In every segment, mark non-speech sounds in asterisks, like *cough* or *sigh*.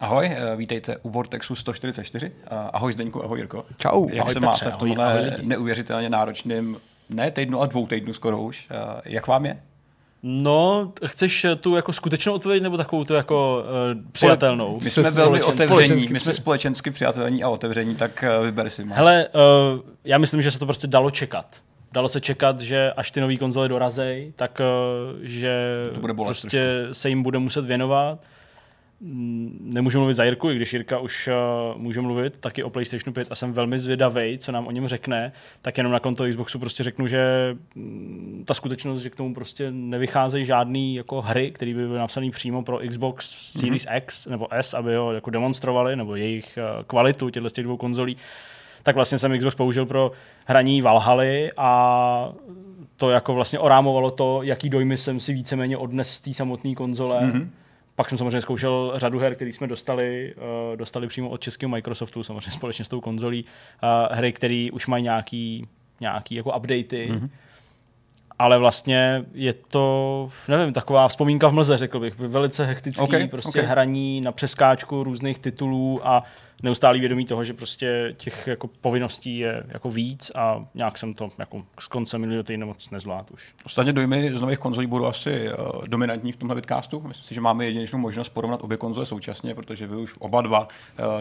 Ahoj, eh, vítejte u Vortexu 144. Eh, ahoj Zdeňku, ahoj Jirko. Čau. Jak ahoj se Petře, máte v ahoj, tomhle ahoj lidi. neuvěřitelně náročným, ne týdnu, ale dvou týdnů skoro už. Eh, Jak vám je? No, chceš tu jako skutečnou odpověď nebo takovou tu jako uh, přijatelnou? My jsme velmi Společensky. otevření, my jsme společensky přátelní a otevření, tak vyber si. Máš. Hele, uh, já myslím, že se to prostě dalo čekat. Dalo se čekat, že až ty nové konzole dorazej, tak uh, že To bude bolet prostě se jim bude muset věnovat. Mm, Nemůžu mluvit za Jirku, i když Jirka už uh, může mluvit taky o PlayStationu 5 a jsem velmi zvědavý, co nám o něm řekne, tak jenom na konto Xboxu prostě řeknu, že mm, ta skutečnost, že k tomu prostě nevycházejí žádný jako hry, které by byly napsané přímo pro Xbox Series mm-hmm. X nebo S, aby ho jako demonstrovali, nebo jejich uh, kvalitu těchto těch dvou konzolí, tak vlastně jsem Xbox použil pro hraní Valhaly a to jako vlastně orámovalo to, jaký dojmy jsem si víceméně odnes z té samotné konzole. Mm-hmm. Pak jsem samozřejmě zkoušel řadu her, které jsme dostali, uh, dostali přímo od českého Microsoftu, samozřejmě společně s tou konzolí, uh, hry, které už mají nějaký, nějaký jako updaty. Mm-hmm. Ale vlastně je to, nevím, taková vzpomínka v mlze, řekl bych. Velice hektický, Okay, prostě okay. hraní na přeskáčku různých titulů a neustálý vědomí toho, že prostě těch jako povinností je jako víc a nějak jsem to jako s koncem minulého týdne moc nezvládl už. Ostatně dojmy z nových konzolí budou asi uh, dominantní v tomhle vidcastu. Myslím si, že máme jedinečnou možnost porovnat obě konzole současně, protože vy už oba dva uh,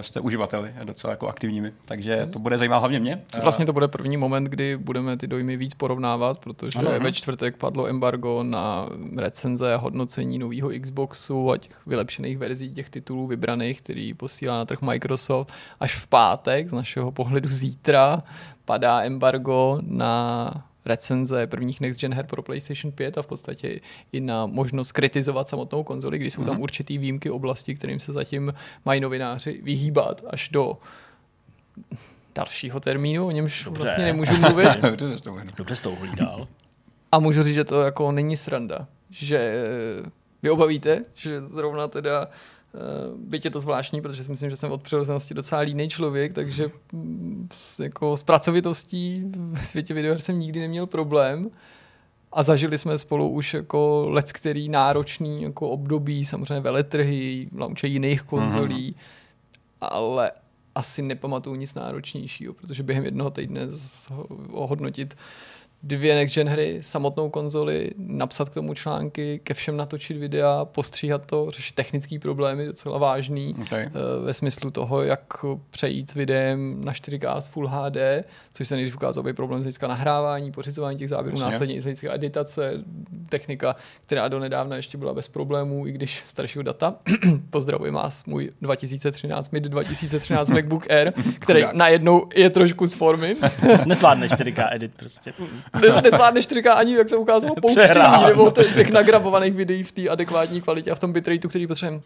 jste uživateli docela jako aktivními, takže to bude zajímat hlavně mě. Uh, Vlastně to bude první moment, kdy budeme ty dojmy víc porovnávat, protože ano, ano. ve čtvrtek padlo embargo na recenze a hodnocení nového Xboxu a těch vylepšených verzí těch titulů vybraných, který posílá na trh Microsoft. Až v pátek, z našeho pohledu zítra, padá embargo na recenze prvních next gen her pro PlayStation 5 a v podstatě i na možnost kritizovat samotnou konzoli, kdy jsou tam určitý výjimky oblasti, kterým se zatím mají novináři vyhýbat až do dalšího termínu, o němž Dobře. vlastně nemůžu mluvit. *laughs* Dobře, to bude. Dobře s tou dál. A můžu říct, že to jako není sranda. Že vy obavíte, že zrovna teda byť je to zvláštní, protože si myslím, že jsem od přirozenosti docela línej člověk, takže mm, s, jako s pracovitostí ve světě videoher jsem nikdy neměl problém. A zažili jsme spolu už jako let, který náročný jako období, samozřejmě veletrhy, launche jiných konzolí, ale asi nepamatuju nic náročnějšího, protože během jednoho týdne ohodnotit dvě next gen hry, samotnou konzoli, napsat k tomu články, ke všem natočit videa, postříhat to, řešit technické problémy docela vážný, Okay. eh, ve smyslu toho, jak přejít s videem na 4K s Full HD, což se nejdřív ukázal být problém z hlediska nahrávání, pořizování těch záběrů, Jasně. následně i z hlediska editace, technika, která donedávna ještě byla bez problémů, i když staršího data. *clears throat* Pozdravuji vás, můj 2013, mid 2013 MacBook Air, který najednou je trošku z formy. *laughs* Nezvládneš 4K edit prostě. *laughs* Ne- Nezvládne 4K ani, jak se ukázalo, *laughs* pouštění, nebo těch, těch nagrabovaných videí v té adekvátní kvalitě a v tom bitrateu, který potřebujeme.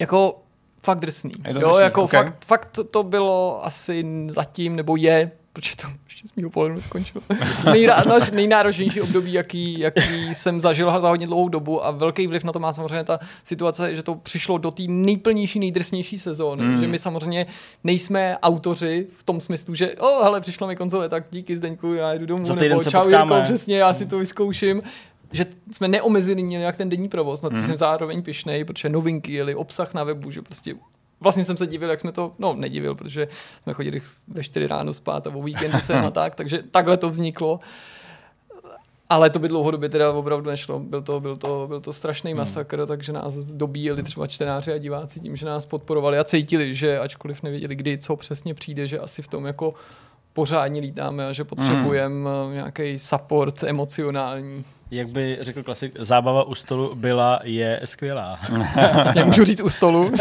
Jako fakt drsný. Jo, drsný, jako okay. fakt, fakt to bylo asi zatím, nebo je, protože to ještě z mého pohledu skončilo. *laughs* Nejrá, nejnáročnější období, jaký, jaký jsem zažil za hodně dlouhou dobu a velký vliv na to má samozřejmě ta situace, že to přišlo do té nejplnější, nejdrsnější sezóny, mm. že my samozřejmě nejsme autoři v tom smyslu, že o, hele, přišla mi konzole, tak díky Zdeňku, já jdu domů, nebo čau. Jirko, přesně, já si to vyzkouším že jsme neomezili nějak ten denní provoz, na to Mhm. jsem zároveň pišnej, protože novinky jeli, obsah na webu, že prostě Vlastně jsem se divil, jak jsme to, no nedivil, protože jsme chodili ve 4 ráno spát a o víkendu jsem a tak, takže takhle to vzniklo. Ale to by dlouhodobě teda opravdu nešlo. Byl to, byl to, byl to strašný masakr, takže nás dobíjeli třeba čtenáři a diváci tím, že nás podporovali a cítili, že ačkoliv nevěděli, kdy co přesně přijde, že asi v tom jako pořádně lítáme a že potřebujeme nějaký support emocionální. Jak by řekl klasik, zábava u stolu byla, je skvělá. *laughs* Přesně můžu říct u stolu.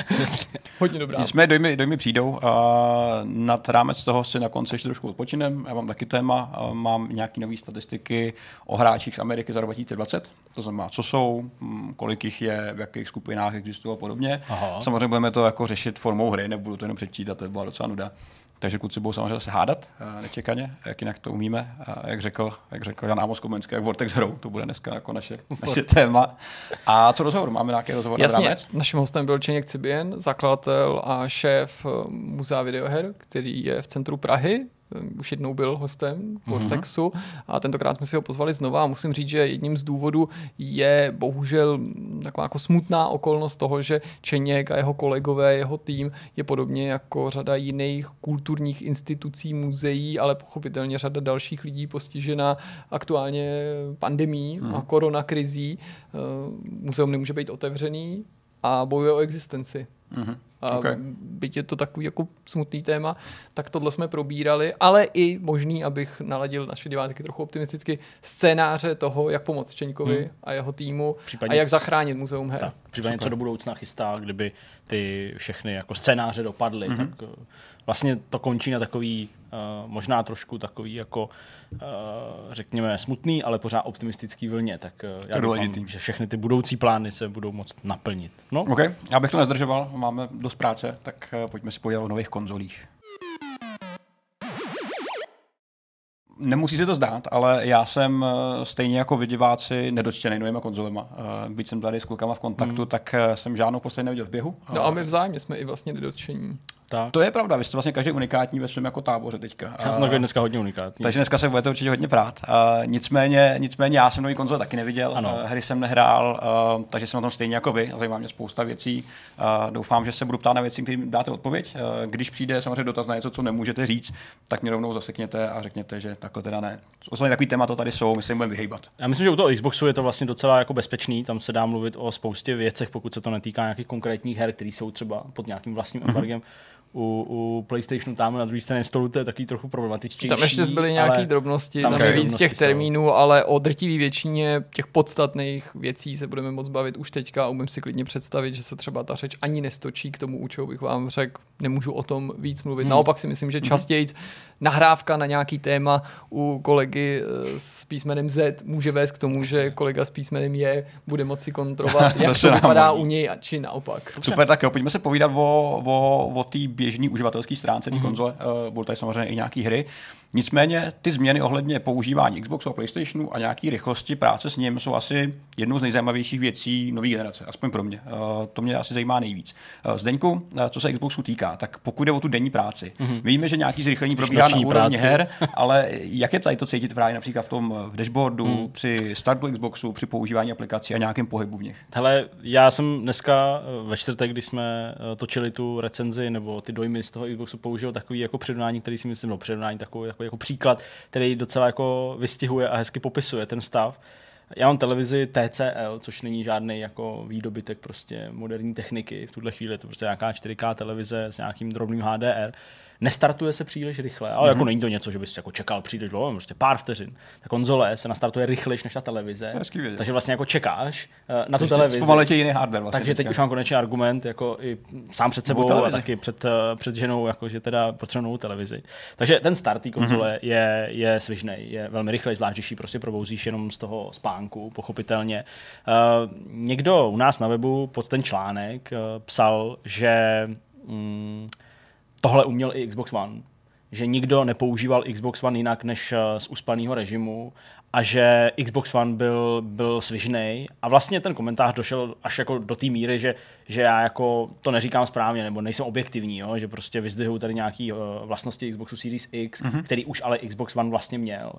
*laughs* Hodně dobrá. Nicméně dojmy, dojmy přijdou a nad rámec toho si na konci ještě trošku odpočinem. Já mám taky téma, a mám nějaké nové statistiky o hráčích z Ameriky za rok 2020. To znamená, co jsou, mm, kolik jich je, v jakých skupinách existují a podobně. Aha. Samozřejmě budeme to jako řešit formou hry, nebudu to jenom přečítat, to byla docela nuda. Takže kluci budou samozřejmě zase hádat eh, nečekaně, jak jinak to umíme. A jak řekl, jak řekl Jan Amos Komenský, jak Vortex hrou, to bude dneska jako naše, *laughs* naše téma. A co rozhovor? Máme nějaký rozhovor na Jasně, rámec? naším hostem byl Čeněk Cibien, zakladatel a šéf eh, muzea videoher, který je v centru Prahy. Už jednou byl hostem Vortexu a tentokrát jsme si ho pozvali znova a musím říct, že jedním z důvodů je bohužel taková jako smutná okolnost toho, že Čeněk a jeho kolegové, jeho tým je podobně jako řada jiných kulturních institucí, muzeí, ale pochopitelně řada dalších lidí postižena aktuálně pandemí a koronakrizí. Eh, Muzeum nemůže být otevřený a bojuje o existenci. Mhm. A Okay. byť je to takový jako smutný téma, tak tohle jsme probírali, ale i možný, abych naladil naše diváky trochu optimisticky, scénáře toho, jak pomoct Čeňkovi Hmm. a jeho týmu Případně a jak zachránit muzeum her. Tak, případně Super. co do budoucna chystá, kdyby ty všechny jako scénáře dopadly, mm-hmm. tak eh, vlastně to končí na takový, uh, možná trošku takový jako, uh, řekněme, smutný, ale pořád optimistický vlně, tak uh, já doufám, že všechny ty budoucí plány se budou moct naplnit. No, OK, já bych to nezdržoval, máme dost práce, tak eh, pojďme si povídat o nových konzolích. Nemusí se to zdát, ale já jsem stejně jako vy diváci nedotčený novýma konzolema. Byť jsem tady s klukama v kontaktu, hmm. tak jsem žádnou poslední neviděl v běhu. No a my vzájemně jsme i vlastně nedotčení. Tak. To je pravda, vy jste vlastně každý unikátní ve svém jako táboře teďka. Já jsem takový dneska hodně unikátní. Takže dneska se budete určitě hodně prát. Uh, nicméně, nicméně já jsem nový konzole taky neviděl, Ano. uh, hry jsem nehrál, uh, takže jsem na tom stejně jako vy. Zajímá mě spousta věcí. Uh, doufám, že se budu ptát na věci, kterým dáte odpověď. Uh, když přijde samozřejmě dotaz na něco, co nemůžete říct, tak mě rovnou zasekněte a řekněte, že takhle teda ne. Ostatně takový téma to tady jsou, my se jim budeme vyhejbat. Já myslím, že u toho Xboxu je to vlastně docela jako bezpečný, tam se dá mluvit o spoustě věcech, pokud se to netýká nějakých konkrétních her, které jsou třeba pod nějakým vlastním Mhm. embargem. U, u PlayStationu tam na druhé straně stolu to je takový trochu problematičtější. Tam ještě zbyly nějaké drobnosti, tam tam, je víc těch jsou. termínů, ale o drtivé většině těch podstatných věcí se budeme moc bavit už teďka a umím si klidně představit, že se třeba ta řeč ani nestočí k tomu, u čeho bych vám řekl, nemůžu o tom víc mluvit. Hmm. Naopak si myslím, že častěji nahrávka na nějaký téma u kolegy eh, s písmenem Z může vést k tomu, že kolega s písmenem J bude moci kontrolovat, *laughs* jak se to vypadá u něj a či naopak. Super, tak jo, pojďme se povídat o, o, o té běžné uživatelské stránce Mhm. té konzole. Uh, budou tady samozřejmě i nějaké hry. Nicméně ty změny ohledně používání Xboxu a PlayStationu a nějaké rychlosti práce s ním jsou asi jednou z nejzajímavějších věcí nové generace, aspoň pro mě. Uh, to mě asi zajímá nejvíc. Uh, Zdeňku, uh, co se Xboxu týká, tak pokud jde o tu denní práci, mm-hmm. víme, že nějaký zrychlení probíhá na úrovni práci. her, *laughs* ale jak je tady to cítit právě například v tom v dashboardu, mm. při startu Xboxu, při používání aplikací a nějakém pohybu v nich? Hele, já jsem dneska eh, ve čtvrtek, kdy jsme eh, točili tu recenzi nebo ty dojmy z toho Xboxu, použil takový jako přirovnání, který si myslím, no přirovnání, takový jako, jako příklad, který docela jako vystihuje a hezky popisuje ten stav. Já mám televizi TCL, což není žádný jako výdobytek prostě moderní techniky. V tuhle chvíli je to prostě nějaká 4K televize s nějakým drobným HDR. Nestartuje se příliš rychle, ale mm-hmm. jako není to něco, že bys jako čekal příliš dlouho, prostě pár vteřin. Ta konzole se nastartuje rychleji než ta televize. Takže vlastně jako čekáš eh, na tu Takže televizi. Zpomaluje tě jiný hardware vlastně. Takže teď už mám konečně argument, jako i sám před sebou a taky před, eh, před ženou, jako že teda potřebuji novou televizi. Takže ten start té konzole mm-hmm. je, je svižný, je velmi rychlej, zvlášť když ji prostě probouzíš jenom z toho spánku, pochopitelně. Uh, někdo u nás na webu pod ten článek uh, psal, že mm, tohle uměl i Xbox One, že nikdo nepoužíval Xbox One jinak než eh, z uspaného režimu a že Xbox One byl, byl svižnej a vlastně ten komentář došel až jako do té míry, že, že já jako to neříkám správně nebo nejsem objektivní, jo? že prostě vyzdvihuju tady nějaké uh, vlastnosti Xboxu Series X, mm-hmm. který už ale Xbox One vlastně měl.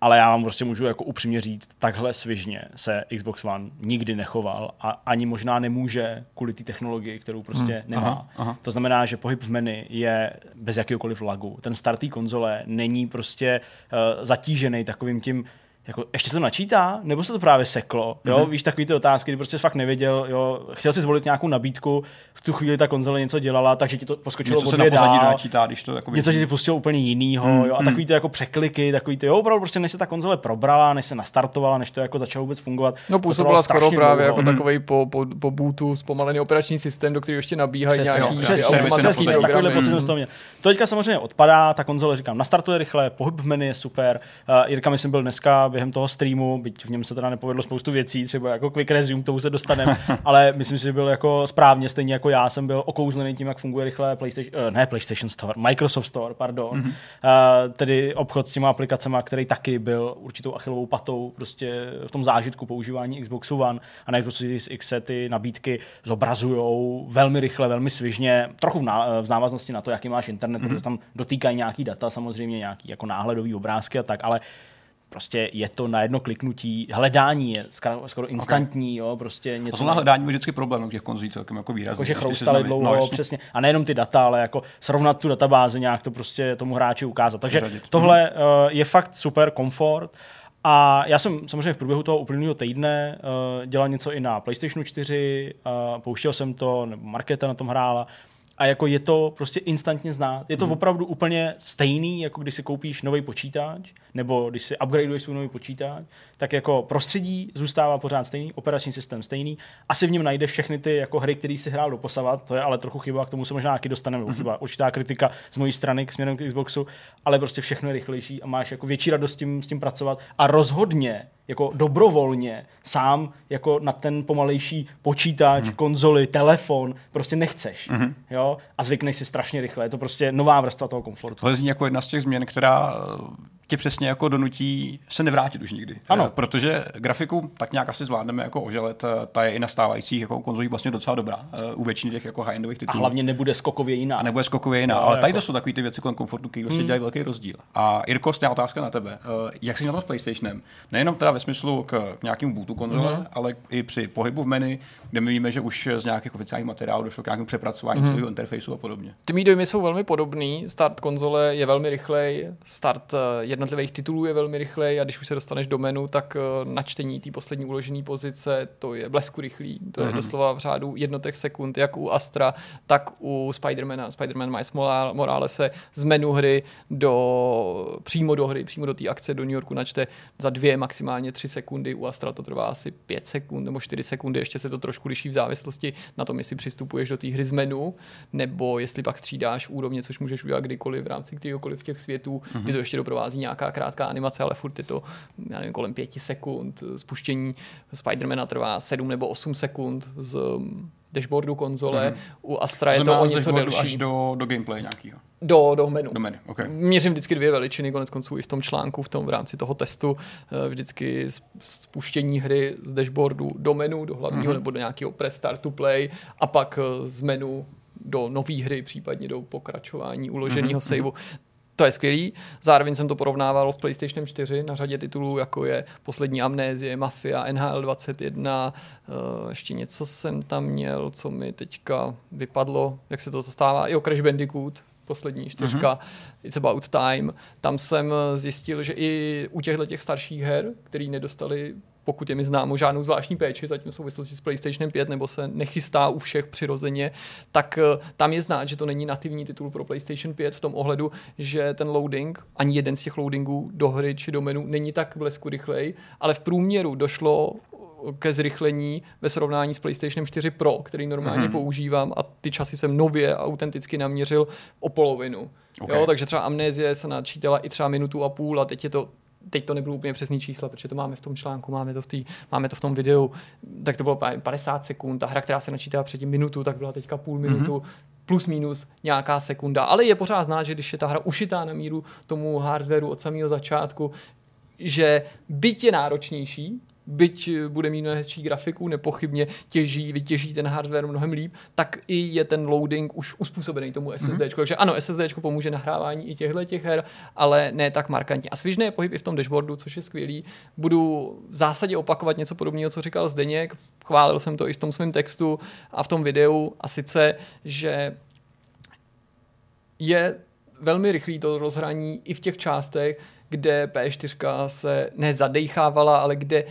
Ale já vám prostě můžu jako upřímně říct, takhle svižně se Xbox One nikdy nechoval a ani možná nemůže kvůli té technologii, kterou prostě hmm. nemá. aha, aha. To znamená, že pohyb v menu je bez jakéhokoliv lagu. Ten start té konzole není prostě uh, zatížený takovým tím jako, ještě se to načítá, nebo se to právě seklo, jo, mm-hmm. víš, takový ty otázky, kdy prostě fakt nevěděl, jo, chtěl si zvolit nějakou nabídku, v tu chvíli ta konzole něco dělala, takže ti to poskočilo Něco se na pozadí dál, načítá, když to jako něco, že ti pustilo úplně jinýho, Hmm, jo, a takový ty jako překliky, takový ty, jo, opravdu prostě než se ta konzole probrala, než se nastartovala, než to jako začalo vůbec fungovat. No působila skoro právě dlouho. jako takový po, po, po bootu zpomalený operační systém, do kterého ještě nabíhají nějaký jo, programy. měl. To teďka samozřejmě odpadá, ta konzole, říkám, nastartuje rychle, pohyb v menu je super. Uh, Jirka, myslím, byl dneska během toho streamu, byť v něm se teda nepovedlo spoustu věcí, třeba jako quick resume, k tomu se dostaneme, *laughs* ale myslím si, že byl jako správně, stejně jako já jsem byl okouzlený tím, jak funguje rychle PlayStation, uh, ne PlayStation Store, Microsoft Store, pardon, mm-hmm. uh, tedy obchod s těma aplikacemi, který taky byl určitou achilovou patou prostě v tom zážitku používání Xboxu One a na Xbox Series X se ty nabídky zobrazují velmi rychle, velmi svižně, trochu v, ná, v návaznosti na to, jaký máš internet, mm-hmm. protože tam dotýkají nějaký data, samozřejmě nějaký jako náhledový obrázky a tak, ale prostě je to na jedno kliknutí. Hledání je skoro, skoro instantní, okay. jo, prostě něco. A na hledání je vždycky problém u těch konzolí celkem jako výrazně. Jako, že chroustali dlouho, no, přesně. A nejenom ty data, ale jako srovnat tu databázi, nějak to prostě tomu hráči ukázat. Takže Řadit. tohle uh, je fakt super komfort. A já jsem samozřejmě v průběhu toho uplynulého týdne uh, dělal něco i na PlayStation 4, uh, pouštěl jsem to, nebo Markéta na tom hrála, a jako je to prostě instantně znát. Je to hmm. opravdu úplně stejný, jako když si koupíš nový počítač, nebo když si upgradeuješ svůj nový počítač, tak jako prostředí zůstává pořád stejný, operační systém stejný. Asi v něm najdeš všechny ty jako hry, které si hrál doposavat, to je ale trochu chyba, k tomu se možná taky dostaneme, mm-hmm. chyba, určitá kritika z mojí strany k směrem k Xboxu, ale prostě všechno je rychlejší a máš jako větší radost s tím, s tím pracovat a rozhodně jako dobrovolně sám jako na ten pomalejší počítač, mm. konzoli, telefon prostě nechceš. Mm-hmm. Jo? A zvykneš si strašně rychle. Je to prostě nová vrstva toho komfortu. To je jako jedna z těch změn, která tě přesně jako donutí se nevrátit už nikdy. Ano. Eh, protože grafiku tak nějak asi zvládneme jako oželet, eh, ta je i na stávajících jako konzolích vlastně docela dobrá. Eh, u většiny těch jako high-endových titulů. A hlavně nebude skokově jiná. A nebude skokově jiná, no, ale jako... tady to jsou takové ty věci kolem komfortu, které vlastně hmm. dělají velký rozdíl. A Irko, stejná otázka na tebe. Jak jsi na to s PlayStationem? Nejenom teda ve smyslu k nějakému bootu konzole, hmm. ale i při pohybu v menu, kde my víme, že už z nějakých oficiálních materiálů došlo k nějakému přepracování hmm. celého interfejsu a podobně. Ty mý dojmy jsou velmi podobný. Start konzole je velmi rychlej, start jednotlivých titulů je velmi rychle a když už se dostaneš do menu, tak eh, načtení té poslední uložené pozice, to je blesku rychlý, to je mm-hmm. doslova v řádu jednotek sekund, jak u Astra, tak u Spidermana, Spider-Man Miles Moralese z menu hry do, přímo do hry, přímo do té akce do New Yorku načte za dvě, maximálně tři sekundy, u Astra to trvá asi pět sekund nebo čtyři sekundy, ještě se to trošku liší v závislosti na tom, jestli přistupuješ do té hry z menu, nebo jestli pak střídáš úrovně, což můžeš udělat kdykoliv v rámci kteréhokoliv z těch světů, mm-hmm. kdy to ještě doprovází nějaká krátká animace ale furt je to, já nevím, kolem pěti sekund. Spuštění Spidermana trvá sedm nebo osm sekund z um, dashboardu konzole. Mm-hmm. U Astra je to o něco delší. až do, do gameplay nějakého. Do, do menu. Do menu okay. Měřím vždycky dvě veličiny, konec konců i v tom článku, v tom v rámci toho testu, eh, vždycky spuštění hry z dashboardu do menu, do hlavního mm-hmm. nebo do nějakého press start to play a pak eh, z menu do nové hry, případně do pokračování uloženého mm-hmm. saveu to je skvělý. Zároveň jsem to porovnával s PlayStation 4 na řadě titulů, jako je Poslední amnézie, Mafia, NHL 21, uh, ještě něco jsem tam měl, co mi teďka vypadlo, jak se to zastává, jo, Crash Bandicoot, poslední čtyřka, mm-hmm. It's About Time. Tam jsem zjistil, že i u těchto těch starších her, který nedostali pokud je mi známo, žádnou zvláštní péči, zatím v souvislosti s PlayStation 5, nebo se nechystá u všech přirozeně, tak eh, tam je znát, že to není nativní titul pro PlayStation 5 v tom ohledu, že ten loading, ani jeden z těch loadingů do hry či do menu není tak blesku rychlej, ale v průměru došlo ke zrychlení ve srovnání s PlayStation 4 Pro, který normálně mm-hmm. používám a ty časy jsem nově autenticky naměřil o polovinu. Okay. Jo, takže třeba amnézie se načítala i třeba minutu a půl a teď je to teď to nebylo úplně přesný čísla, protože to máme v tom článku, máme to v, tý, máme to v tom videu, tak to bylo 50 sekund, ta hra, která se načítala předtím minutu, tak byla teďka půl minutu, mm-hmm. plus minus nějaká sekunda, ale je pořád znát, že když je ta hra ušitá na míru tomu hardwareu od samého začátku, že byť je náročnější, byť bude mít hezčí grafiku, nepochybně těží, vytěží ten hardware mnohem líp, tak i je ten loading už uspůsobený tomu SSD. Mm-hmm. Takže ano, SSD pomůže nahrávání i těchto těch her, ale ne tak markantně. A svižný je pohyb i v tom dashboardu, což je skvělý. Budu v zásadě opakovat něco podobného, co říkal Zdeněk. Chválil jsem to i v tom svém textu a v tom videu. A sice, že je velmi rychlý to rozhraní i v těch částech, kde P4 se nezadejchávala, ale kde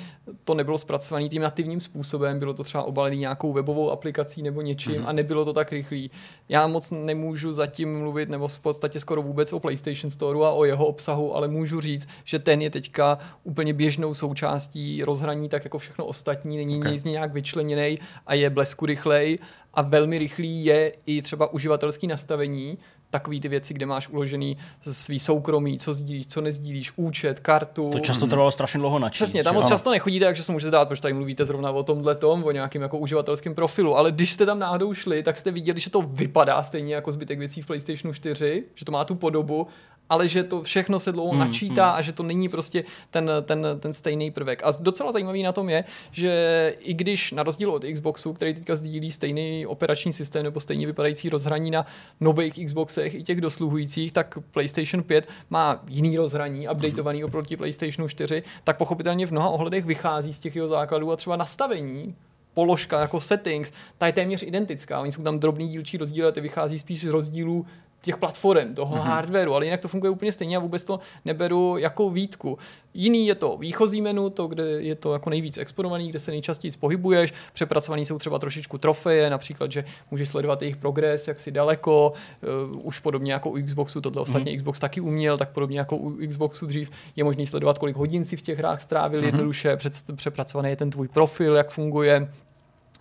to nebylo zpracované tím nativním způsobem, bylo to třeba obalené nějakou webovou aplikací nebo něčím mm-hmm. a nebylo to tak rychlý. Já moc nemůžu zatím mluvit, nebo v podstatě skoro vůbec o PlayStation Store a o jeho obsahu, ale můžu říct, že ten je teďka úplně běžnou součástí rozhraní, tak jako všechno ostatní, není okay. nic nějak vyčleněný a je blesku rychlej a velmi rychlý je i třeba uživatelský nastavení, takový ty věci, kde máš uložený svý soukromí, co sdílíš, co nezdílíš, účet, kartu. To často trvalo strašně dlouho načíst. Přesně, tam moc často nechodíte, takže se může zdát, protože tady mluvíte zrovna o tomhle tom, o nějakém jako uživatelském profilu, ale když jste tam náhodou šli, tak jste viděli, že to vypadá stejně jako zbytek věcí v PlayStationu 4, že to má tu podobu, ale že to všechno se dlouho hmm, načítá hmm. a že to není prostě ten, ten, ten stejný prvek. A docela zajímavý na tom je, že i když na rozdíl od Xboxu, který teďka sdílí stejný operační systém nebo stejně vypadající rozhraní na nových Xboxech i těch dosluhujících, tak PlayStation 5 má jiný rozhraní, updateovaný hmm. oproti PlayStationu 4, tak pochopitelně v mnoha ohledech vychází z těch jeho základů a třeba nastavení položka jako settings, ta je téměř identická. Oni jsou tam drobný dílčí rozdíly, ty vychází spíš z rozdílů těch platform, toho mm-hmm. hardwareu, ale jinak to funguje úplně stejně a vůbec to neberu jako výtku. Jiný je to výchozí menu, to, kde je to jako nejvíc exponovaný, kde se nejčastěji pohybuješ. Přepracovaný jsou třeba trošičku trofeje, například, že můžeš sledovat jejich progres, jak si daleko, uh, už podobně jako u Xboxu, tohle ostatně mm-hmm. Xbox taky uměl, tak podobně jako u Xboxu dřív je možné sledovat, kolik hodin si v těch hrách strávil, mm-hmm. jednoduše před, přepracovaný je ten tvůj profil, jak funguje,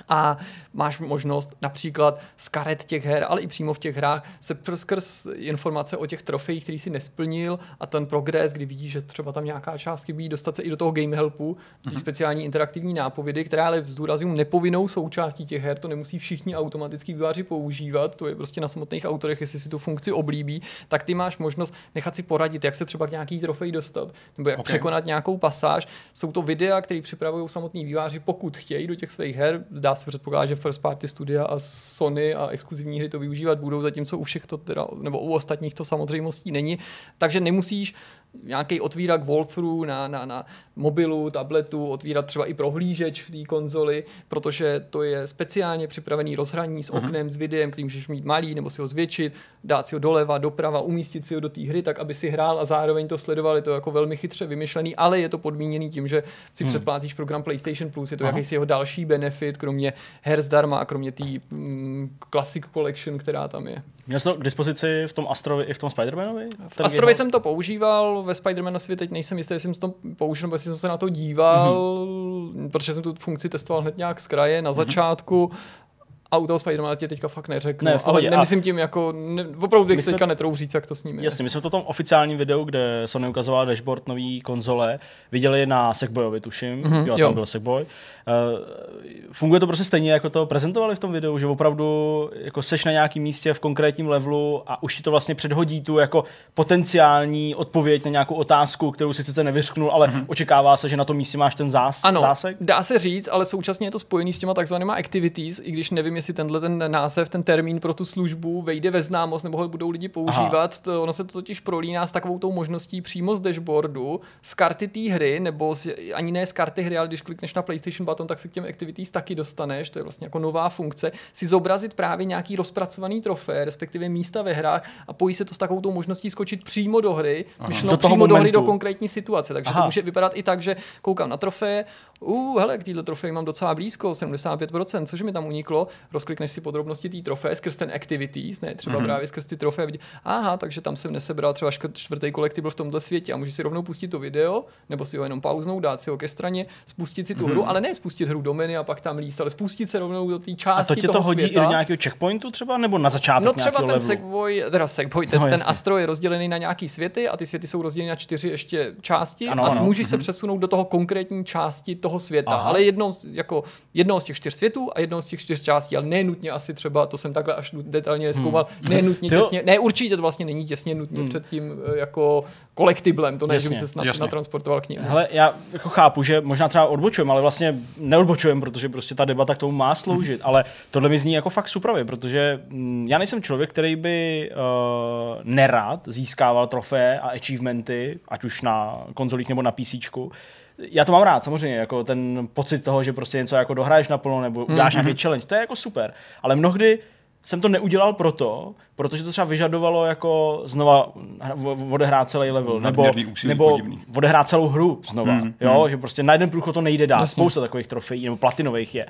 a máš možnost například z karet těch her, ale i přímo v těch hrách se skrz informace o těch trofejích, který si nesplnil a ten progres, kdy vidíš, že třeba tam nějaká část chybí, dostat se i do toho game helpu, ty mm-hmm. speciální interaktivní nápovědy, které ale zdůrazňují nepovinnou součástí těch her, to nemusí všichni automaticky výváři používat, to je prostě na samotných autorech, jestli si tu funkci oblíbí, tak ty máš možnost nechat si poradit, jak se třeba k nějaký trofej dostat, nebo jak okay. překonat nějakou pasáž. Jsou to videa, které připravují samotní výváři, pokud chtějí do těch svých her, dá se předpokládat, že first party studia a Sony a exkluzivní hry to využívat budou, zatímco u všech to teda, nebo u ostatních to samozřejmostí není. Takže nemusíš nějaký otvírak walkthrough na, na, na mobilu, tabletu, otvírat třeba i prohlížeč v té konzoli, protože to je speciálně připravený rozhraní s mhm. oknem, mm-hmm. s videem, který můžeš mít malý nebo si ho zvětšit, dát si ho doleva, doprava, umístit si ho do té hry, tak aby si hrál a zároveň to sledoval. Je to jako velmi chytře vymyšlený, ale je to podmíněný tím, že si mm. předplácíš program PlayStation Plus, je to jakýsi jeho další benefit, kromě her zdarma a kromě té mm, Classic Collection, která tam je. Měl jsi to k dispozici v tom Astrovi i v tom Spider-Manovi? V Astrovi jsem to používal, ve Spider-Manovi teď nejsem jistý, jestli jsem to použil, nebo jestli jsem se na to díval, mm-hmm. protože jsem tu funkci testoval hned nějak z kraje na mm-hmm. začátku a u toho Spider-Mana tě teďka fakt neřeknu, ne, ale nemyslím tím jako, ne, opravdu bych si teďka netrou říct, jak to s ním je. Jasně, my jsme to v tom oficiálním videu, kde Sony ukazoval dashboard nový konzole, viděli na Sackboyovi, tuším, mm-hmm, jo, tam jo. byl Sackboy. Uh, funguje to prostě stejně, jako to prezentovali v tom videu, že opravdu jako seš na nějakém místě v konkrétním levelu a už ti to vlastně předhodí tu jako potenciální odpověď na nějakou otázku, kterou si sice nevyřknul, ale mm-hmm. očekává se, že na tom místě máš ten zás, ano, zásek. dá se říct, ale současně je to spojený s těma takzvanýma activities, i když nevím, jestli tenhle ten název, ten termín pro tu službu vejde ve známost nebo ho budou lidi používat. To, ono se to totiž prolíná s takovou tou možností přímo z dashboardu, z karty té hry, nebo z, ani ne z karty hry, ale když klikneš na PlayStation button, tak se k těm activities taky dostaneš. To je vlastně jako nová funkce. Si zobrazit právě nějaký rozpracovaný trofé, respektive místa ve hrách a pojí se to s takovou tou možností skočit přímo do hry, myšleno do přímo momentu. do hry do konkrétní situace. Takže Aha. to může vypadat i tak, že koukám na trofé, uh, hele, k této trofeji mám docela blízko, 75%, což mi tam uniklo, rozklikneš si podrobnosti té trofeje skrz ten activities, ne třeba mm-hmm. právě skrz ty trofeje, vidí, aha, takže tam jsem nesebral třeba čtvrtý kolektiv v tomto světě a můžeš si rovnou pustit to video, nebo si ho jenom pauznout, dát si ho ke straně, spustit si tu mm-hmm. hru, ale ne spustit hru do menu a pak tam líst, ale spustit se rovnou do té části. A to tě to hodí světa. i do nějakého checkpointu třeba, nebo na začátku? No třeba ten Segway, teda Segway, ten, no, ten Astro je rozdělený na nějaký světy a ty světy jsou rozděleny na čtyři ještě části ano, a ano. můžeš mm-hmm. se mhm. přesunout do toho konkrétní části toho světa, Aha. ale jednou, jako jednou z těch čtyř světů a jednou z těch čtyř částí, ale ne nutně asi třeba, to jsem takhle až detailně neskoumal, hmm. *laughs* ne nutně těsně, ne určitě to vlastně není těsně nutně hmm. před tím eh, jako kolektiblem, to ne, jasně, že by se snad natransportoval k ním. Hele, já jako chápu, že možná třeba odbočujeme, ale vlastně neodbočujeme, protože prostě ta debata k tomu má sloužit, hmm. ale tohle mi zní jako fakt super, protože mm, já nejsem člověk, který by uh, nerad získával trofeje a achievementy, ať už na konzolích nebo na PC já to mám rád, samozřejmě, jako ten pocit toho, že prostě něco jako dohraješ naplno nebo uděláš mm-hmm. nějaký challenge, to je jako super. Ale mnohdy jsem to neudělal proto, protože to třeba vyžadovalo jako znova odehrát celý level, nebo, nebo odehrát celou hru znova, mm, jo, mm. že prostě na jeden průchod to nejde dát, Jasně. spousta takových trofejí nebo platinových je.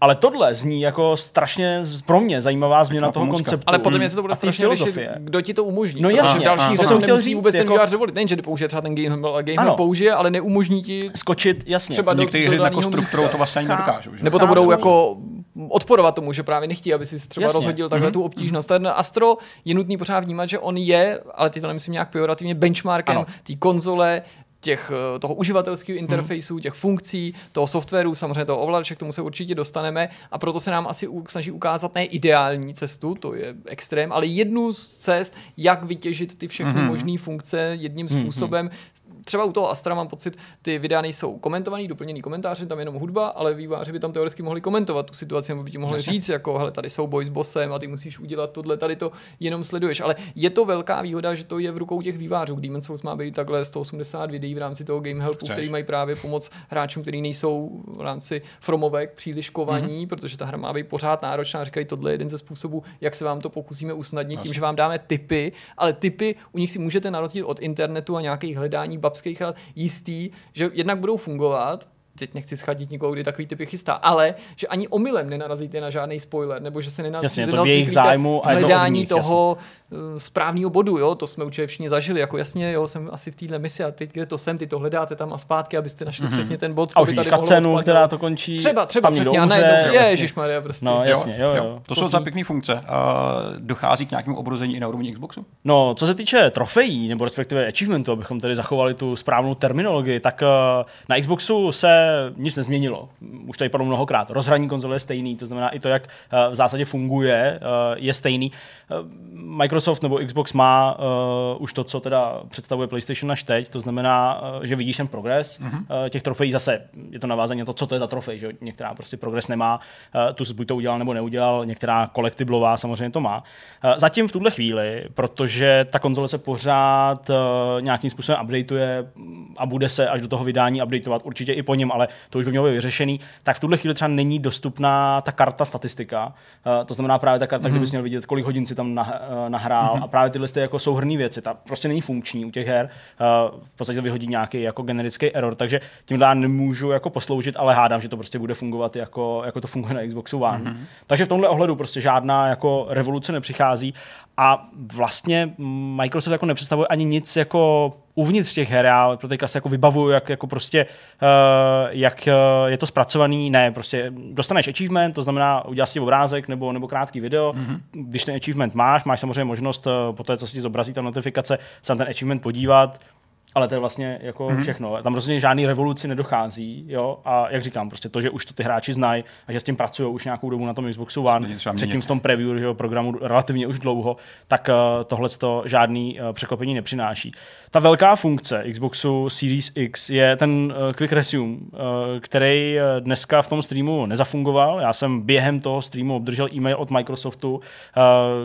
Ale tohle zní jako strašně pro mě zajímavá změna toho konceptu. Ale potom je se to bude strašně lišit, kdo ti to umožní. No jasně. Další řadu nemusí říct, vůbec jako... ten dovolit. Nejen, že použije třeba ten game, game použije, ale neumožní ti skočit, jasně. Třeba do, Některé hry na konstruktorou to vlastně ani nedokážou. Nebo to budou jako odporovat tomu, že právě nechtí, aby si třeba Jasně. rozhodil takhle Mhm. tu obtížnost. Ten Astro je nutný pořád vnímat, že on je, ale ty to nemyslím nějak pejorativně, benchmarkem Ano. té konzole, těch, eh, toho uživatelského Mhm. interfejsu, těch funkcí, toho softwaru, samozřejmě toho ovladače, k tomu se určitě dostaneme a proto se nám asi snaží ukázat ne ideální cestu, to je extrém, ale jednu z cest, jak vytěžit ty všechny Mhm. možné funkce jedním způsobem. Třeba u toho Astra mám pocit, ty videa nejsou komentovaný, doplněný komentáře, tam jenom hudba, ale výváři by tam teoreticky mohli komentovat tu situaci, nebo by ti mohli říct, jako, hele, tady jsou boj s bossem a ty musíš udělat tohle, tady to jenom sleduješ. Ale je to velká výhoda, že to je v rukou těch vývářů. Demon's Souls má být takhle 180 videí v rámci toho Game Helpu, Chceš. který mají právě pomoc hráčům, kteří nejsou v rámci Fromovek příliš kovaní, Mhm. protože ta hra má být pořád náročná. Říkají, tohle je jeden ze způsobů, jak se vám to pokusíme usnadnit tím, Jasně. že vám dáme tipy, ale tipy u nich si můžete na rozdíl od internetu a nějakých hledání babských rad jistý, že jednak budou fungovat, teď nechci schadit nikoho, kdy takový typy chystá, ale že ani omylem nenarazíte na žádný spoiler, nebo že se nenaz- Jasně, je to v jejich zájmu a je to hledání nich, toho eh, správného bodu, jo, to jsme určitě všichni zažili, jako jasně, jo, jsem asi v téhle misi a teď, kde to jsem, ty to hledáte tam a zpátky, abyste našli mm-hmm. přesně ten bod. A to už tady mohlo cenu, odpadnout. která to končí. Třeba, třeba, přesně, a ježišmarja, prostě. No, jasně, jo, jo. To jsou docela pěkné funkce. Uh, dochází k nějakému obrození i na úrovni Xboxu? No, co se týče trofejí, nebo respektive achievementu, abychom tady zachovali tu správnou terminologii, tak eh, na Xboxu se nic nezměnilo. Už tady padlo mnohokrát. Rozhraní konzole je stejný, to znamená i to, jak eh, v zásadě funguje, eh, je stejný. Eh, Microsoft nebo Xbox má už to, co teda představuje PlayStation až teď, to znamená, že vidíš ten progres uh-huh. uh, těch trofejí. Zase je to navázání na to, co to je za trofej, že některá prostě progres nemá, tu jsi buď to udělal nebo neudělal, některá kolektiblová samozřejmě to má. Zatím v tuhle chvíli, protože ta konzole se pořád nějakým způsobem updateuje a bude se až do toho vydání updateovat, určitě i po něm, ale to už by mělo být vyřešený, tak v tuhle chvíli třeba není dostupná ta karta statistika. Uh, to znamená právě ta karta, mm-hmm. kde bys měl vidět, kolik hodin si tam nah, uh, nahrál mm-hmm. a právě tyhle ty jako souhrný věci. Ta prostě není funkční u těch her. Uh, v podstatě to vyhodí nějaký jako generický error, takže tím já nemůžu jako posloužit, ale hádám, že to prostě bude fungovat jako, jako to funguje na Xboxu One. Mm-hmm. Takže v tomhle ohledu prostě žádná jako revoluce nepřichází a vlastně Microsoft jako nepředstavuje ani nic jako uvnitř těch her, já pro teďka se jako vybavuju, jak jako prostě, uh, jak uh, je to zpracovaný, ne, prostě dostaneš achievement, to znamená uděláš si obrázek nebo, nebo krátký video, mm-hmm. když ten achievement máš, máš samozřejmě možnost uh, po té, co si ti zobrazí ta notifikace, se na ten achievement podívat, ale to je vlastně jako mm-hmm. všechno. Tam rozhodně žádný revoluci nedochází, jo, a jak říkám, prostě to, že už to ty hráči znají a že s tím pracují už nějakou dobu na tom Xboxu One, předtím v tom preview že jo, programu relativně už dlouho, tak uh, tohle to žádný uh, překvapení nepřináší. Ta velká funkce Xboxu Series X je ten uh, Quick Resume, uh, který uh, dneska v tom streamu nezafungoval. Já jsem během toho streamu obdržel e-mail od Microsoftu, uh,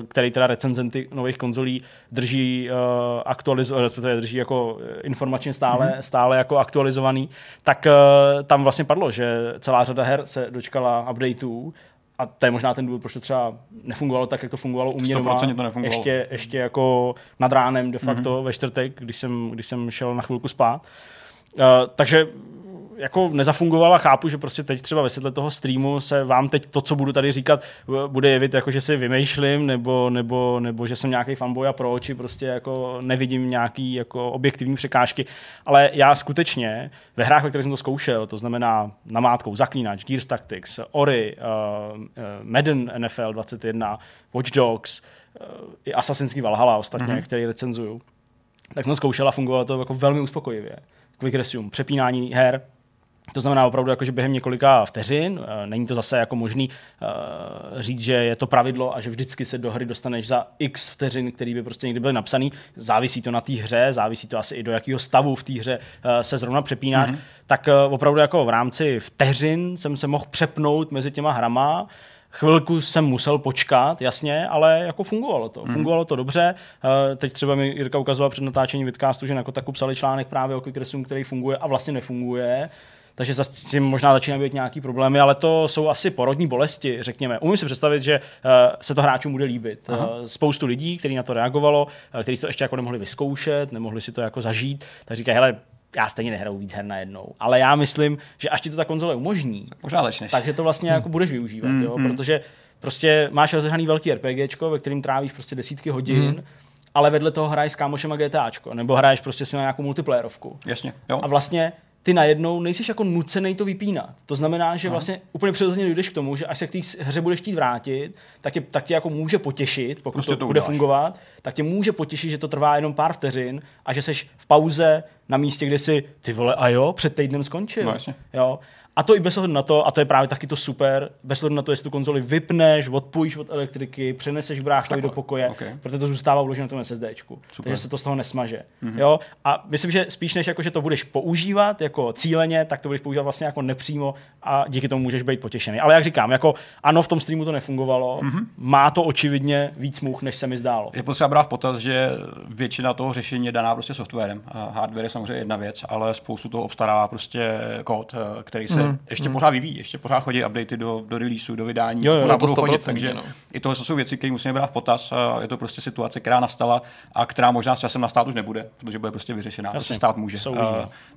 který teda recenzenty nových konzolí drží uh, aktualizovaný, respektive drží jako informačně stále, mm-hmm. stále jako aktualizovaný, tak uh, tam vlastně padlo, že celá řada her se dočkala updateů a to je možná ten důvod, proč to třeba nefungovalo tak, jak to fungovalo u mě doma. to nefungovalo. Ještě, ještě jako nad ránem de facto mm-hmm. ve čtvrtek, když jsem, když jsem šel na chvilku spát. Uh, takže jako nezafungovala, chápu, že prostě teď třeba ve světle toho streamu se vám teď to, co budu tady říkat, bude jevit jako, že si vymýšlím, nebo, nebo, nebo že jsem nějaký fanboy a proč, prostě jako nevidím nějaký jako objektivní překážky, ale já skutečně ve hrách, ve kterých jsem to zkoušel, to znamená namátkou Zaklínač, Gears Tactics, Ori, uh, uh, Madden NFL 21, Watch Dogs, uh, i Assassin's Creed Valhalla ostatně, mm-hmm. který recenzuju, tak jsem zkoušel a fungovalo to jako velmi uspokojivě. Quick resume, přepínání her, to znamená opravdu, jako, že během několika vteřin, není to zase jako možný uh, říct, že je to pravidlo a že vždycky se do hry dostaneš za x vteřin, který by prostě někdy byly napsaný. Závisí to na té hře, závisí to asi i do jakého stavu v té hře uh, se zrovna přepínáš. Mm-hmm. Tak uh, opravdu jako v rámci vteřin jsem se mohl přepnout mezi těma hrama. Chvilku jsem musel počkat, jasně, ale jako fungovalo to. Mm. Fungovalo to dobře. Teď třeba mi Jirka ukazoval před natáčením vidcastu, že na Kotaku psali článek právě o Quick který funguje a vlastně nefunguje takže s tím možná začíná být nějaký problémy, ale to jsou asi porodní bolesti, řekněme. Umím si představit, že uh, se to hráčům bude líbit. Uh, spoustu lidí, kteří na to reagovalo, uh, kteří to ještě jako nemohli vyzkoušet, nemohli si to jako zažít, tak říkají, hele, já stejně nehraju víc her najednou. Ale já myslím, že až ti to ta konzole umožní, tak možná lečneš. takže to vlastně hmm. jako budeš využívat, hmm, jo? protože prostě máš rozehraný velký RPGčko, ve kterým trávíš prostě desítky hodin, hmm ale vedle toho hraješ s kámošem a GTAčko, nebo hraješ prostě si na nějakou multiplayerovku. Jasně, jo. A vlastně ty najednou nejsi jako nucený to vypínat. To znamená, že vlastně úplně přirozeně dojdeš k tomu, že až se k té hře budeš chtít vrátit, tak tě, tak tě jako může potěšit, pokud Prostě to, to bude uděláš. fungovat, tak tě může potěšit, že to trvá jenom pár vteřin a že seš v pauze na místě, kde si ty vole a jo, před týdnem skončil. No jasně. Jo. A to i bez ohledu na to, a to je právě taky to super, bez ohledu na to, jestli tu konzoli vypneš, odpojíš od elektriky, přeneseš bráchovi do pokoje, ok. protože to zůstává uloženo na tom SSDčku. Takže se to z toho nesmaže. Mm-hmm. Jo? A myslím, že spíš než jako, že to budeš používat jako cíleně, tak to budeš používat vlastně jako nepřímo a díky tomu můžeš být potěšený. Ale jak říkám, jako ano, v tom streamu to nefungovalo, mm-hmm. má to očividně víc much, než se mi zdálo. Je potřeba brát v potaz, že většina toho řešení je daná prostě softwarem. A hardware je samozřejmě jedna věc, ale spoustu toho obstarává prostě kód, eh, který se mm. ještě mm. pořád vyvíjí, ještě pořád chodí updaty do, do releaseu, do vydání, Jo, jo, pořád to budou chodit, 100%, takže no. i tohle jsou věci, které musíme brát v potaz. A Je to prostě situace, která nastala a která možná s časem nastát už nebude, protože bude prostě vyřešená. Jasně. se stát může. Uh, jiný.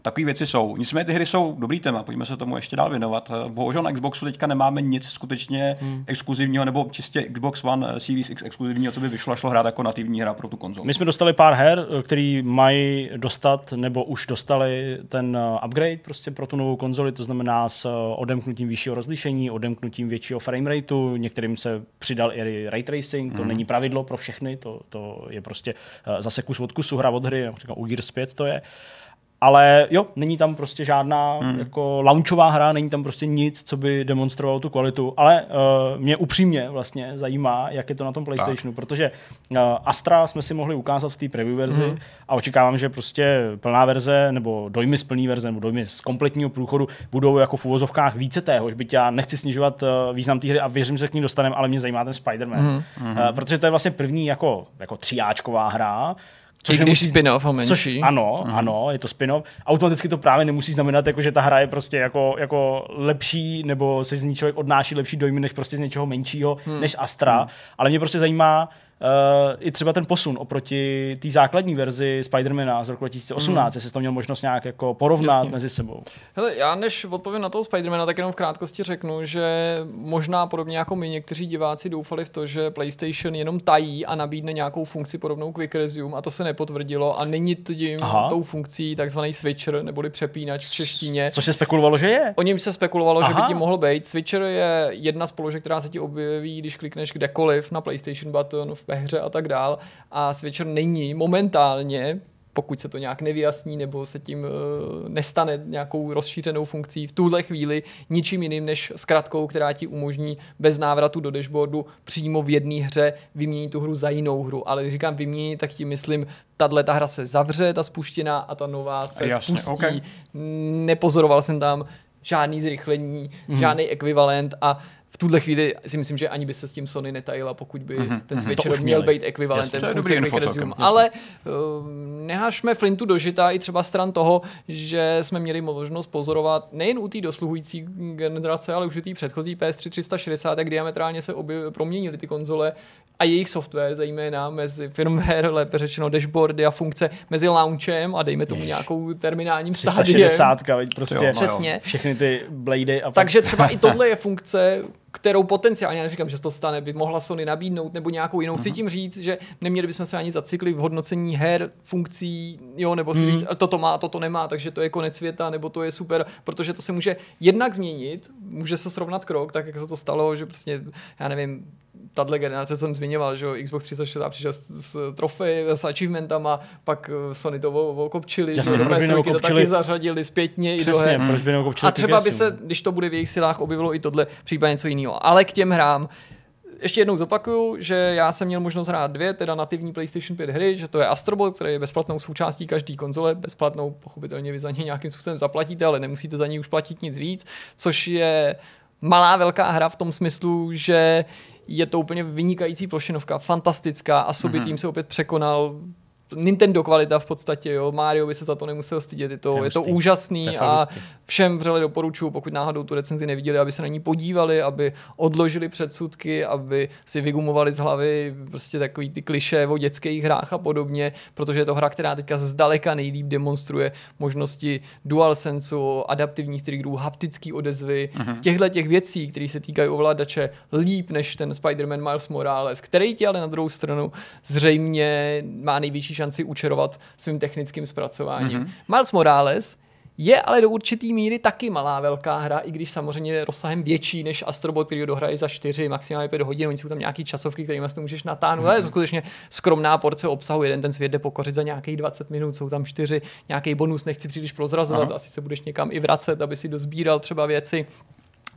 Takové věci jsou. Nicméně ty hry jsou dobrý téma, pojďme se tomu ještě dál věnovat. Eh, Bohužel na Xboxu teďka nemáme nic skutečně hmm. exkluzivního nebo čistě Xbox One eh, Series X exkluzivního, co by vyšlo a šlo hrát jako nativní hra pro tu konzoli. My jsme dostali pár her, který mají dostat nebo už dostali ten uh, upgrade prostě pro tu novou konzoli, to znamená s uh, odemknutím vyššího rozlišení, odemknutím většího frame rateu, některým se přidal i ray tracing, to není pravidlo pro všechny, to, to je prostě uh, zase kus od kusu, hra od hry, například u Gears 5 to je. Ale jo, není tam prostě žádná hmm. jako launchová hra, není tam prostě nic, co by demonstrovalo tu kvalitu, ale uh, mě upřímně vlastně zajímá, jak je to na tom PlayStationu, tak. protože uh, Astra jsme si mohli ukázat v té preview verzi hmm. a očekávám, že prostě plná verze nebo dojmy z plné verze nebo dojmy z kompletního průchodu budou jako v uvozovkách více téhož, byť já nechci snižovat uh, význam té hry a věřím, že se k ní dostaneme, ale mě zajímá ten Spider-Man, hmm. uh, protože to je vlastně první jako, jako tříáčková hra, I když spin-off a menší. Což, ano, mm. ano, je to spin-off. Automaticky to právě nemusí znamenat, jako, že ta hra je prostě jako, jako lepší, nebo se z ní člověk odnáší lepší dojmy, než prostě z něčeho menšího, hmm. než Astra. Hmm. Ale mě prostě zajímá, Uh, i třeba ten posun oproti té základní verzi Spidermana z roku 2018, mm. jestli to měl možnost nějak jako porovnat Jasně. mezi sebou. Hele, já než odpovím na toho Spidermana, tak jenom v krátkosti řeknu, že možná podobně jako my někteří diváci doufali v to, že PlayStation jenom tají a nabídne nějakou funkci podobnou Quick Resume a to se nepotvrdilo a není tím Aha. tou funkcí takzvaný switcher neboli přepínač v češtině. Což se spekulovalo, že je. O něm se spekulovalo, Aha. že by ti mohl být. Switcher je jedna z položek, která se ti objeví, když klikneš kdekoliv na PlayStation button, v hře a tak dál. A Switcher není momentálně pokud se to nějak nevyjasní nebo se tím uh, nestane nějakou rozšířenou funkcí v tuhle chvíli ničím jiným než zkratkou, která ti umožní bez návratu do dashboardu přímo v jedné hře vyměnit tu hru za jinou hru. Ale když říkám vyměnit, tak tím myslím, tahle ta hra se zavře, ta spuštěná a ta nová se Jasně, spustí. okay. Nepozoroval jsem tam žádný zrychlení, mm. žádný ekvivalent a v tuhle chvíli si myslím, že ani by se s tím Sony netajila, pokud by mm-hmm. ten Switcher už měl být ekvivalentem je funkce info Resume. celkem. Ale uh, nehašme Flintu do žita i třeba stran toho, že jsme měli možnost pozorovat nejen u té dosluhující generace, ale už u té předchozí PS3 360, jak diametrálně se obě proměnily ty konzole a jejich software, zejména mezi firmware, lépe řečeno dashboardy a funkce mezi launchem a dejme tomu nějakou terminálním stádiem. 360, veď prostě Jo, no jo. Přesně. všechny ty blady a pak- Takže třeba i tohle je funkce, kterou potenciálně, já neříkám, že to stane, by mohla Sony nabídnout nebo nějakou jinou. Chci tím říct, že neměli bychom se ani zacyklit v hodnocení her, funkcí, jo, nebo si říct, toto má, toto nemá, takže to je konec světa, nebo to je super, protože to se může jednak změnit, může se srovnat krok, tak jak se to stalo, že prostě, já nevím, tahle generace, co jsem zmiňoval, že Xbox 360 přišel s, s trofej, s achievementama, pak eh, Sony to okopčili, že proč by PS3 to taky zařadili zpětně i do her. Přesně, proč by A třeba by se, Resume? když to bude v jejich silách, objevilo i tohle, případně něco jiného. Ale k těm hrám, ještě jednou zopakuju, že já jsem měl možnost hrát dvě, teda nativní PlayStation 5 hry, že to je Astrobot, který je bezplatnou součástí každé konzole, bezplatnou, pochopitelně vy za ně nějakým způsobem zaplatíte, ale nemusíte za ní už platit nic víc, což je malá velká hra v tom smyslu, že je to úplně vynikající plošinovka, fantastická a sobě tým se opět překonal Nintendo kvalita v podstatě, jo. Mario by se za to nemusel stydět, je to, To je je to úžasný To je a hustý. všem vřele doporučuji, pokud náhodou tu recenzi neviděli, aby se na ní podívali, aby odložili předsudky, aby si vygumovali z hlavy prostě takový ty kliše o dětských hrách a podobně, protože je to hra, která teďka zdaleka nejlíp demonstruje možnosti DualSenseu, adaptivních triggerů, haptický odezvy, uh-huh. těchto těch věcí, které se týkají ovladače líp než ten Spider-Man Miles Morales, který ti ale na druhou stranu zřejmě má největší šanci učerovat svým technickým zpracováním. Mm-hmm. Miles Morales Je ale do určitý míry taky malá velká hra, i když samozřejmě je rozsahem větší než Astrobot, který ho dohraje za 4, maximálně 5 hodin. Oni jsou tam nějaký časovky, kterými to můžeš natáhnout. Mm-hmm. Ale je to skutečně skromná porce obsahu. Jeden ten svět jde pokořit za nějakých 20 minut, jsou tam 4, nějaký bonus, nechci příliš prozrazovat, Aha. asi se budeš někam i vracet, aby si dozbíral třeba věci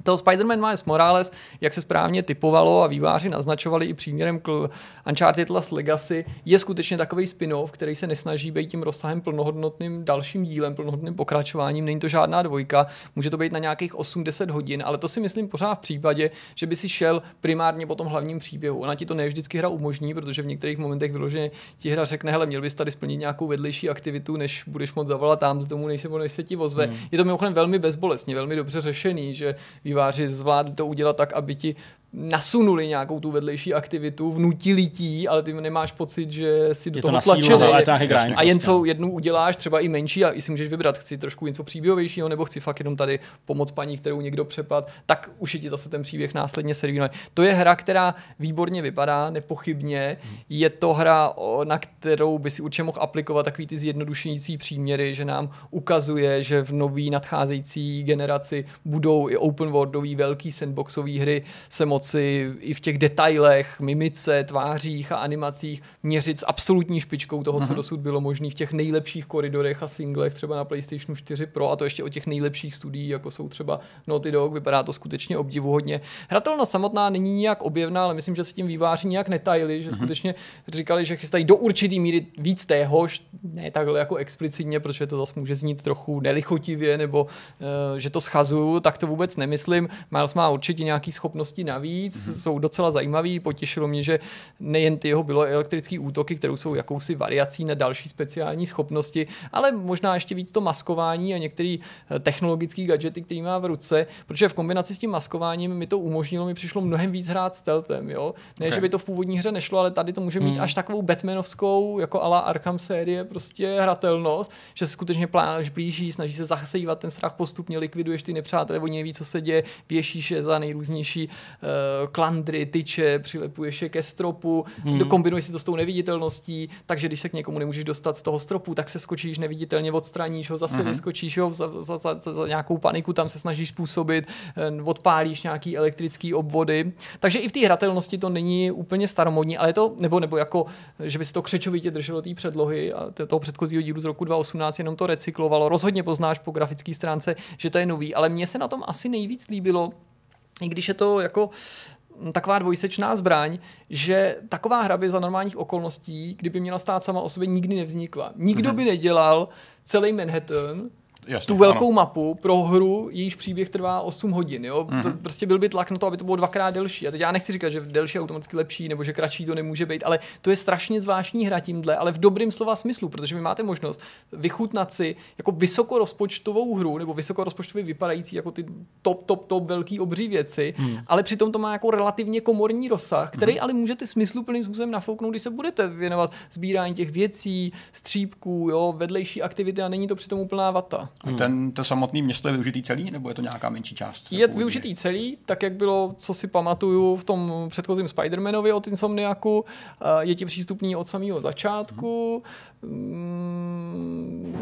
toho Spider-Man Miles Morales, jak se správně typovalo a výváři naznačovali i příměrem k Uncharted Last Legacy, je skutečně takový spin-off, který se nesnaží být tím rozsahem plnohodnotným dalším dílem, plnohodnotným pokračováním. Není to žádná dvojka, může to být na nějakých 8-10 hodin, ale to si myslím pořád v případě, že by si šel primárně po tom hlavním příběhu. Ona ti to ne vždycky hra umožní, protože v některých momentech vyloženě ti hra řekne, hele, měl bys tady splnit nějakou vedlejší aktivitu, než budeš moc zavolat tam z domu, než se, než se ti vozve. Hmm. Je to mimochodem velmi bezbolestně, velmi dobře řešený, že výváři zvládli to udělat tak, aby ti nasunuli nějakou tu vedlejší aktivitu, vnutili ti, ale ty nemáš pocit, že si do je toho to tlačený. Ale to grind, a jen co jednu uděláš, třeba i menší, a i si můžeš vybrat, chci trošku něco příběhovějšího, nebo chci fakt jenom tady pomoct paní, kterou někdo přepad, tak už je ti zase ten příběh následně servíruje. To je hra, která výborně vypadá, nepochybně. Je to hra, na kterou by si určitě mohl aplikovat takový ty zjednodušující příměry, že nám ukazuje, že v nový nadcházející generaci budou i open worldové velký sandboxové hry se moc moci i v těch detailech, mimice, tvářích a animacích měřit s absolutní špičkou toho, co mhm. dosud bylo možné v těch nejlepších koridorech a singlech, třeba na PlayStation 4 Pro a to ještě o těch nejlepších studií, jako jsou třeba Naughty Dog, vypadá to skutečně obdivuhodně. Hratelnost samotná není nijak objevná, ale myslím, že se tím výváři nijak netajili, že mm-hmm. skutečně říkali, že chystají do určitý míry víc téhož, ne takhle jako explicitně, protože to zase může znít trochu nelichotivě, nebo uh, že to schazuju, tak to vůbec nemyslím. Miles má určitě nějaké schopnosti navíc, navíc, mm-hmm. jsou docela zajímavý. Potěšilo mě, že nejen ty jeho bylo elektrické útoky, které jsou jakousi variací na další speciální schopnosti, ale možná ještě víc to maskování a některé eh, technologické gadgety, které má v ruce, protože v kombinaci s tím maskováním mi to umožnilo, mi přišlo mnohem víc hrát stealthem, jo. Ne, okay. že by to v původní hře nešlo, ale tady to může mít mm. až takovou Batmanovskou, jako ala Arkham série, prostě hratelnost, že se skutečně pláž blíží, snaží se zasejvat ten strach postupně, likviduješ ty nepřátelé, oni neví, co se děje, věšíš je za nejrůznější uh, klandry, tyče, přilepuješ je ke stropu, hmm. kombinuješ si to s tou neviditelností, takže když se k někomu nemůžeš dostat z toho stropu, tak se skočíš neviditelně, odstraníš ho, zase hmm. vyskočíš ho za, za, za, za, za nějakou paniku, tam se snažíš způsobit, eh, odpálíš nějaký elektrický obvody. Takže i v té hratelnosti to není úplně staromodní, ale je to, nebo, nebo jako, že by si to křečovitě drželo té předlohy a toho předchozího dílu z roku 2018 jenom to recyklovalo. Rozhodně poznáš po grafické stránce, že to je nový, ale mně se na tom asi nejvíc líbilo, i když je to jako taková dvojsečná zbraň, že taková hra by za normálních okolností, kdyby měla stát sama o sobě, nikdy nevznikla. Nikdo mm-hmm. by nedělal celý Manhattan Jasně, tu velkou ano. mapu pro hru, jejíž příběh trvá 8 hodin. Jo? Mm-hmm. To prostě byl by tlak na to, aby to bylo dvakrát delší. A teď já nechci říkat, že delší je automaticky lepší, nebo že kratší to nemůže být, ale to je strašně zvláštní hra tímhle, ale v dobrým slova smyslu, protože vy máte možnost vychutnat si jako vysokorozpočtovou hru, nebo vysokorozpočtově vypadající jako ty top, top, top velký obří věci, mm. ale přitom to má jako relativně komorní rozsah, který mm. ale můžete smysluplným způsobem nafouknout, když se budete věnovat sbírání těch věcí, střípků, jo, vedlejší aktivity a není to přitom úplná vata. Hmm. Ten, to samotné město je využitý celý, nebo je to nějaká menší část? Je původně? využitý celý, tak jak bylo, co si pamatuju v tom předchozím Spider-Manovi od Insomniaku. Je ti přístupný od samého začátku. Hmm.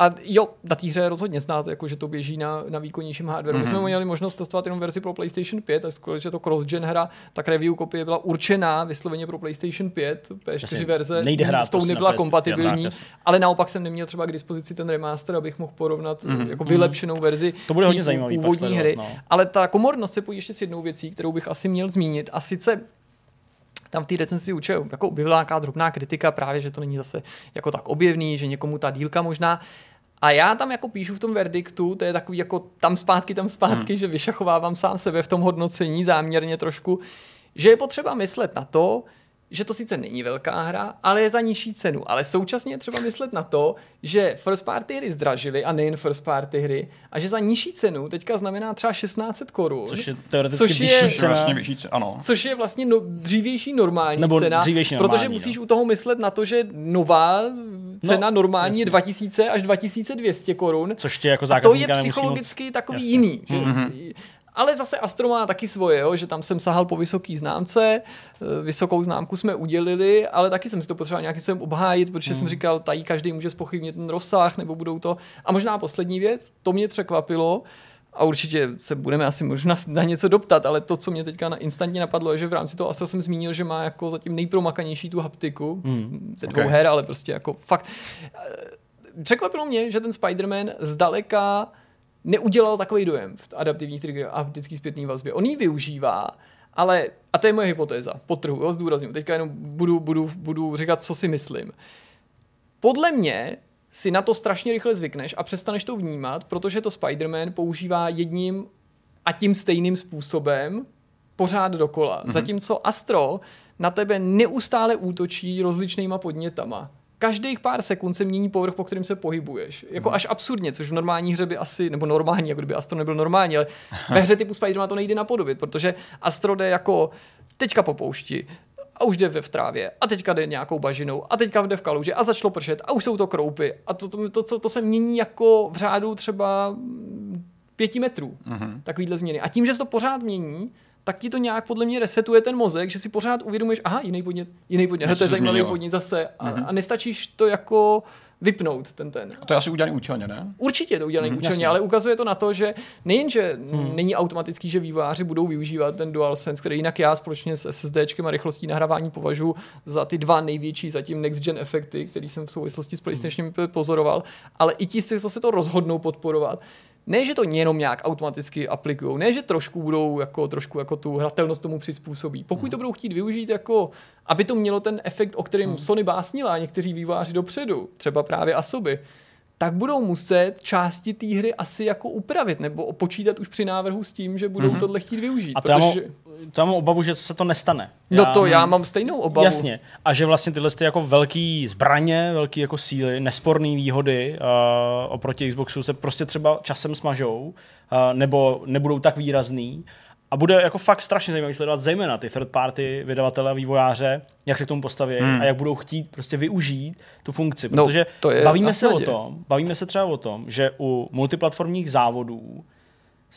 A jo, na té hře rozhodně znát, jako, že to běží na, na výkonnějším hardwareu. Mm-hmm. My jsme mhm. měli možnost testovat jenom verzi pro PlayStation 5, a že to cross-gen hra, tak review kopie byla určená vysloveně pro PlayStation 5, P4 verze nejde hrát s tou prostě nebyla kompatibilní, ale naopak jsem neměl třeba k dispozici ten remaster, abych mohl porovnat mm-hmm. jako vylepšenou verzi to bude hodně zajímavý původní hry. No. Ale ta komornost se pojí ještě s jednou věcí, kterou bych asi měl zmínit, a sice tam v té recenzi určitě jako objevila nějaká drobná kritika právě, že to není zase jako tak objevný, že někomu ta dílka možná a já tam jako píšu v tom verdiktu, to je takový jako tam zpátky, tam zpátky, hmm. že vyšachovávám sám sebe v tom hodnocení záměrně trošku, že je potřeba myslet na to, že to sice není velká hra, ale je za nižší cenu. Ale současně je třeba myslet na to, že first party hry zdražily a nejen first party hry a že za nižší cenu teďka znamená třeba 1600 korun. Což je teoreticky což je, vyšší cena. Vlastně vyšší cena ano. Což je vlastně no, dřívější normální Nebo cena. Dřívější normální, protože musíš no. u toho myslet na to, že nová cena no, normální jasně. je 2000 až 2200 korun. Což tě jako a to je psychologicky moc... takový jasně. jiný. Že? Mm-hmm Ale zase Astro má taky svoje, jo, že tam jsem sahal po vysoký známce, eh, vysokou známku jsme udělili, ale taky jsem si to potřeboval nějakým způsobem obhájit, protože hmm. jsem říkal, tady každý může spochybnit ten rozsah, nebo budou to. A možná poslední věc, to mě překvapilo, a určitě se budeme asi možná *laughs* na něco doptat, ale to, co mě teďka na instantně napadlo, je, že v rámci toho Astra jsem zmínil, že má jako zatím nejpromakanější tu haptiku hmm. ze dvou okay. her, ale prostě jako fakt. Eh, překvapilo mě, že ten Spider-Man zdaleka neudělal takový dojem v adaptivních trigger a haptický zpětný vazbě. On ji využívá, ale, a to je moje hypotéza, potrhu, jo, zdůrazním, teďka jenom budu, budu, budu říkat, co si myslím. Podle mě si na to strašně rychle zvykneš a přestaneš to vnímat, protože to Spider-Man používá jedním a tím stejným způsobem pořád dokola. Mm-hmm. Zatímco Astro na tebe neustále útočí rozličnýma podnětama každých pár sekund se mění povrch, po kterým se pohybuješ. Jako hmm. až absurdně, což v normální hře by asi, nebo normální, jako kdyby Astro nebyl normální, ale ve hře typu Spider-Man to nejde napodobit, protože Astro jde jako teďka po poušti, a už jde ve v trávě, a teďka jde nějakou bažinou, a teďka jde v kaluži, a začalo pršet, a už jsou to kroupy. A to, to, to, to, to se mění jako v řádu třeba pěti metrů, uh-huh. takovýhle změny. A tím, že se to pořád mění, tak ti to nějak podle mě resetuje ten mozek, že si pořád uvědomuješ, aha, jiný podnět, jiný podnět, to je zajímavý podnět zase a, mm-hmm. a nestačíš to jako vypnout ten ten. A to je asi udělané účelně, ne? Určitě to udělané mm, účelně, jasně. ale ukazuje to na to, že nejenže mm. není automatický, že výváři budou využívat ten DualSense, který jinak já společně s SSDčkem a rychlostí nahrávání považuji za ty dva největší zatím next gen efekty, který jsem v souvislosti s PlayStationem mm. pozoroval, ale i ti si zase to rozhodnou podporovat, ne, že to jenom nějak automaticky aplikují, ne, že trošku budou jako, trošku jako tu hratelnost tomu přizpůsobí. Pokud hmm. to budou chtít využít jako, aby to mělo ten efekt, o kterém hmm. Sony básnila někteří výváři dopředu, třeba právě Asoby, tak budou muset části té hry asi jako upravit nebo počítat už při návrhu s tím, že budou mm-hmm. tohle chtít využít. A to protože... já, mám, obavu, že se to nestane. No já, to já mám stejnou obavu. Jasně. A že vlastně tyhle ty jako velký zbraně, velký jako síly, nesporné výhody uh, oproti Xboxu se prostě třeba časem smažou uh, nebo nebudou tak výrazný a bude jako fakt strašně zajímavý sledovat zejména ty third party vydavatele a vývojáře, jak se k tomu postaví hmm. a jak budou chtít prostě využít tu funkci. No, protože no, to je bavíme se o tom, bavíme se třeba o tom, že u multiplatformních závodů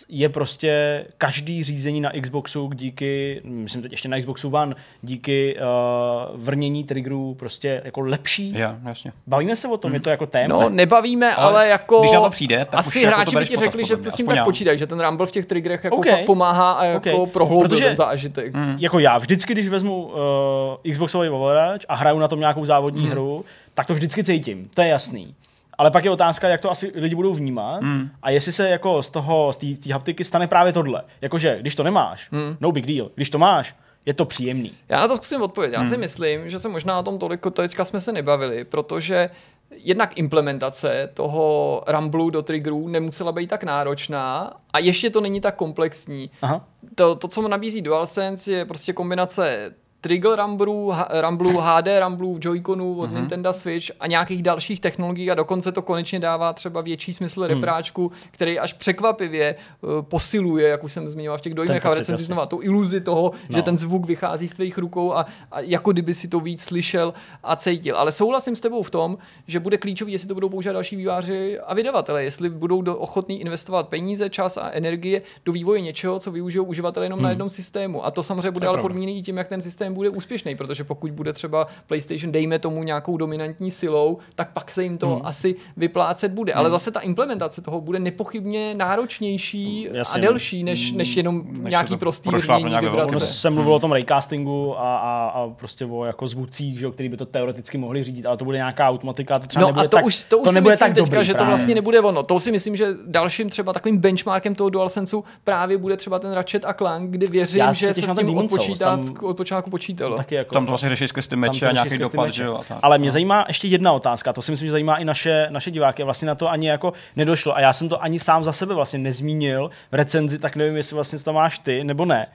je prostě každý řízení na Xboxu díky, myslím teď ještě na Xboxu One, díky uh, vrnění triggerů prostě jako lepší. Já, jasně. Bavíme se o tom, hmm. je to jako téma. No, nebavíme, ale, ale jako... Když na to přijde, tak asi jako hráči by ti řekli, že to s tím tak počítají, že ten Rumble v těch triggerech jako okay. fakt pomáhá a jako okay. Protože, ten zážitek. Hmm. Jako já, vždycky, když vezmu uh, Xboxový ovladač a hraju na tom nějakou závodní hmm. hru, tak to vždycky cítím, to je jasný. Ale pak je otázka, jak to asi lidi budou vnímat mm. a jestli se jako z toho, z té haptiky stane právě tohle. Jakože, když to nemáš, mm. no big deal. Když to máš, je to příjemný. Já na to zkusím odpovědět. Já mm. si myslím, že se možná o tom toliko teďka jsme se nebavili, protože jednak implementace toho Ramblu do triggerů nemusela být tak náročná a ještě to není tak komplexní. Aha. To, to, co nabízí DualSense, je prostě kombinace Trigger Rumblu, Rumblu HD Rumblu, Joy-Conu od mm-hmm. Nintendo Switch a nějakých dalších technologií a dokonce to konečně dává třeba větší smysl mm. repráčku, který až překvapivě uh, posiluje, jak už jsem zmiňoval v těch dojmech a recenzi znova, tu iluzi toho, no. že ten zvuk vychází z tvých rukou a, a jako kdyby si to víc slyšel a cítil. Ale souhlasím s tebou v tom, že bude klíčový, jestli to budou používat další výváři a vydavatele, jestli budou do, ochotní investovat peníze, čas a energie do vývoje něčeho, co využijou uživatelé jenom hmm. na jednom systému. A to samozřejmě bude ale podmíněný tím, jak ten systém systém bude úspěšný, protože pokud bude třeba PlayStation, dejme tomu nějakou dominantní silou, tak pak se jim to hmm. asi vyplácet bude. Hmm. Ale zase ta implementace toho bude nepochybně náročnější Jasně. a delší, než, než hmm. jenom než nějaký prostý vrnění vibrace. se mluvilo o tom raycastingu a, a, a prostě o jako zvucích, že, který by to teoreticky mohli řídit, ale to bude nějaká automatika, to třeba no nebude a to tak, už, to už to nebude tak teďka, dobrý, že to vlastně nebude ono. To si myslím, že dalším třeba takovým benchmarkem toho DualSense právě bude třeba ten Ratchet a Clank, kdy věřím, Já že se s tím od, počítat, od počátku počítalo. Taky jako, tam to vlastně řeší skrz ty meče a nějaký dopad, že jo. Tak, Ale mě no. zajímá ještě jedna otázka, to si myslím, že zajímá i naše, naše diváky, vlastně na to ani jako nedošlo a já jsem to ani sám za sebe vlastně nezmínil v recenzi, tak nevím, jestli vlastně to máš ty nebo ne.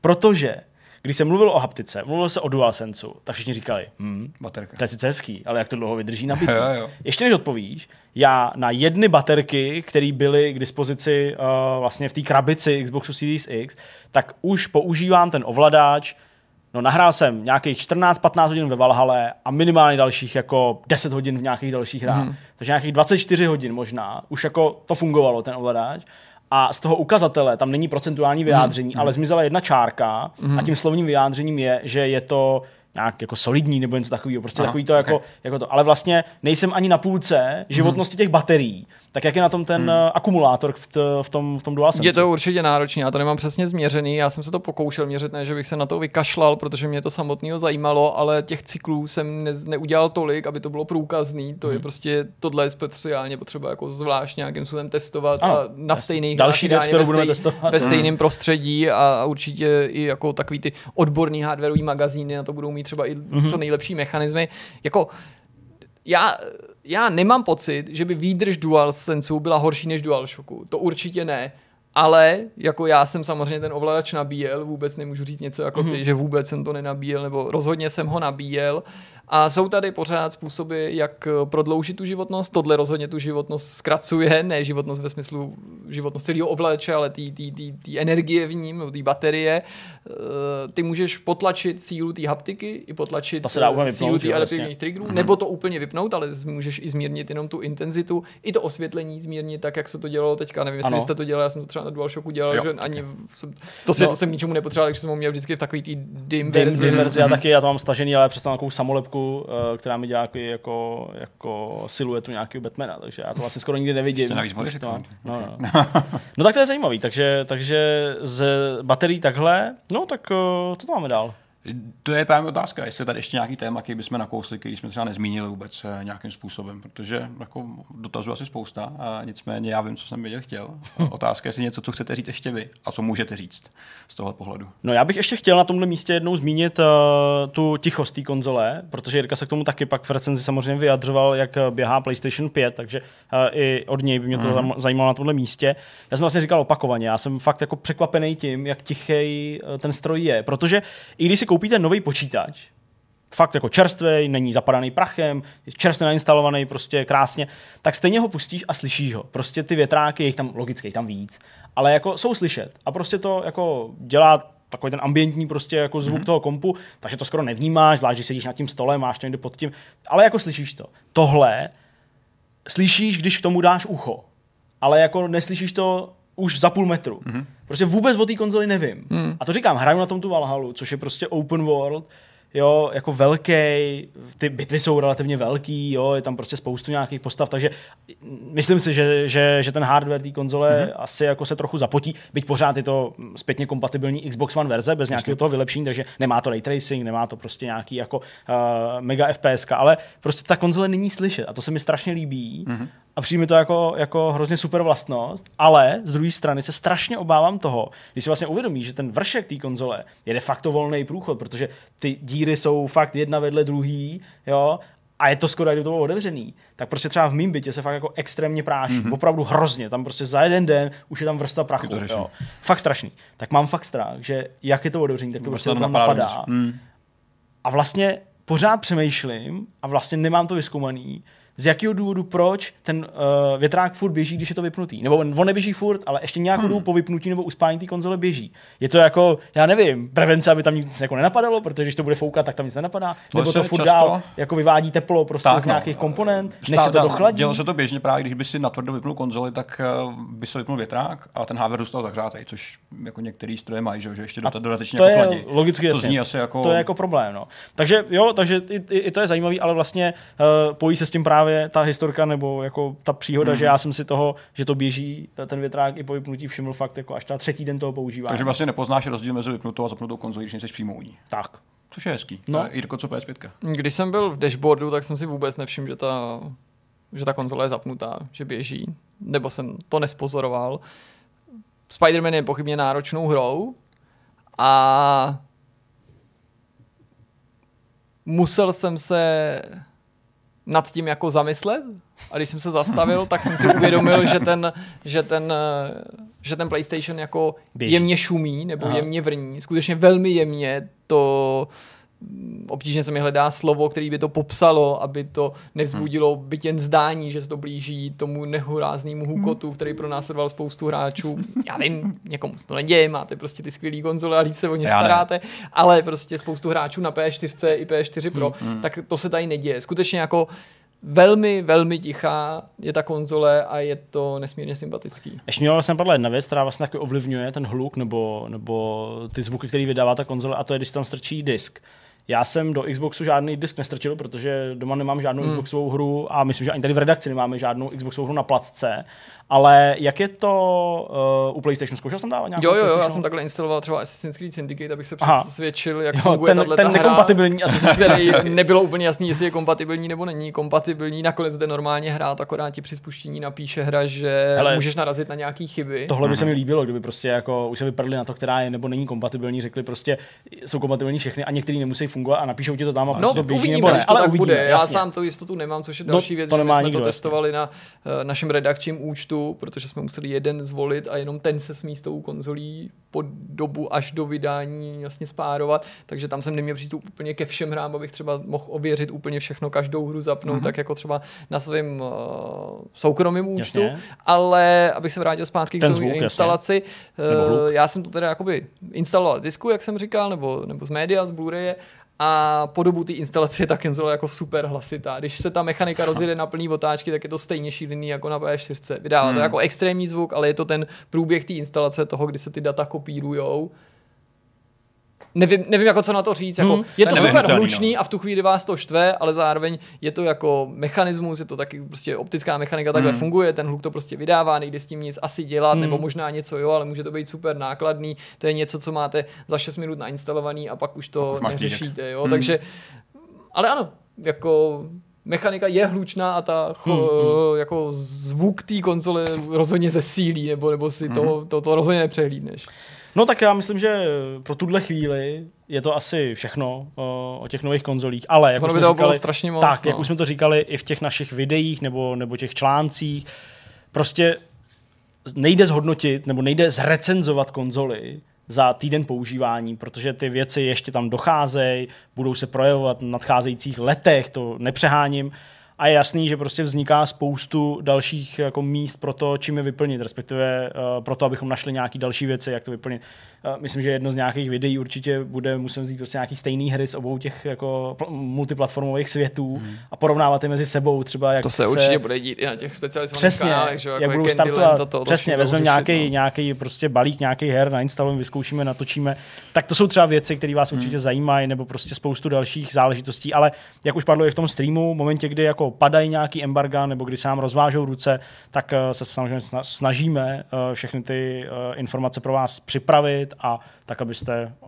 Protože když jsem mluvil o haptice, mluvil se o DualSense, tak všichni říkali, hm, baterka. to je sice hezký, ale jak to dlouho vydrží na *laughs* jo, jo. Ještě než odpovíš, já na jedny baterky, které byly k dispozici uh, vlastně v té krabici Xboxu Series X, tak už používám ten ovladač No nahrál jsem nějakých 14-15 hodin ve Valhale a minimálně dalších jako 10 hodin v nějakých dalších hrách. Mm. Takže nějakých 24 hodin možná. Už jako to fungovalo, ten ovladač. a z toho ukazatele tam není procentuální vyjádření, mm. ale zmizela jedna čárka mm. a tím slovním vyjádřením je, že je to nějak jako solidní nebo něco takového, prostě Aha, takový to jako, okay. jako to. Ale vlastně nejsem ani na půlce životnosti těch baterií, tak jak je na tom ten hmm. Akumulátor v, t, v tom, v tom DualSense? Je to určitě náročné, já to nemám přesně změřený, já jsem se to pokoušel měřit, ne, že bych se na to vykašlal, protože mě to samotného zajímalo, ale těch cyklů jsem ne, neudělal tolik, aby to bylo průkazný, to hmm. je prostě tohle je speciálně potřeba jako zvlášť nějakým způsobem testovat ano, a na stejných další věc, kterou budeme testovat. Ve stejném hmm. prostředí a, a určitě i jako takový ty odborný hardwareový magazíny na to budou mít třeba i mm-hmm. co nejlepší mechanismy. Jako já, já nemám pocit, že by výdrž DualSense byla horší než DualShocku. To určitě ne. Ale jako já jsem samozřejmě ten ovladač nabíjel, vůbec nemůžu říct něco jako ty, mm-hmm. že vůbec jsem to nenabíjel, nebo rozhodně jsem ho nabíjel a jsou tady pořád způsoby, jak prodloužit tu životnost. Tohle rozhodně tu životnost zkracuje, ne životnost ve smyslu životnost celého ovladače, ale té energie v ním, té baterie. Eh, ty můžeš potlačit sílu té haptiky i potlačit eh, sílu té adaptivních vlastně. triggerů, mm-hmm. nebo to úplně vypnout, ale můžeš i zmírnit jenom tu intenzitu, i to osvětlení zmírnit tak, jak se to dělalo teďka. Nevím, jestli jste to dělali, já jsem to třeba na DualShocku dělal, jo, že ani jsem, to, světlo no. jsem ničemu nepotřeboval, takže jsem ho měl vždycky v takový tý dim, dim verzi. Dim verzi, já taky, já to mám stažený, ale přes nějakou samolepku Eh, která mi dělá jako, jako siluetu nějakého Batmana, takže já to vlastně skoro nikdy nevidím. Ještě navíc můžeš no, no, *laughs* no. no tak to je zajímavý, takže, takže z baterií takhle, no tak uh, co to máme dál? To je právě otázka, jestli tady ještě nějaký téma, který bychom nakousli, který jsme třeba nezmínili vůbec eh, nějakým způsobem, protože jako dotazů asi spousta, a nicméně já vím, co jsem věděl chtěl. Otázka je, jestli něco, co chcete říct ještě vy a co můžete říct z toho pohledu. No já bych ještě chtěl na tomhle místě jednou zmínit uh, tu tichost té konzole, protože Jirka se k tomu taky pak v recenzi samozřejmě vyjadřoval, jak běhá PlayStation 5, takže uh, i od něj by mě to mm. zajímalo na tomhle místě. Já jsem vlastně říkal opakovaně, já jsem fakt jako překvapený tím, jak tichý ten stroj je, protože i když si koupíte nový počítač, fakt jako čerstvý, není zapadaný prachem, je čerstvě nainstalovaný, prostě krásně, tak stejně ho pustíš a slyšíš ho. Prostě ty větráky, jich tam logicky, jich tam víc, ale jako jsou slyšet a prostě to jako dělá takový ten ambientní prostě jako zvuk mm-hmm. toho kompu, takže to skoro nevnímáš, zvlášť, když sedíš nad tím stolem, máš to někde pod tím, ale jako slyšíš to. Tohle slyšíš, když k tomu dáš ucho, ale jako neslyšíš to už za půl metru. Mm-hmm. Prostě vůbec o té konzoli nevím. Mm. A to říkám, hraju na tom tu Valhalu, což je prostě open world, jo, jako velký, ty bitvy jsou relativně velký, jo, je tam prostě spoustu nějakých postav, takže myslím si, že, že, že ten hardware té konzole mm-hmm. asi jako se trochu zapotí, byť pořád je to zpětně kompatibilní Xbox One verze, bez nějakého toho vylepšení, takže nemá to ray tracing, nemá to prostě nějaký jako uh, mega FPS, ale prostě ta konzole není slyšet a to se mi strašně líbí. Mm-hmm a přijme to jako, jako hrozně super vlastnost, ale z druhé strany se strašně obávám toho, když si vlastně uvědomí, že ten vršek té konzole je de facto volný průchod, protože ty díry jsou fakt jedna vedle druhý, jo, a je to skoro, jak to bylo otevřený, tak prostě třeba v mým bytě se fakt jako extrémně práší, mm-hmm. opravdu hrozně, tam prostě za jeden den už je tam vrsta prachu, jo. fakt strašný. Tak mám fakt strach, že jak je to otevřený, tak to prostě tam napadá. Mm. A vlastně pořád přemýšlím a vlastně nemám to vyzkoumaný, z jakého důvodu, proč ten uh, větrák furt běží, když je to vypnutý. Nebo on neběží furt, ale ještě nějakou hmm. dobu po vypnutí nebo uspání té konzole běží. Je to jako, já nevím, prevence, aby tam nic jako nenapadalo, protože když to bude foukat, tak tam nic nenapadá. To nebo to furt často... dál jako vyvádí teplo prostě tak, z no. nějakých no. komponent, než se to dochladí. Dělo se to běžně právě, když by si natvrdo vypnul konzoli, tak uh, by se vypnul větrák a ten hardware zůstal zahřátý, což jako některý stroje mají, že, že ještě do, dodatečně to jako je logicky to zní asi jako... To je jako problém, no. Takže jo, takže i, i, i to je zajímavý, ale vlastně uh, pojí se s tím právě ta historka nebo jako ta příhoda, mm-hmm. že já jsem si toho, že to běží, ten větrák i po vypnutí všiml fakt jako až ta třetí den toho používání. Takže vlastně nepoznáš rozdíl mezi vypnutou a zapnutou konzolí, když nejsi přímo u ní. Tak. Což je hezký. No. I co PS5. Když jsem byl v dashboardu, tak jsem si vůbec nevšiml, že ta, že ta konzole je zapnutá, že běží. Nebo jsem to nespozoroval. Spider-Man je pochybně náročnou hrou a musel jsem se nad tím jako zamyslet a když jsem se zastavil, tak jsem si uvědomil, že ten, že ten, že ten PlayStation jako Běží. jemně šumí nebo Aha. jemně vrní. Skutečně velmi jemně to obtížně se mi hledá slovo, který by to popsalo, aby to nevzbudilo hmm. byt jen zdání, že se to blíží tomu nehoráznému hukotu, hmm. který pro nás spoustu hráčů. Já vím, někomu se to neděje, máte prostě ty skvělé konzole a líp se o ně Já staráte, ne. ale prostě spoustu hráčů na P4 i P4 Pro, hmm. tak to se tady neděje. Skutečně jako velmi, velmi tichá je ta konzole a je to nesmírně sympatický. Ještě měla jsem padla jedna věc, která vlastně taky ovlivňuje ten hluk nebo, nebo ty zvuky, který vydává ta konzole, a to je, když tam strčí disk. Já jsem do Xboxu žádný disk nestrčil, protože doma nemám žádnou hmm. Xboxovou hru a myslím, že ani tady v redakci nemáme žádnou Xboxovou hru na placce. Ale jak je to uh, u PlayStationu? Zkoušel jsem dávat nějakou Jo, jo, jo, já jsem takhle instaloval třeba Assassin's Creed Syndicate, abych se přesvědčil, jak Jo, funguje ten, tato ten hra. nekompatibilní Assassin's Creed. *laughs* nebylo úplně jasný, jestli je kompatibilní nebo není kompatibilní. Nakonec jde normálně hrát, akorát ti při spuštění napíše hra, že Hele, můžeš narazit na nějaký chyby. Tohle by se mi líbilo, kdyby prostě jako už se vypadli na to, která je nebo není kompatibilní, řekli prostě jsou kompatibilní všechny a některý nemusí fungovat a napíšou ti to tam a No, prostě to běží uvidíme, nebo ne. to ale tak uvidíme, bude. Já jasně. sám tu jistotu nemám, což je No, další věc, to že my jsme to testovali na uh, našem redakčním účtu, protože jsme museli jeden zvolit a jenom ten se smí s tou konzolí po dobu až do vydání vlastně spárovat, takže tam jsem neměl přístup úplně ke všem hrám, abych třeba mohl ověřit úplně všechno, každou hru zapnout, mm-hmm. tak jako třeba na svém uh, soukromém účtu, Jasně. ale abych se vrátil zpátky Ten k tomu instalaci, uh, já jsem to teda jakoby instaloval z disku, jak jsem říkal, nebo, nebo z média, z Blu-raye, a po dobu té instalace je ta konzole jako super hlasitá. Když se ta mechanika rozjede na plný otáčky, tak je to stejně šílený jako na P4. Vydává Hmm. to jako extrémní zvuk, ale je to ten průběh té instalace toho, kdy se ty data kopírujou. Nevím, nevím jako co na to říct. Jako, Hmm, je to super hlučný a v tu chvíli vás to štve, ale zároveň je to jako mechanismus, je to taky prostě optická mechanika, takhle Hmm. funguje, ten hluk to prostě vydává, nejde s tím nic asi dělat, Hmm. nebo možná něco jo, ale může to být super nákladný. To je něco, co máte za 6 minut nainstalovaný a pak už to Pak už neřešíte. Jo? Hmm. Takže, ale ano, jako mechanika je hlučná a ta cho, jako zvuk té konzole rozhodně zesílí, nebo, nebo si to, to, to rozhodně nepřehlídneš. No tak já myslím, že pro tuhle chvíli je to asi všechno o, o těch nových konzolích, ale jak Ono už jsme říkali, strašně moc, tak, no. jak už jsme to říkali i v těch našich videích nebo, nebo těch článcích, prostě nejde zhodnotit nebo nejde zrecenzovat konzoli za týden používání, protože ty věci ještě tam docházejí, budou se projevovat v nadcházejících letech, to nepřeháním. A je jasný, že prostě vzniká spoustu dalších jako míst pro to, čím je vyplnit, respektive uh, pro to, abychom našli nějaké další věci, jak to vyplnit. Myslím, že jedno z nějakých videí určitě bude, musím vzít prostě nějaký stejný hry z obou těch jako pl- multiplatformových světů hmm. a porovnávat je mezi sebou, třeba jak To se určitě bude dít i na těch specializovaných Přesně, kanálech, že jo, jak jako budou startovat, to, to, to přesně, vezmeme nějaký, no. nějaký prostě balík, nějaký her, nainstalujeme, vyzkoušíme, natočíme, tak to jsou třeba věci, které vás určitě zajímají, nebo prostě spoustu dalších záležitostí, ale jak už padlo i v tom streamu, v momentě, kdy jako padají nějaký embarga, nebo kdy se nám rozvážou ruce, tak eh, se samozřejmě sna- snažíme eh, všechny ty eh, informace pro vás připravit a tak, abyste eh,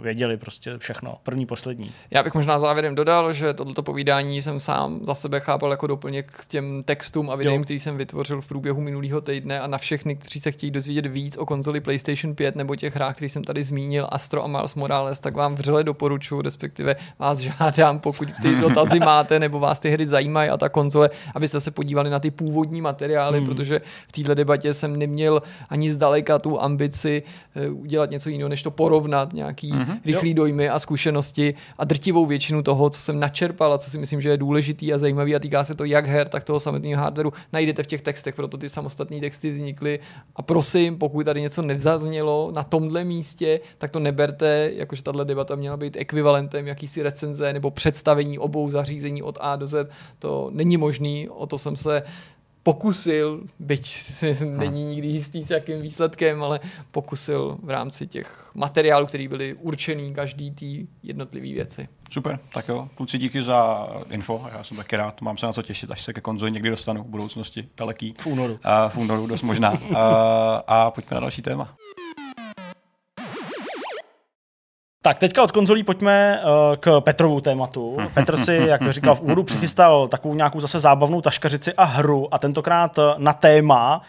věděli prostě všechno, první, poslední. Já bych možná závěrem dodal, že tohleto povídání jsem sám za sebe chápal jako doplněk k těm textům a videím, Jo. který jsem vytvořil v průběhu minulého týdne a na všechny, kteří se chtějí dozvědět víc o konzoli PlayStation 5 nebo těch hrách, které jsem tady zmínil, Astro a Miles Morales, tak vám vřele doporučuji, respektive vás žádám, pokud ty *laughs* dotazy máte nebo vás ty hry zajímají a ta konzole, abyste se podívali na ty původní materiály, hmm. protože v této debatě jsem neměl ani zdaleka tu ambici eh, udělat něco jiného, než to porovnat, nějaký mm-hmm. rychlý dojmy a zkušenosti a drtivou většinu toho, co jsem načerpal a co si myslím, že je důležitý a zajímavý a týká se to jak her, tak toho samotného hardwareu, najdete v těch textech, proto ty samostatné texty vznikly. A prosím, pokud tady něco nevzaznělo na tomhle místě, tak to neberte, jakože tahle debata měla být ekvivalentem jakýsi recenze nebo představení obou zařízení od A do Z. To není možný, o to jsem se pokusil, byť si není nikdy jistý s jakým výsledkem, ale pokusil v rámci těch materiálů, které byly určený každý té jednotlivé věci. Super, tak jo. Kluci, díky za info. Já jsem taky rád. Mám se na co těšit, až se ke konzoli někdy dostanu v budoucnosti daleký. V únoru. A v únoru dost možná. *laughs* A, a pojďme na další téma. Tak, teďka od konzolí pojďme uh, k Petrovu tématu. *laughs* Petr si, jak říkal v úvodu, přichystal takovou nějakou zase zábavnou taškařici a hru a tentokrát na téma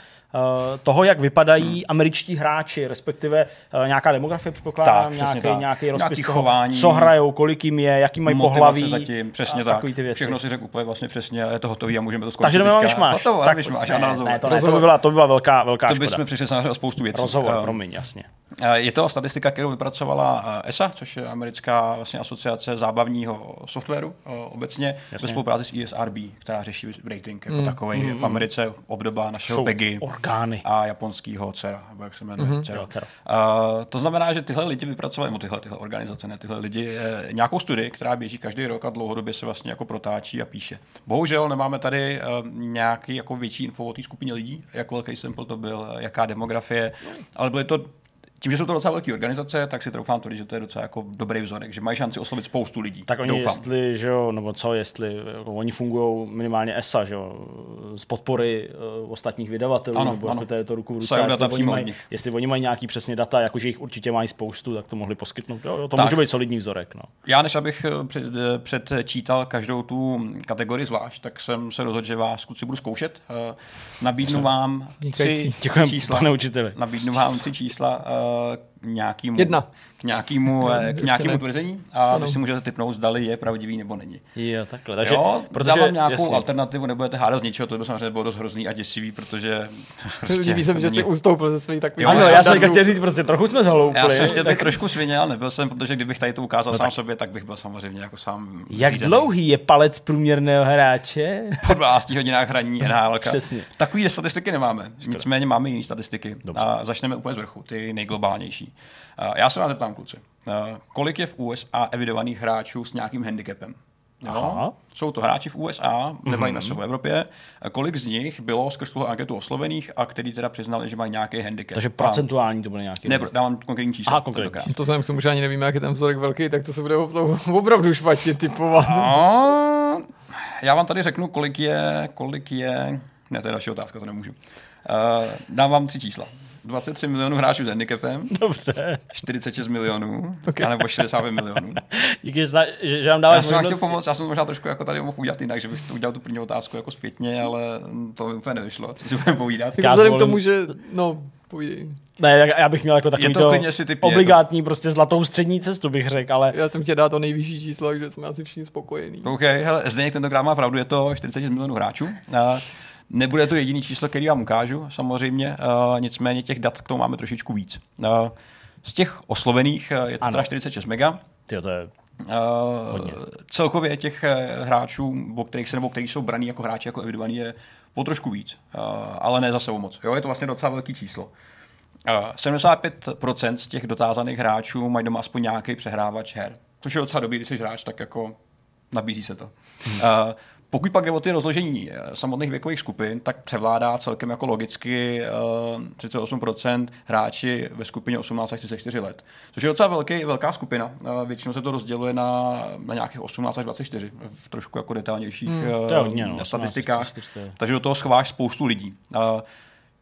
toho, jak vypadají američtí hráči, respektive uh, nějaká demografie, předpokládám, Tak, nějaký, tak. nějaký rozpis Nějaký toho, chování, co hrajou, kolik jim je, jaký mají pohlaví. zatím, přesně a tak. takový ty věci. Všechno si řekl úplně vlastně přesně, je to hotový a můžeme to skončit Takže jdeme teďka. myšmaš. Hotovo, Tak, myšmaš, ne, ne, to, ne, to, by byla, to by byla velká, velká to bychom přišli samozřejmě o spoustu věcí. Rozhovor, Um, promiň, jasně. Eh, Je to statistika, kterou vypracovala eh, ESA, což je americká vlastně asociace zábavního softwaru eh, obecně, Jasně. ve spolupráci s ESRB, která řeší rating jako mm. takový. V Americe obdoba našeho Jsou PEGI orgány. a japonského CERA, nebo jak se jmenuje, mm-hmm. CERA. Jo, CERA. Uh, to znamená, že tyhle lidi vypracovali, nebo tyhle, tyhle organizace, ne tyhle lidi, eh, nějakou studii, která běží každý rok a dlouhodobě se vlastně jako protáčí a píše. Bohužel nemáme tady uh, nějaký jako větší info o té skupině lidí, jak velký sample to byl, eh, jaká demografie, ale byly to tím, že jsou to docela velké organizace, tak si troufám tvrdit, že to je docela jako dobrý vzorek, že mají šanci oslovit spoustu lidí. Tak oni, Doufám. jestli, že jo, nebo co, jestli, jako oni fungují minimálně ESA, že jo, z podpory uh, ostatních vydavatelů, Ano, nebo ano. to ruku v ruce, jestli, oni mají, jestli oni mají nějaký přesně data, jakože jich určitě mají spoustu, tak to mohli poskytnout. Jo, jo, to Tak. může být solidní vzorek. No. Já než abych eh, před, eh, předčítal každou tu kategorii zvlášť, tak jsem se rozhodl, že vás kluci budu zkoušet. Nabídnu *laughs* vám tři. Děkujeme, čísla. pane učiteli. Nabídnu vám tři čísla eh, k nějakému, Jedna. k nějakému, eh, k *laughs* Ještě nějakému tvrzení a Ano. vy si můžete typnout, zdali je pravdivý nebo není. Jo, takhle. Takže, jo, protože, dávám nějakou jasně. alternativu, nebudete hádat z ničeho, to by samozřejmě bylo dost hrozný a děsivý, protože *laughs* se mi, to že není- jsi ustoupil ze svých takových Ano, já jsem chtěl říct, prostě trochu jsme zhaloupili. Já jsem chtěl tak trošku svině, ale nebyl jsem, protože kdybych tady to ukázal No sám tak- sobě, tak bych byl samozřejmě jako sám Jak řízený. dlouhý je palec průměrného hráče? po 12 hodinách hraní *laughs* NHL. Přesně. Takový statistiky nemáme. Nicméně máme jiné statistiky. A začneme úplně z vrchu, ty nejglobálnější. A Já se vás zeptám, kluci. A Kolik je v USA evidovaných hráčů s nějakým handicapem? Aha. Jo? Jsou to hráči v USA, nebavíme se o Evropě. A Kolik z nich bylo skrz tuhle anketu oslovených a který teda přiznali, že mají nějaký handicap? Takže procentuální to bude nějaký. Ne, dávám konkrétní čísla. Aha, konkrétní. To vzhledem k tomu, že ani nevíme, jak je ten vzorek velký, tak to se bude opravdu špatně typovat. A já vám tady řeknu, kolik je, kolik je, ne, to je další otázka, to nemůžu. Uh, dám vám tři čísla. 23 milionů hráčů s handicapem, Dobře. 46 milionů, Okay. anebo 65 milionů. Díky, za, že, že nám Já dáváš jsem vám chtěl pomoct, já jsem možná trošku jako tady mohl udělat jinak, že bych to udělal tu první otázku jako zpětně, ale to mi úplně nevyšlo, co si budeme povídat. Já Vzhledem k tomu, že, no, povídej. Ne, já bych měl jako takový to to, typni, je to- obligátní prostě zlatou střední cestu, bych řekl, ale Já jsem chtěl dát to nejvyšší číslo, takže jsme asi všichni spokojení. OK, hele, Zdeněk tentokrát má pravdu, je to 46 milionů hráčů. Uh, nebude to jediný číslo, který vám ukážu, samozřejmě, uh, nicméně těch dat k tomu máme trošičku víc. Uh, z těch oslovených uh, je to Ano. teda 46 mega. tyjo, to je Uh, celkově těch eh, hráčů, o kterých se nebo kteří jsou braní jako hráči, jako evidovaný, je po trošku víc, uh, ale ne zase o moc. Jo, je to vlastně docela velký číslo. Uh, 75% z těch dotázaných hráčů mají doma aspoň nějaký přehrávač her. Což je docela dobrý, když jsi hráč, tak jako nabízí se to. Hmm. Uh, pokud pak jde o ty rozložení eh, samotných věkových skupin, tak převládá celkem jako logicky uh, 38% hráči ve skupině 18 až 34 let. Což je docela velký, velká skupina. Uh, většinou se to rozděluje na, na nějakých 18 až 24 v trošku jako detailnějších uh, hodně, no, 18 statistikách. 24, to je- Takže do toho schováš spoustu lidí.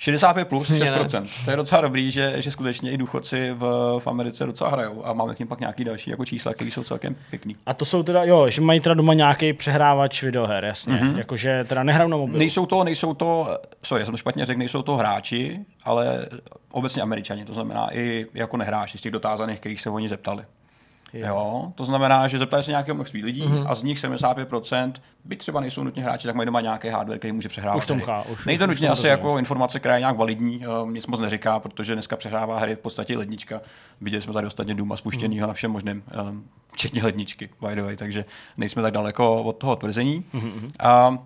Uh, 65 plus Mě ne. 6%. To je docela dobrý, že, že skutečně i důchodci v, v Americe docela hrajou a máme k ním pak nějaký další jako čísla, které jsou celkem pěkný. A to jsou teda, jo, že mají teda doma nějaký přehrávač videoher, jasně. Mhm. Mm-hmm. Jakože teda nehrajou na mobil. Nejsou to, nejsou to, sorry, já jsem to špatně řekl, nejsou to hráči, ale obecně američani, to znamená i jako nehráči z těch dotázaných, kterých se oni zeptali. Jo. Jo, to znamená, že zeptali se nějakého množství lidí mm-hmm. a z nich 75%, byť třeba nejsou nutně hráči, tak mají doma nějaký hardware, který může přehrávat. Už to už- už nutně asi jako jasně. informace, která je nějak validní, uh, nic moc neříká, protože dneska přehrává hry v podstatě lednička. Viděli jsme tady ostatně Duma spuštěnýho na všem možném, um, včetně ledničky, by the way, takže nejsme tak daleko od toho tvrzení. Mm-hmm. A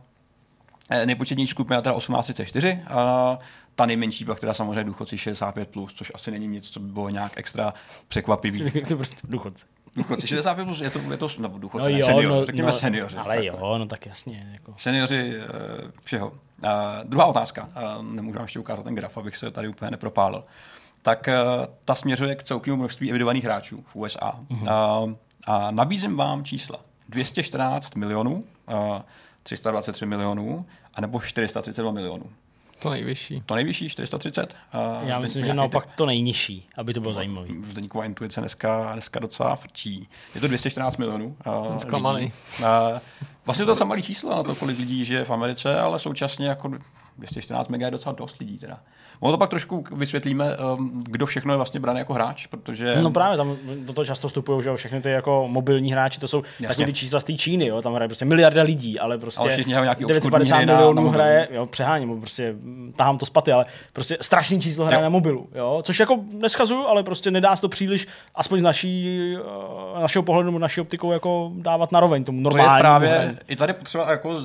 eh, nejpočetnější skupina teda 1834, a ta nejmenší pak teda samozřejmě důchodci 65+, plus, což asi není nic, co by bylo nějak extra překvapivý. Prostě důchodce. Důchodci 65 plus je to, je to no, důchodce, No ne, jo, senior, no, řekněme no, seniori. Ale takhle. jo, no tak jasně. Jako. Seniori uh, všeho. Uh, druhá otázka, uh, nemůžu vám ještě ukázat ten graf, abych se tady úplně nepropálil. Tak uh, ta směřuje k celkovému množství evidovaných hráčů v USA. Uh-huh. Uh, a nabízím vám čísla. 214 milionů, uh, 323 milionů, anebo 432 milionů. To nejvyšší. To nejvyšší, 430. Uh, Já myslím, že naopak to nejnižší, aby to bylo zajímavý. Zdeníková intuice dneska, dneska docela frčí. Je to 214 milionů. Uh, zklamaný. Uh, vlastně to je docela malý číslo na to, kolik lidí žije v Americe, ale současně jako 214 MB je docela dost lidí teda. Ono to pak trošku vysvětlíme, um, kdo všechno je vlastně braný jako hráč, protože... No právě, tam do toho často vstupují, že všechny ty jako mobilní hráči, to jsou taky ty čísla z té Číny, jo, tam hraje prostě miliarda lidí, ale prostě ale 950 milionů na, hraje, jo, přeháním, prostě tahám to spaty, ale prostě strašný číslo hraje jo. na mobilu, jo, což jako neskazuju, ale prostě nedá se to příliš, aspoň z naší, eh, našeho pohledu, naší optikou jako dávat na roveň tomu normálnímu. To je právě, hraní. i tady potřeba jako,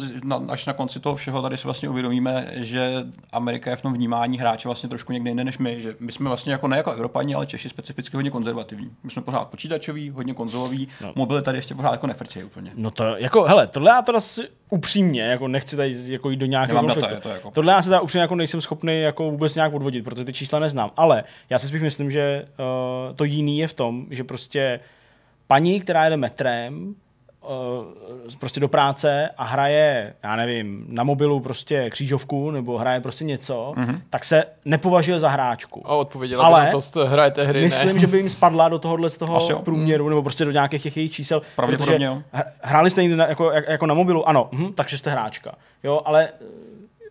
až na konci toho všeho, tady si vlastně uvědomíme, že Amerika je v tom vnímání hráče vlastně trošku někde jinde než my, že my jsme vlastně jako ne jako Evropani, ale Češi specificky hodně konzervativní. My jsme pořád počítačoví, hodně konzolový, no. mobily tady ještě pořád jako nefrčí úplně. No to jako, hele, tohle já teda si upřímně, jako nechci tady jako jít do nějakého konfliktu. Data, to jako... Tohle já se teda upřímně jako nejsem schopný jako vůbec nějak odvodit, protože ty čísla neznám. Ale já si spíš myslím, že uh, to jiný je v tom, že prostě paní, která jede metrem, prostě do práce a hraje, já nevím, na mobilu prostě křížovku nebo hraje prostě něco, mm-hmm. tak se nepovažuje za hráčku. A odpověděla Ale by to, hrajete hry, myslím, ne? že by jim spadla do tohohle z toho průměru nebo prostě do nějakých těch jejich čísel. Pravděpodobně Hráli jste na, jako, jako na mobilu? Ano, hm, takže jste hráčka. Jo, ale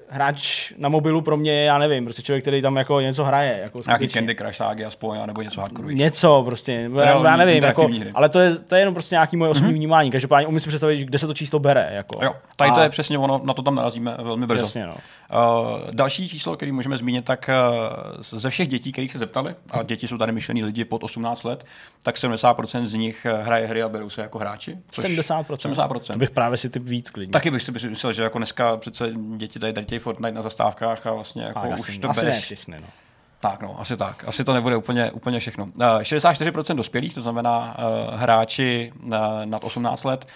hráč na mobilu pro mě je, já nevím, prostě člověk, který tam jako něco hraje. Jako Nějaký Candy Crush ságy aspoň, nebo něco hardcore. Něco prostě, já, já nevím, jako, ale to je, to je jenom prostě nějaký moje osobní mm-hmm. vnímání. Každopádně umím si představit, kde se to číslo bere. Jako. Jo, tady a... to je přesně ono, na to tam narazíme velmi brzo. Jasně, no. uh, další číslo, který můžeme zmínit, tak uh, ze všech dětí, kterých se zeptali, a děti jsou tady myšlený lidi pod 18 let, tak 70% z nich eh, hraje hry a berou se jako hráči. 70%? 70%. To bych právě si typ víc klidně. Taky bych si myslel, že jako dneska přece děti tady tady Fortnite na zastávku dávkách a vlastně jako a už asi, to asi bereš. všechny, no. Tak no, asi tak. Asi to nebude úplně, úplně všechno. Uh, eh, 64% dospělých, to znamená uh, hráči uh, nad 18 let,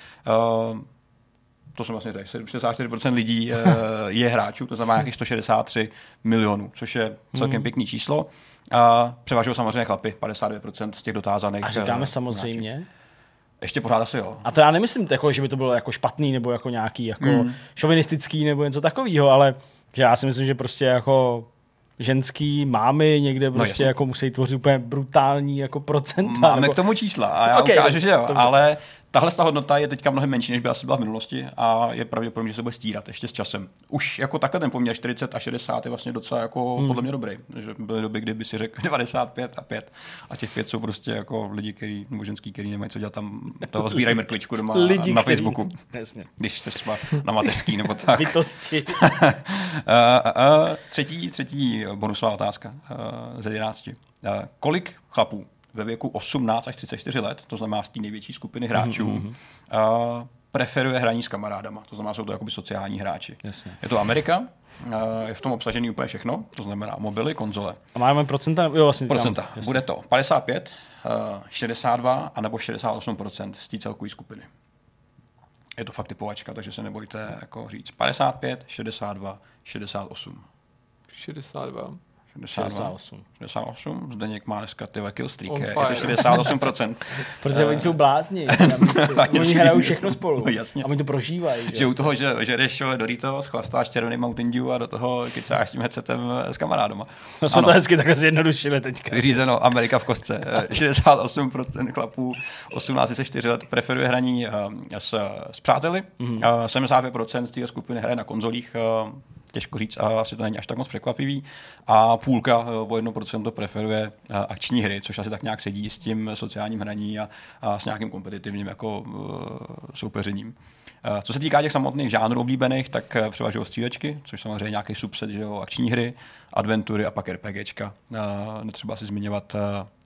uh, to jsem vlastně řekl, 64% lidí uh, *laughs* je hráčů, to znamená nějakých 163 milionů, což je celkem hmm. pěkný číslo. A uh, převažují samozřejmě chlapy, 52% z těch dotázaných. A říkáme uh, samozřejmě? Hráčů. Ještě pořád asi jo. A to já nemyslím, jako, že by to bylo jako špatný nebo jako nějaký jako mm. šovinistický nebo něco takového, ale že já si myslím, že prostě jako ženský mámy někde no, prostě no, jako musí tvořit úplně brutální jako procenta. Máme nebo... k tomu čísla a já okay, ukážu, že jo, dobře. ale Tahle ta hodnota je teďka mnohem menší, než by asi byla v minulosti a je pravděpodobně, že se bude stírat ještě s časem. Už jako takhle ten poměr 40 a 60 je vlastně docela jako hmm. podle mě dobrý. Že byly doby, kdy by si řekl *laughs* 95 a 5 a těch pět jsou prostě jako lidi, který, nebo ženský, který nemají co dělat tam, toho sbírají mrkličku doma *laughs* lidi, na který... Facebooku. Jasně. Když jste třeba na mateřský nebo tak. *laughs* Bytosti. uh, uh, uh, třetí, třetí bonusová otázka uh, z 11. Uh, kolik chlapů ve věku 18 až 34 let, to znamená z té největší skupiny hráčů, mm-hmm. a preferuje hraní s kamarádama. To znamená, jsou to jakoby sociální hráči. Jasně. Je to Amerika, je v tom obsažený úplně všechno, to znamená mobily, konzole. A máme procenta? Jo, vlastně procenta. Tam, Bude to 55, 62 a nebo 68 z té celkové skupiny. Je to fakt typovačka, takže se nebojte jako říct 55, 62, 68. 62. 68. 68. Zdeněk má dneska ty killstreak. Je, je to 68%. *laughs* Protože oni jsou blázni. *laughs* oni hrajou všechno spolu. No, jasně. A oni to prožívají. Že u toho, že, že jdeš Doritos, chlastáš červený Mountain Dew a do toho kecáš s tím headsetem s kamarádoma. No jsme ano. to hezky takhle zjednodušili teďka. Vyřízeno Amerika v kostce. *laughs* 68% chlapů 18-4 let preferuje hraní s, s přáteli. Mm-hmm. 75% z té skupiny hraje na konzolích těžko říct a asi to není až tak moc překvapivý. A půlka eh, o 1% preferuje eh, akční hry, což asi tak nějak sedí s tím sociálním hraní a, a s nějakým kompetitivním jako uh, soupeřením. Co se týká těch samotných žánrů oblíbených, tak převažují střílečky, což samozřejmě nějaký subset, že jo, akční hry, adventury a pak RPGčka. Netřeba si zmiňovat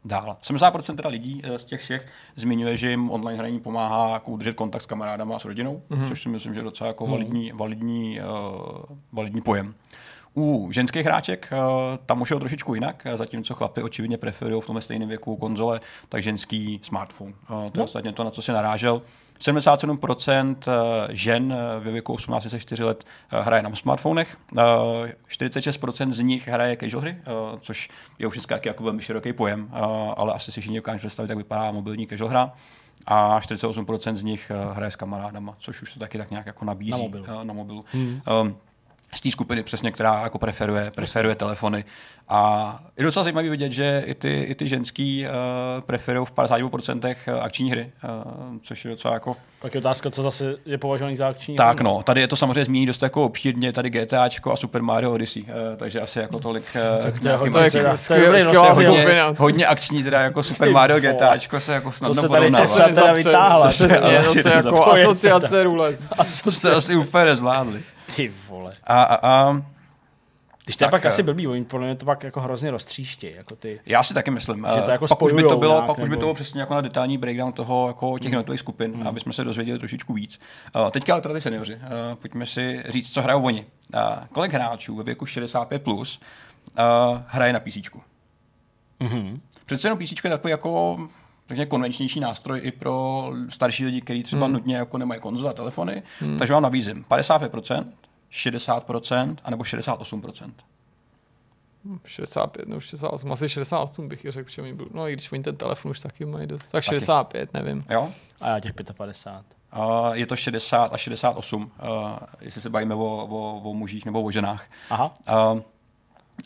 dál. 70% teda lidí z těch všech zmiňuje, že jim online hraní pomáhá jako udržet kontakt s kamarádama a s rodinou, mm-hmm. což si myslím, že je docela jako validní, validní, uh, validní pojem. U ženských hráček uh, tam už je trošičku jinak, zatímco chlapy očividně preferují v tomhle stejném věku konzole, tak ženský smartphone. To je no. ostatně to, na co si narážel. 77% žen ve věku 18-4 let hraje na smartfonech, 46% z nich hraje casual hry, což je už dneska jako velmi široký pojem, ale asi si všichni dokážeme představit, jak vypadá mobilní casual hra a 48% z nich hraje s kamarádama, což už se taky tak nějak jako nabízí na mobilu. Na mobilu. Hmm. Um, z té skupiny přesně, která jako preferuje, preferuje telefony. A je docela zajímavé vidět, že i ty, i ty ženský uh, preferují v 52% akční hry, uh, což je docela jako... Tak je otázka, co zase je považovaný za akční Tak no, tady je to samozřejmě zmíní dost jako obšírně, tady GTAčko a Super Mario Odyssey, uh, takže asi jako tolik... Uh, to je To je skvělá to skvělá to hodně, hodně akční, teda jako Super Mario. GTAčko se jako To snadno se tady porovnává. se teda vytáhla. To se- to se *laughs* jako to asociace rules. To jste asi úplně nezvládli. Ty vole. A, a, a Když to je Tak, pak eh, asi blbý, oni podle mě to pak jako hrozně roztříštějí, jako ty. Já si taky myslím. Že to Eh, jako pak už by to bylo, nějak, pak už by nebo- to bylo přesně jako na detailní breakdown toho, jako těch jednotlivých skupin, Hmm. aby jsme se dozvěděli trošičku víc. Uh, teďka ale tady seniori. Uh, pojďme si říct, co hrajou oni. Uh, kolik hráčů ve věku 65 plus uh, hraje na PC? Mhm. Přece jenom PC je takový jako řekněme, konvenčnější nástroj i pro starší lidi, kteří třeba hmm. nutně jako nemají konzole a telefony. Hmm. Takže vám nabízím 55%, 60% anebo 68%. 65, no 68, asi 68 bych řekl, že mi byl. No i když oni ten telefon už taky mají dost. Tak 65, nevím. Jo? A já těch 55. Uh, je to 60 a 68, uh, jestli se bavíme o, o, o mužích nebo o ženách. Aha. Uh,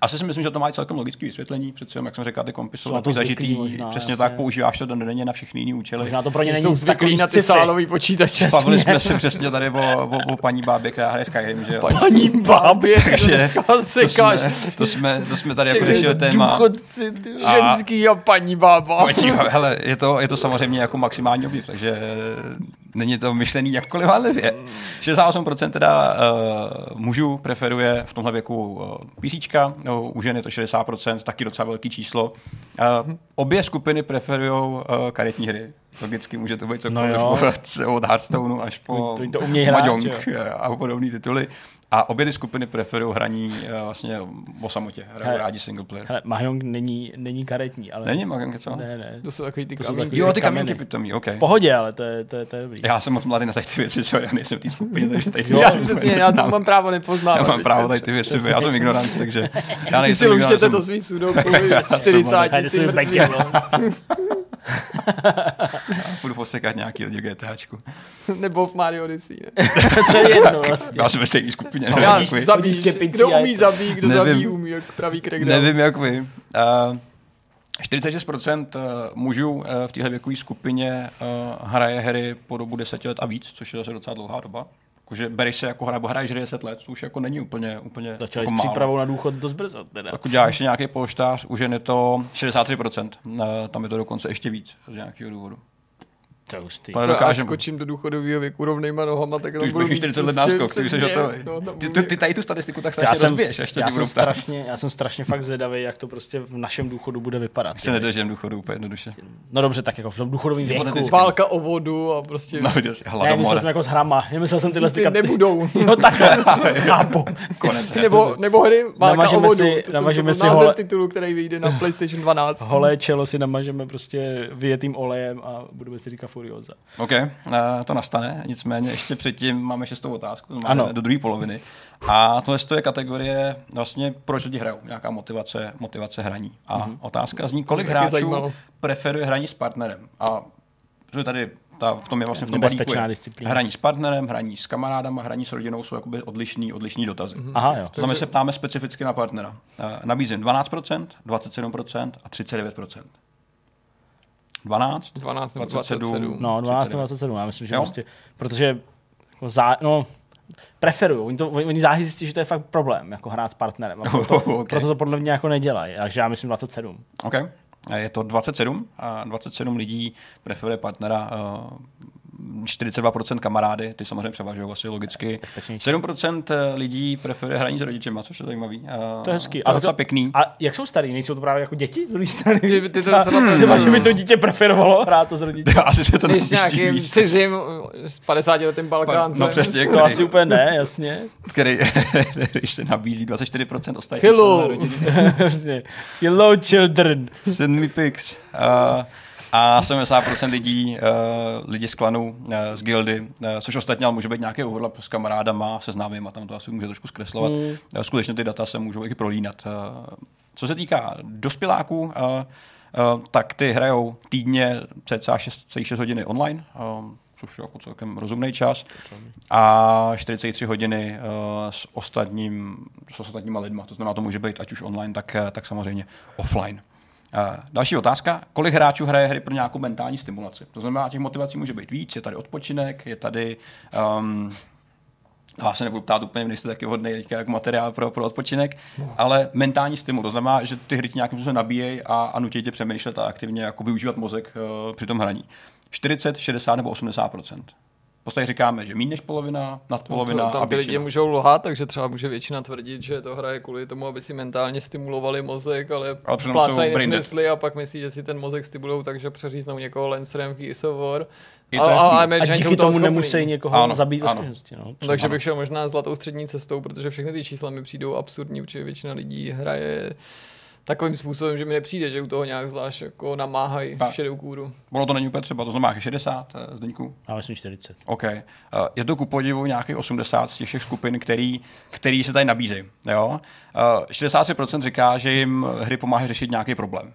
asi si myslím, že to má i celkem logické vysvětlení, přece jenom, jak jsem říkal, ty kompy jsou Jsou taky zažitý, možná, přesně jasně. tak, používáš to denně na všechny jiné účely. Možná to pro ně není zvyklí takový na ty sálový počítače. Bavili jsme se přesně tady o, o, o paní bábě, která hraje Skyrim, že jo? Paní bábě, Takže dneska to jsme, to, jsme, to jsme tady jako řešili téma. Důchodci, ty A- ženský a paní bába. Paní hele, je to, je to samozřejmě jako maximální objev, takže není to myšlený jakkoliv hádlivě. 68% teda uh, mužů preferuje v tomhle věku uh, PC, uh, u žen je to 60%, taky docela velký číslo. Uh, obě skupiny preferují uh, karetní hry. Logicky může to být cokoliv No jo. od, *laughs* od Hearthstoneu až po To- to jí hrát, Mahjong a podobné tituly. A obě ty skupiny preferují hraní uh, vlastně o samotě, hrajou rádi single player. Hele, Mahjong není, není karetní, ale... Není Mahjong něco? Ne, ne. To jsou takový ty kamínky. Jo, ty kamínky pitomí, OK. V pohodě, ale to je, to je, to je dobrý. Já jsem moc mladý na tady ty věci, co já nejsem v té skupině, takže tady ty Jo, Já, věci přesně, já to mám právo nepoznávat. Já mám právo tady ty věci, já jsem ignorant, takže já *laughs* Vy si nejsem ignorant. lučete jsem- to svým *laughs* sudoku, 40 Hajde si *laughs* Budu posekat nějaký lidi GTAčku. *laughs* Nebo v Mario Odyssey. Ne? *laughs* to je jedno vlastně. Já jsem ve stejné skupině, Já jak vy. zabíš, kdo umí zabít, kdo Nevím. zabíjí, umí, jak praví crackdown. Nevím, jak vy. Uh, 46% mužů uh, v téhle věkové skupině uh, hraje hry po dobu 10 let a víc, což je zase docela dlouhá doba. Jakože bereš se jako hra, nebo hraješ hry 10 let, to už jako není úplně, úplně Začali jako s přípravou na důchod dost brzo. Teda. Pokud děláš ještě nějaký polštář, už je to 63%. Uh, tam je to dokonce ještě víc z nějakého důvodu. To je hustý. To dokážem. skočím do důchodového věku rovnejma nohama, tak Ty tam už budu budeš mít mít 40 let prostě náskok, ty přesně, hotový. no, Ty, ty, ty tady tu statistiku tak já strašně jsem, rozbiješ, až tě já, jsem strašně, já jsem strašně fakt zvědavý, jak to prostě v našem důchodu bude vypadat. Se nedožijem důchodu úplně jednoduše. No dobře, tak jako v tom důchodovém věku. Válka o vodu a prostě No, Ne, hladomor. myslel jsem jako s hrama. Nemyslel jsem tyhle ty nebudou. *laughs* No takhle, *laughs* chápu. Konec. nebo, nebo hry Válka o vodu. si- to namažeme si to hole- titulu, který vyjde na PlayStation 12. Holé čelo si namažeme prostě vyjetým olejem a budeme si říkat Furioza. OK, uh, to nastane, nicméně ještě předtím máme šestou otázku, máme Ano. do druhé poloviny. A tohle je kategorie vlastně, proč lidi hrajou, nějaká motivace, motivace hraní. A mm-hmm. otázka zní, kolik hráčů zajímalo. preferuje hraní s partnerem. A tady ta, v tom je vlastně v tom balíku je. Hraní s partnerem, hraní s kamarádama, hraní s rodinou jsou jakoby odlišný, odlišný dotazy. Mm-hmm. Aha, jo. To znamená, že se ptáme specificky na partnera. Uh, nabízím 12%, 27% a 39%. 12, 12 nebo 27. 27. No, 12 39. nebo 27, já myslím, že Jo? prostě, protože jako zá, no, preferují, oni, to, oni záhy zjistí, že to je fakt problém, jako hrát s partnerem. A *laughs* proto, Ok. proto to podle mě jako nedělají, takže já myslím 27. OK. A Je to 27 a 27 lidí preferuje partnera, uh, 42% kamarády, ty samozřejmě převažují asi logicky. Bezpečnější. 7% lidí preferuje hraní s rodičema, což je zajímavý. Uh, To je hezký. To je to- docela pěkný. A jak jsou starý? Nejsou to právě jako děti z druhé strany? Ty- ty to třeba, docela- třeba, že by to dítě preferovalo hrát to s rodiči. *laughs* Asi se to Když nějakým víc. cizím s 50 letým Balkáncem. No přesně, jak To asi úplně ne, jasně. který, *laughs* který se nabízí 24% ostatní Hello. *laughs* Hello children. Send me pics. Uh, a 70% lidí, uh, lidi z klanu, uh, z gildy, uh, což ostatně ale může být nějaký overlap s kamarádama, se známýma, tam to asi může trošku zkreslovat. Mm. Uh, skutečně ty data se můžou i prolínat. Uh, co se týká dospěláků, uh, uh, tak ty hrajou týdně cca 6,6 hodiny online. Uh, což je jako celkem rozumný čas, a 43 hodiny uh, s, ostatním, s ostatníma lidma. To znamená, to může být ať už online, tak, eh, tak samozřejmě offline. Uh, další otázka. Kolik hráčů hraje hry pro nějakou mentální stimulaci? To znamená, těch motivací může být víc. Je tady odpočinek, je tady um, já se nebudu ptát úplně, nejste taky vhodný teďka jako materiál pro, pro odpočinek, no. ale mentální stimul, to znamená, že ty hry nějakým způsobem nabíjejí a, a nutí tě přemýšlet a aktivně jako využívat mozek uh, při tom hraní. 40, 60 nebo 80 v podstatě říkáme, že méně než polovina, nad polovina to, tam a ty většina. lidi můžou lhat, takže třeba může většina tvrdit, že to hraje kvůli tomu, aby si mentálně stimulovali mozek, ale, Ale plácají nesmysly a pak myslí, že si ten mozek stimulují, takže přeříznou někoho Lancerem v Gears of War. I A, a, a. A díky tomu schopný. nemusí někoho Ano, zabít ano. No. Takže Ano. bych šel možná zlatou střední cestou, protože všechny ty čísla mi přijdou absurdní, protože většina lidí hraje takovým způsobem, že mi nepřijde, že u toho nějak zvlášť jako namáhají Tak. šedou kůru. Ono to není úplně třeba, to znamená 60 eh, Zdeňku? Já myslím 40. OK. Uh, Je to ku podivu nějakých 80 z těch všech skupin, který, který se tady nabízejí. Jo? Uh, 63% říká, že jim hry pomáhají řešit nějaký problém.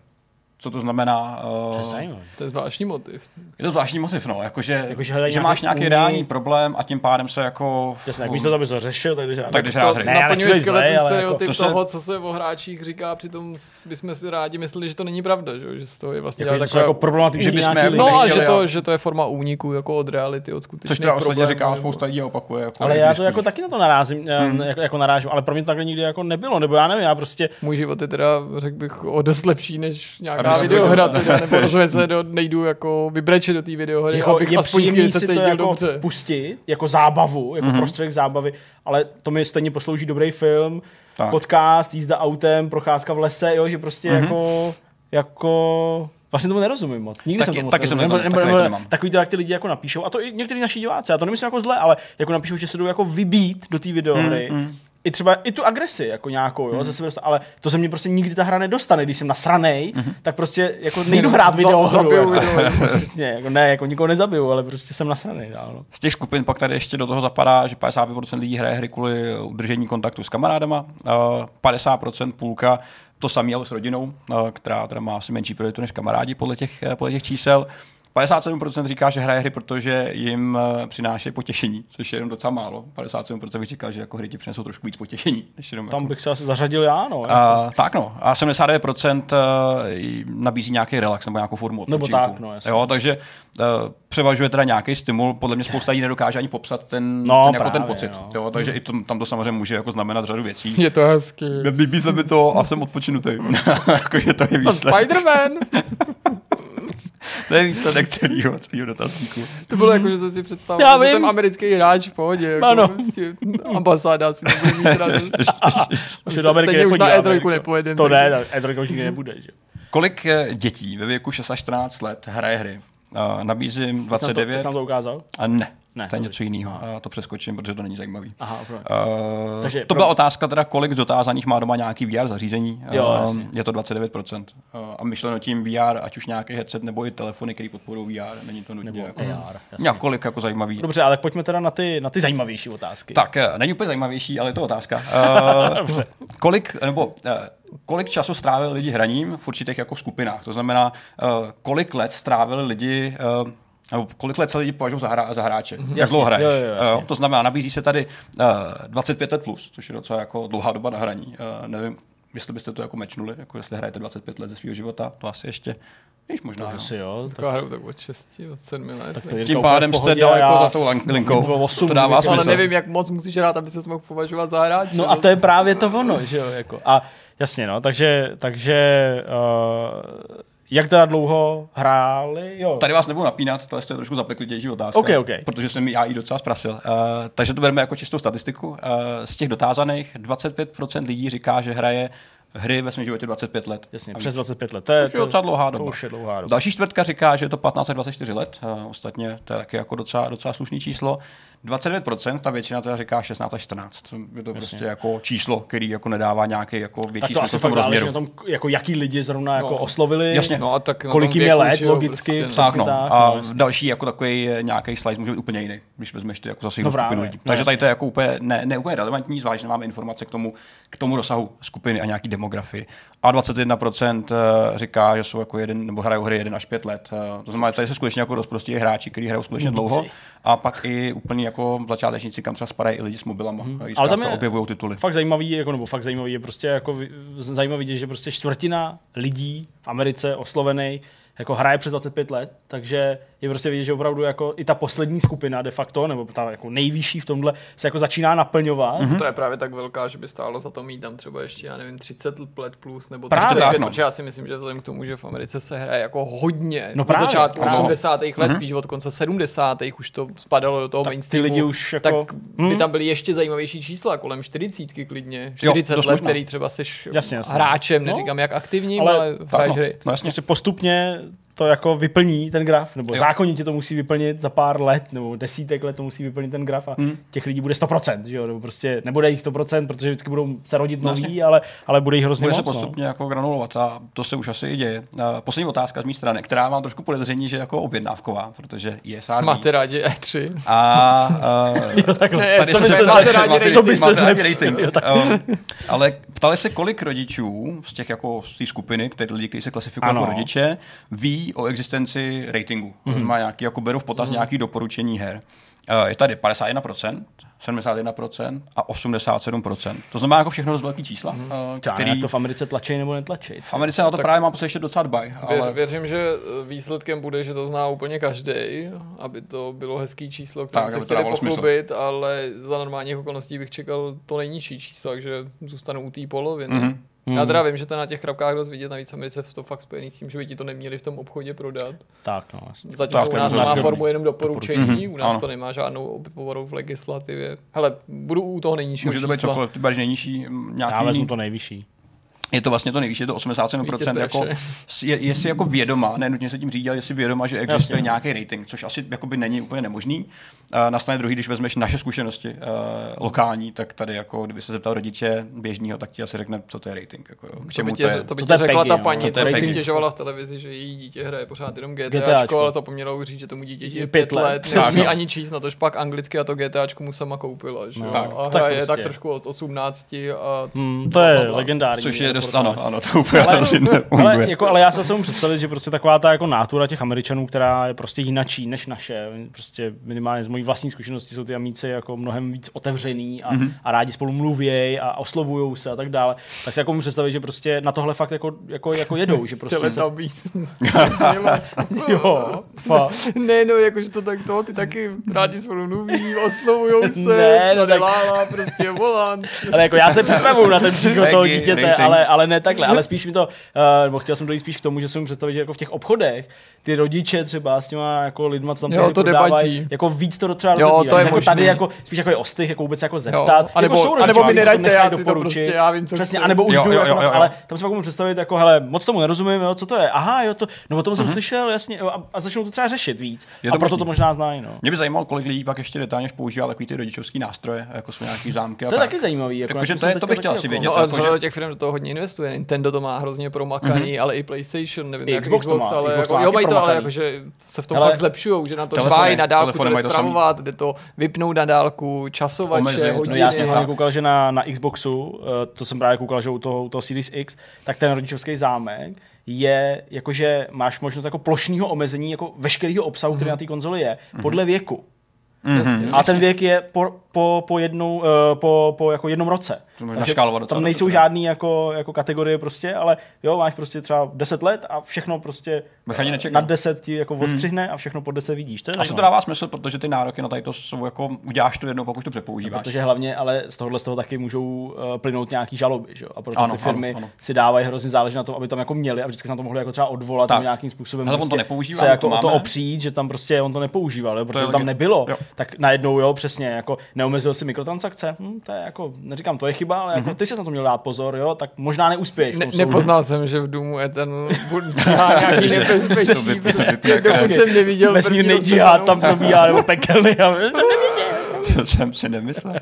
Co to znamená? To je Uh, zajímavé. To je zvláštní motiv. je to zvláštní motiv, no. Jakože, Jakože jakože hledají že máš nějaký umí- reálný problém a tím pádem se jako... Jasně, jak aby to řešil, tak když Tak když to. Ne, naplňuje zlej, ten ale jako- stereotyp to se- toho, co se o hráčích říká, přitom bychom si rádi mysleli, že to není pravda, že, jo, že toho je vlastně Jako, že to jsou jako že nějaký jako. No a že to, že to je forma úniku jako od reality, od skutečných Což teda ostatně říká nebo- spousta lidí a opakuje. Jako Ale já to jako taky na to narazím, hmm. jako, jako narážím, ale pro mě to takhle nikdy jako nebylo, nebo já nevím, já prostě, Můj život je teda, řekl bych, o dost lepší než nějaká Se videohra, to- teda, nebo *laughs* rozhodně se do, nejdu jako vybrečet do té videohry, jako abych je aspoň se cítil jako dobře. pustit, jako zábavu, jako mm-hmm. prostředek zábavy, ale to mi stejně poslouží dobrý film, Tak. podcast, jízda autem, procházka v lese, jo, že prostě mm-hmm. jako, jako Vlastně tomu nerozumím moc. Nikdy Taky- jsem tomu taky jsem nebo, to- nebo, taky nebo, nemám. takový to, jak ty lidi jako napíšou, a to i někteří naši diváci, já to nemyslím jako zle, ale jako napíšou, že se jdou jako vybít do té videohry. Mm, mm. I třeba i tu agresi jako nějakou, jo, ze sebe dostat, ale to ze mě prostě nikdy ta hra nedostane, když jsem nasranej, tak prostě jako nejdu hrát videohru. jako. videohru. Přesně, jako ne, jako nikoho nezabiju, ale prostě jsem nasranej dál. No. Z těch skupin pak tady ještě do toho zapadá, že 50% lidí hraje hry kvůli udržení kontaktu s kamarádama, uh, 50% půlka to samé, ale s rodinou, která teda má asi menší prioritu než kamarádi podle těch, eh, podle těch čísel. 57% říká, že hraje hry, protože jim eh, přináší potěšení, což je jenom docela málo. 57% bych říkal, že jako hry ti přinesou trošku víc potěšení, než jenom Tam jako... bych se asi zařadil já, no. A, tak no, a 79% eh, nabízí nějaký relax nebo nějakou formu Nebo odpočinku. tak, no, jasně. jo, takže uh, převažuje teda nějaký stimul, podle mě spousta lidí nedokáže ani popsat ten, No, ten, jako ten právě, pocit. no. Jo, takže i to, tam to samozřejmě může jako znamenat řadu věcí. Je to hezký. Líbí se mi to a jsem odpočinutý. *laughs* Jakože to je Jsem výsledek. Spider-Man! *laughs* To je výsledek celého, celého dotazníku. To bylo jako, že jsem si představil, Já že vím. jsem americký hráč v pohodě. Jako Ano. Prostě, ambasáda si nebude mít *laughs* radost. Asi do Ameriky Stejně už na nepodíváme, E3 jako. nepojedem. To ne, tak E3 už nikdy nebude, že? Kolik eh, dětí ve věku 6 až 14 let hraje hry? Uh, nabízím Ty jsi nám to- 29. Jsi nám to ukázal? A ne, Ne, to je něco jiného. To přeskočím, protože to není zajímavý. Aha, opravdu. Uh, Takže to pro- byla otázka teda, kolik z dotázaných má doma nějaký VR zařízení. Jo, Uh, je to 29%. Uh, a myšleno tím VR, ať už nějaký headset nebo i telefony, které podporují VR, není to nutně Nebo jako, AR, několik jako zajímavý. Dobře, ale pojďme teda na ty, na ty zajímavější otázky. Tak, eh, není úplně zajímavější, ale je to otázka. *laughs* Uh, kolik, nebo, uh, kolik času strávili lidi hraním v určitých jako skupinách? To znamená, kolik let strávili lidi nebo kolik let se lidi považují za, hra, za hráče? Jak Jasně, dlouho hraješ? jo, jo, jasně. Jo, to znamená, nabízí se tady uh, 25 let plus, což je docela jako dlouhá doba na hraní. Uh, nevím, jestli byste to jako mečnuli, jako jestli hrajete 25 let ze svého života, to asi ještě, víš, možná. To jo. asi jo. Tak, Taková hra tak od 6, od 7 let. tak to Tím pádem jste daleko já- za tou lin- linkou. Bylo osm, To dává kdybych- ale smysl. nevím, jak moc musíš hrát, aby se mohl považovat za hráč. No a to je právě to ono, že jo, jako. A jasně, no, takže, takže uh, jak teda dlouho hráli, jo. Tady vás nebudu napínat, to je trošku zapeklitější otázka. OK, OK. Protože jsem já ji docela zprasil. Uh, takže to bereme jako čistou statistiku. Uh, z těch dotázaných 25% lidí říká, že hraje hry ve svém životě 25 let. Jasně, A přes víc. 25 let. To je, To je docela dlouhá To doba. už je dlouhá doba. Další čtvrtka říká, že je to 15 až 24 let. Uh, ostatně to je taky jako docela, docela slušný číslo. 29%, ta většina teda říká 16 až 14. To Je to prostě jako číslo, který jako nedává nějaký jako Tak větší to smysl asi v tom rozměru. na tom, jako jaký lidi zrovna jako No. oslovili. Jasně. No a tak Kolik jim je let, logicky, prostě, no. přesně Tak no, tak, a no, jasně. další jako takový nějaký slide může být úplně jiný, když vezmeš ty jako zase jinou No skupinu lidí. no Takže tady jasně. to je jako úplně, ne, ne úplně relevantní, zvlášť, že máme informace k tomu, k tomu rozsahu skupiny a nějaký demografii. A 21% eh, říká, že jsou jako jeden, nebo hrajou hry 1 až 5 let. Eh, To znamená, tady se skutečně jako dost prostě hráči, kteří hrajou skutečně dlouho. A pak i úplně jako začátečníci, kam třeba spadají i lidi s mobilama. Hmm. Ale tam je- objevují tituly. Fakt zajímavý, jako, nebo fakt zajímavý je prostě jako zajímavý, že prostě čtvrtina lidí v Americe oslovený jako hraje přes 25 let, takže je prostě vidět, že opravdu jako i ta poslední skupina de facto, nebo ta jako nejvyšší v tomhle, se jako začíná naplňovat. To je právě tak velká, že by stálo za to mít tam třeba ještě, já nevím, 30 let plus nebo Právě 35, tak, no. protože já si myslím, že vzhledem k tomu, že v Americe se hraje jako hodně. No od právě, začátku právě. 80. let, spíš od konce 70. už to spadalo do toho Tak ty mainstreamu. lidi už jako- tak by tam byly ještě zajímavější čísla, kolem 40 klidně. Jo, 40 dost let, možná. který třeba seš Jasně, jasně. hráčem, No. neříkám jak aktivním, Ale- ale, hraješ no. hry. No jasně. Prostě postupně Bye. To jako vyplní ten graf, nebo Jo. zákonitě to musí vyplnit za pár let, nebo desítek let to musí vyplnit ten graf a Hmm. těch lidí bude 100%, že jo? nebo prostě nebude jich 100%, protože vždycky budou se rodit No, noví, jasně. ale, ale bude jich hrozně Bude se moc. postupně jako granulovat a to se už asi i děje. A Poslední otázka z mé strany, která mám trošku podezření, že jako objednávková, protože je SRB. Máte rádi E E3. A, uh, *laughs* takhle. Ne, tady co byste rating? Co byste zlepšili? ale ptali se, kolik rodičů z těch jako z té skupiny, které lidi, kteří se klasifikují jako rodiče, ví o existenci ratingu. To znamená, nějaký, jako berou v potaz nějaký doporučení her. Uh, je tady 51%, 71% a 87%. To znamená jako všechno dost velký čísla, uh, Já který jak to v Americe tlačí nebo netlačí. v Americe na to Tak- právě mám pocit, že ještě docela dbaj. Věř, Ale... věřím, že eh, výsledkem bude, že to zná úplně každý, aby to bylo hezký číslo, které Tak, se chtěli smysl. pochlubit, ale za normálních okolností bych čekal to nejnižší číslo, takže zůstanu u té poloviny. Mhm. Já teda vím, že to je na těch krapkách dost vidět, navíc Americe v to fakt spojený s tím, že by ti to neměli v tom obchodě prodat. Tak, no, jasně. Zatímco Tak, u nás to má formu jenom doporučení, Mhm, u nás ano. to nemá žádnou oporu v legislativě. Hele, budu u toho nejnižšího Může to být čísla. cokoliv, ty nejnižší, nějaký Já vezmu to nejvyšší. Je to vlastně to nejvyšší, je to 87%. Vítěz Jako, je, je si jako vědoma, nenutně se tím řídí, ale je si vědoma, že existuje Jasně. nějaký rating, což asi jakoby není úplně nemožný. Uh, na straně druhý, když vezmeš naše zkušenosti uh, lokální, tak tady jako, kdyby se zeptal rodiče běžného, tak ti asi řekne, co to je rating. Jako, jo, k To by čemu ti, to je. to by ti to řekla ta paní, Co to si stěžovala v televizi, že její dítě hraje pořád jenom GTAčko. GTAčko, ale zapomněla už říct, že tomu dítěti je Pět let. let, Tak, nesmí no. ani číst, na tož pak anglicky a to GTAčko mu sama koupila, že No, tak, a tak hraje prostě. tak trošku od 18 a Hmm, to je legendární. Což je dost, reportáž. ano, ano, to úplně Ale- asi Ale, jako, ale já se musím představit, že prostě taková ta jako nátura těch Američanů, která je prostě jinačí než naše, prostě minimálně z mojí vlastní zkušenosti jsou ty amíci jako mnohem víc otevřený a, mm-hmm. a rádi spolu mluvějí a oslovují se a tak dále. Tak si jako můžu představit, že prostě na tohle fakt jako, jako, jako jedou, že prostě... Teletubbies. *laughs* jo, fakt. ne, no, jakože to tak to, ty taky rádi spolu mluví, oslovujou se, Ne, no tak- prostě volán. Ale jako já se připravuju na ten příchod toho dítěte, rating. Ale, ale ne takhle. Ale spíš mi to, uh, nebo chtěl jsem dojít spíš k tomu, že jsem mi představit, že jako v těch obchodech ty rodiče třeba s těma jako lidma, co tam Jo, to prodávají, debatí. jako víc to třeba Jo, to je jako možný. tady jako spíš jako je ostych, jako vůbec jako Jo, zeptat. anebo- jako jsou rodiče, anebo mi nedajte, nechají já si to prostě, já vím, co Přesně, anebo už Jo, jdu, jo, jako, jo, jo. ale tam si fakt můžu představit, jako hele, moc tomu nerozumím, jo, co to je, aha, jo, to, no o tom jsem slyšel, jasně, a, a začnou to třeba řešit víc. Je a to proto možný. to možná znají, no. Mě by zajímalo, kolik lidí pak ještě detailně používá takový ty rodičovský nástroje, jako jsou nějaký zámky. a To je tak. taky zajímavý. Jako, to je- to bych chtěl asi jako- vědět. No a jako, těch firm do toho hodně investuje. Nintendo to má hrozně promakaný, mm-hmm. ale i PlayStation, nevím, I jak Xbox Xbox, to má, ale Xbox to jako, má jo, mají to, ale jakože se v tom Hele, fakt zlepšujou, že na to spájí na dálku, to zpravovat, jde to vypnout na dálku, časovače, Omezit, no, No já jsem hlavně koukal, že na, na Xboxu, eh, to jsem právě koukal, že u toho, u toho Series X, tak ten rodičovský zámek je, jakože máš možnost jako plošného omezení jako veškerého obsahu, který na té konzoli je, podle věku. Jasně, A ten věk je po, po, po, jednou, eh, po, po jako jednom roce. Takže docela tam nejsou žádný jako, jako kategorie prostě, ale jo, máš prostě třeba 10 let a všechno prostě eh, nad 10 ti jako odstřihne a všechno pod 10 vidíš. To je Asi to dává smysl, protože ty nároky na tady to jsou jako, uděláš to jednou, pokud to přepoužíváš. Protože hlavně, ale z tohohle z toho taky můžou uh, plynout nějaký žaloby, že? A proto Ano, ty firmy ano, ano. si dávají hrozně záleží na tom, aby tam jako měli a vždycky se na to mohli jako třeba odvolat Tak. nějakým způsobem. Hele, on to prostě nepoužívá, se my jako to o to máme. opřít, že tam prostě on to nepoužíval, jo? protože to tam nebylo. jo. Tak najednou, jo, přesně, jako neomezil si mikrotransakce. Hm, to je jako, neříkám, to je chyba, ale jako, ty jsi na to měl dát pozor, jo, tak možná neuspěješ. Ne, nepoznal jsem, že v Důmu je ten nějaký nebezpečí, dokud jsem neviděl Vesmírný džihad tam probíhá, nebo pekelný. A jsem neviděl. *laughs* To jsem si nemyslel.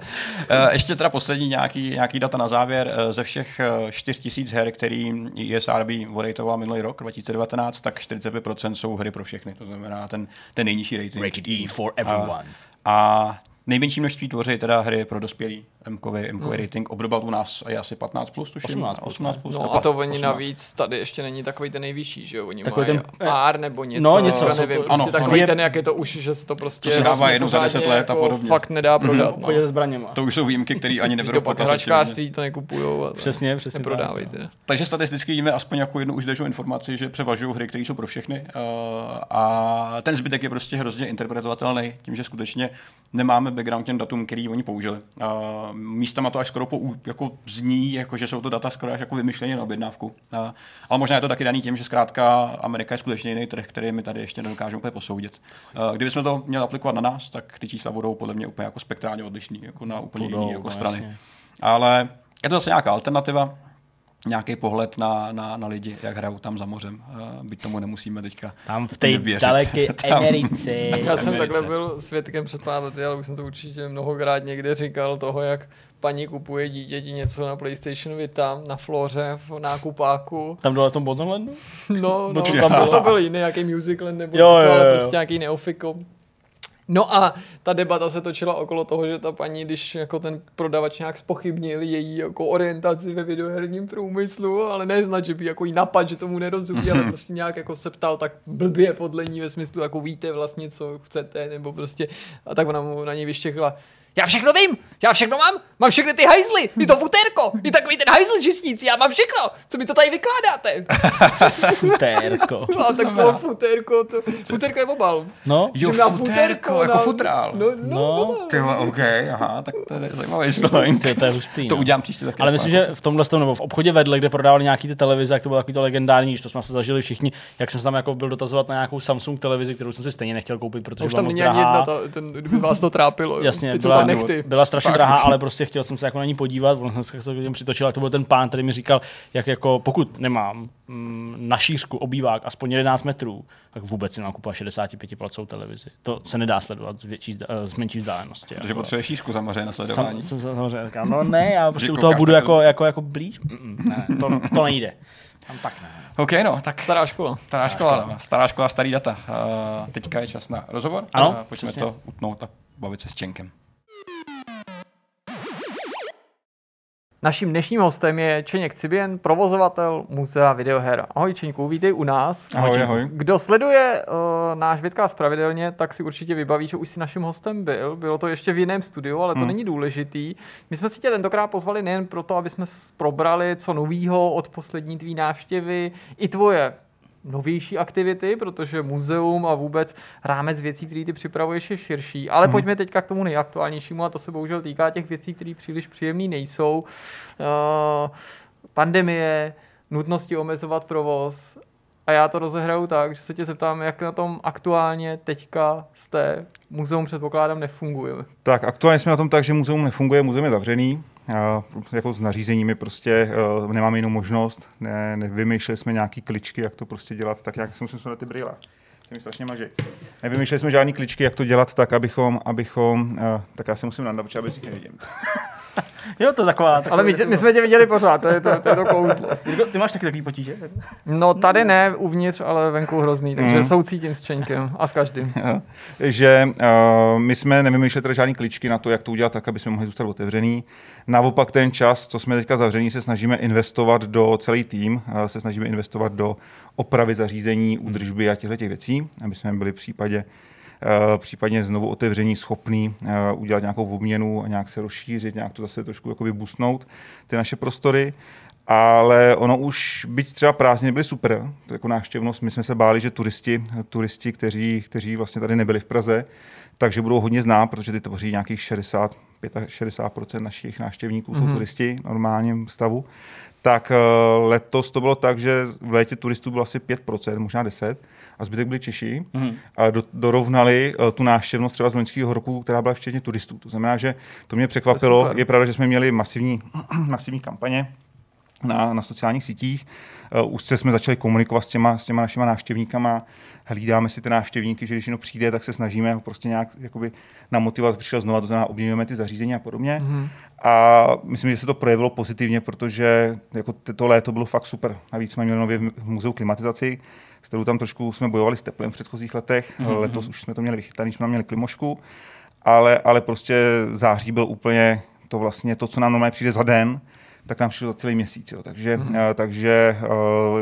Eh, Ještě teda poslední nějaký, nějaký data na závěr. Eh, Ze všech eh, 4000 her, který ESRB odejtoval minulý rok, 2019, tak 45% jsou hry pro všechny. To znamená ten, ten nejnižší rating. Rated E for everyone. A, a nejmenší množství tvoří teda hry pro dospělí, M-kový, M-kový rating. Obdoba u nás je asi 15 plus, tuším. 18 plus, 18 plus. No a to oni navíc tady ještě není takový ten nejvyšší, že jo? Oni Takový mají ten- R nebo něco, No, něco, nevím, to- prostě ano, takový to- ten, jak je to už, že se to prostě To se dává jednou za pořádně 10 let a jako podobně. fakt nedá prodat. v No. zbraněma. To už jsou výjimky, které ani *laughs* neberou To v pak hračkářství to nekupujou a *laughs* Přesně, přesně tak, neprodávají no. teda. Takže statisticky víme aspoň jako jednu užitečnou informaci, že převažují hry, které jsou pro všechny. Uh, a ten zbytek je prostě hrozně interpretovatelný, tím, že skutečně nemáme background těm datům, který oni použili. Místama to až skoro po, jako zní, jako že jsou to data skoro až jako vymyšleně na objednávku. Uh, ale možná je to taky daný tím, že zkrátka Amerika je skutečně jiný trh, který my tady ještě nedokážeme úplně posoudit. Kdybychom to měli aplikovat na nás, tak ty čísla budou podle mě úplně jako spektrálně odlišný, jako na úplně jiné jako no, strany. jasně. Ale je to zase nějaká alternativa, nějaký pohled na, na, na lidi, jak hrajou tam za mořem. Uh, byť tomu nemusíme teďka Tam v té věřit. daleké. *laughs* Americe. Já jsem Americe. takhle byl svědkem před pár lety, ale už jsem to určitě mnohokrát někde říkal, toho, jak paní kupuje dítěti něco na PlayStation Vita na floře v nákupáku. Tam dole v tom Bottomlandu? No, no, No, tam tam byl, bylo? to byl jiný nějaký musical nebo Jo, něco, jo, ale jo. prostě nějaký neofiko. No a ta debata se točila okolo toho, že ta paní, když jako ten prodavač nějak spochybnil její jako orientaci ve videoherním průmyslu, ale ne snad, že by jako jí napad, že tomu nerozumí, ale prostě nějak jako se ptal tak blbě podle ní ve smyslu, jako víte vlastně, co chcete, nebo prostě, a tak ona mu na něj vyštěkla, já všechno vím, já všechno mám, mám všechny ty hajzly, je to futerko, je takový ten hajzl čistící, já mám všechno, co mi to tady vykládáte? *laughs* Futérko. *laughs* No, a tak z toho futerko, to, futerko je obal. No, Jo, má futerko, jako futrál. No, no, No. Ty vole, OK, aha, tak to je zajímavý slang. to, to je hustý. To no. udělám příště taky. Ale myslím, že v tomhle tom, nebo v obchodě vedle, kde prodávali nějaký ty televize, jak to bylo takový to legendární, že to jsme se zažili všichni, jak jsem se tam jako byl dotazovat na nějakou Samsung televizi, kterou jsem si stejně nechtěl koupit, protože Už byla tam moc není ani drahá. jedna, ta, ten, kdyby vás to trápilo. Jasně, byla, byla strašně Fakt. drahá, ale prostě chtěl jsem se jako na ní podívat, on dneska se k němu přitočil, a to byl ten pán, který mi říkal, jak jako pokud nemám mm, na šířku obývák aspoň 11 metrů, tak vůbec si nemám kupovat 65 palcovou televizi. To se nedá sledovat z, větší, z menší vzdálenosti. Protože jako. potřebuje šířku samozřejmě na sledování. sam, sam, samozřejmě říkám, no ne, já prostě u toho budu jako, jako, jako blíž. Mm, mm, ne, to, to nejde. Tam tak ne. OK, no, tak Stará škola. stará škola, no. stará škola, starý data. Uh, teďka je čas na rozhovor. Ano, uh, pojďme přesně. to utnout a bavit se s Čenkem. Naším dnešním hostem je Čeněk Ciběn, provozovatel muzea videoher. Ahoj Čeňku, vítej u nás. Ahoj, ahoj. Kdo sleduje uh, náš Vidcast pravidelně, tak si určitě vybaví, že už si naším hostem byl. Bylo to ještě v jiném studiu, ale to Hmm. není důležitý. My jsme si tě tentokrát pozvali nejen proto, aby jsme probrali co novýho od poslední tvý návštěvy, i tvoje novější aktivity, protože muzeum a vůbec rámec věcí, které ty připravuješ, je širší. Ale pojďme teďka k tomu nejaktuálnějšímu a to se bohužel týká těch věcí, které příliš příjemný nejsou. Uh, pandemie, nutnosti omezovat provoz a já to rozehraju tak, že se tě zeptám, jak na tom aktuálně teďka jste. Muzeum předpokládám nefunguje. Tak aktuálně jsme na tom tak, že muzeum nefunguje, muzeum je zavřený. Jako s nařízeními prostě uh, nemáme jinou možnost. Ne, nevymýšleli jsme nějaký kličky, jak to prostě dělat, tak jak jsem musel na ty brýle. Se mi strašně maží. Nevymýšleli jsme žádný kličky, jak to dělat tak, abychom, abychom uh, tak já se musím nandat, protože bez nich nevidím. *laughs* Jo, to je taková. Ale my, my jsme tě viděli pořád, to je to, to, je to kouzlo. *laughs* Jirko, Ty máš taky takový potíže? No tady ne, uvnitř, ale venku hrozný, takže Mm. soucítím s Čeňkem a s každým. že uh, my jsme nevymýšleli žádný kličky na to, jak to udělat tak, aby jsme mohli zůstat otevřený. Naopak ten čas, co jsme teďka zavření, se snažíme investovat do celý tým, uh, se snažíme investovat do opravy zařízení, údržby a těchto těch věcí, aby jsme byli v případě uh, případně znovu otevření schopný uh, udělat nějakou obměnu a nějak se rozšířit, nějak to zase trošku jakoby boostnout ty naše prostory. Ale ono už, byť třeba prázdniny byly super, to jako návštěvnost, my jsme se báli, že turisti, turisti kteří, kteří vlastně tady nebyli v Praze, takže budou hodně znát, protože ty tvoří nějakých 60, 65% našich návštěvníků mm-hmm. jsou turisti v normálním stavu. Tak eh, letos to bylo tak, že v létě turistů bylo asi 5%, možná 10%, a zbytek byli Češi. Mhm. A do, dorovnali eh, tu návštěvnost třeba z loňského roku, která byla včetně turistů. To znamená, že to mě překvapilo. super. Je pravda, že jsme měli masivní, *clears throat* masivní kampaně, na, na sociálních sítích. Uh, úzce jsme začali komunikovat s těma, s těma našima návštěvníkama, hlídáme si ty návštěvníky, že když jenom přijde, tak se snažíme ho prostě nějak jakoby namotivovat, přišel znova, to znamená obměňujeme ty zařízení a podobně. Mm-hmm. A myslím, že se to projevilo pozitivně, protože jako to léto bylo fakt super. Navíc jsme měli nově v muzeu klimatizaci, s kterou tam trošku jsme bojovali s teplem v předchozích letech. Mm-hmm. Letos už jsme to měli vychytaný, jsme tam měli klimošku, ale, ale prostě září byl úplně to vlastně to, co nám normálně přijde za den, tak nám přišlo za celý měsíc. Jo. Takže, Mhm. mm. takže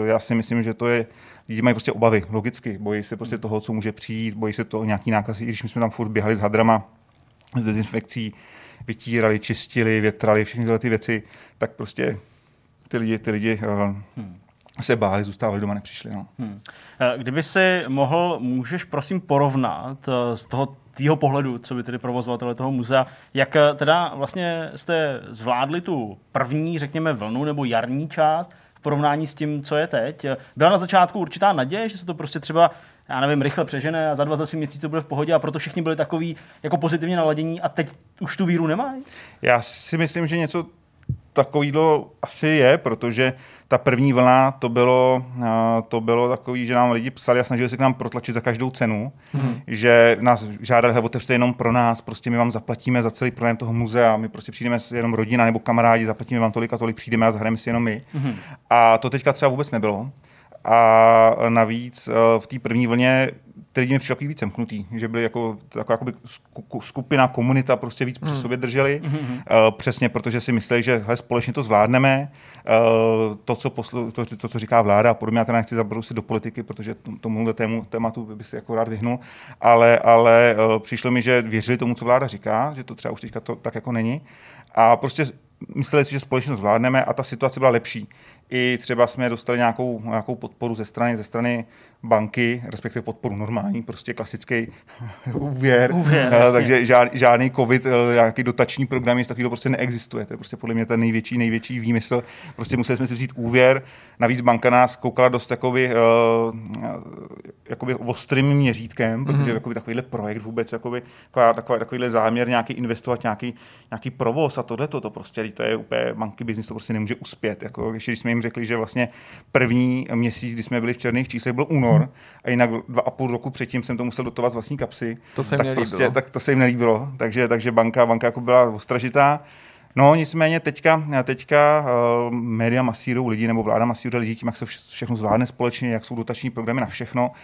uh, já si myslím, že to je, lidi mají prostě obavy, logicky, bojí se prostě toho, co může přijít, bojí se to nějaký nákaz, i když my jsme tam furt běhali s hadrama, s dezinfekcí, vytírali, čistili, větrali, všechny tyhle ty věci, tak prostě ty lidi, ty lidi uh, Hmm. se báli, zůstávali doma, nepřišli. No. Hmm. Eh, Kdyby si mohl, můžeš prosím porovnat eh, z toho tvýho pohledu, co by tedy provozovatele toho muzea, jak eh, teda vlastně jste zvládli tu první, řekněme, vlnu nebo jarní část v porovnání s tím, co je teď. Byla na začátku určitá naděje, že se to prostě třeba já nevím, rychle přežene a za dva, za tři měsíce to bude v pohodě a proto všichni byli takový jako pozitivně naladění a teď už tu víru nemají? Já si myslím, že něco takového asi je, protože ta první vlna to bylo, eh, to bylo takový, že nám lidi psali a snažili se k nám protlačit za každou cenu, hmm. že nás žádali, otevřte jenom pro nás, prostě my vám zaplatíme za celý pronájem toho muzea, my prostě přijdeme s jenom rodina nebo kamarádi, zaplatíme vám tolik a tolik, přijdeme a zahrajeme si jenom my. Hmm. A to teďka třeba vůbec nebylo. A navíc eh, v té první vlně ty lidi mi přišli takový víc semknutý, že byli jako taková jakoby sku- skupina, komunita prostě víc při sobě drželi. Mm-hmm. Uh, přesně protože si mysleli, že hele, společně to zvládneme. Uh, to, co poslu, to, to, co říká vláda a podobně, já teda nechci zabrousit do politiky, protože tomuhle tému, tématu by si jako rád vyhnul, ale, ale uh, přišlo mi, že věřili tomu, co vláda říká, že to třeba už teďka to tak jako není. A prostě mysleli si, že společně to zvládneme a ta situace byla lepší. I třeba jsme dostali nějakou, nějakou podporu ze strany, ze strany banky, respektive podporu normální, prostě klasický *laughs* úvěr. Úvěr, jasně. takže žád, žádný covid, eh, nějaký dotační program, nic takového prostě neexistuje. To je prostě podle mě ten největší, největší výmysl. Prostě museli jsme si vzít úvěr. Navíc banka nás koukala dost jakoby, uh, jakoby ostrým měřítkem, protože Mhm. jakoby takovýhle projekt vůbec, jakoby, taková, taková, takovýhle záměr nějaký investovat nějaký, nějaký provoz a tohle to prostě, to je úplně banky business, to prostě nemůže uspět. Jako, ještě když jsme jim řekli, že vlastně první měsíc, kdy jsme byli v černých číslech, byl únor a jinak dva a půl roku předtím jsem to musel dotovat z vlastní kapsy, To se jim tak nelíbilo. prostě, tak to se jim nelíbilo. Takže, takže banka, banka jako byla ostražitá. No nicméně teďka, teďka uh, média masírují lidi, nebo vláda masíruje lidi tím, jak se vš- všechno zvládne společně, jak jsou dotační programy na všechno. Uh,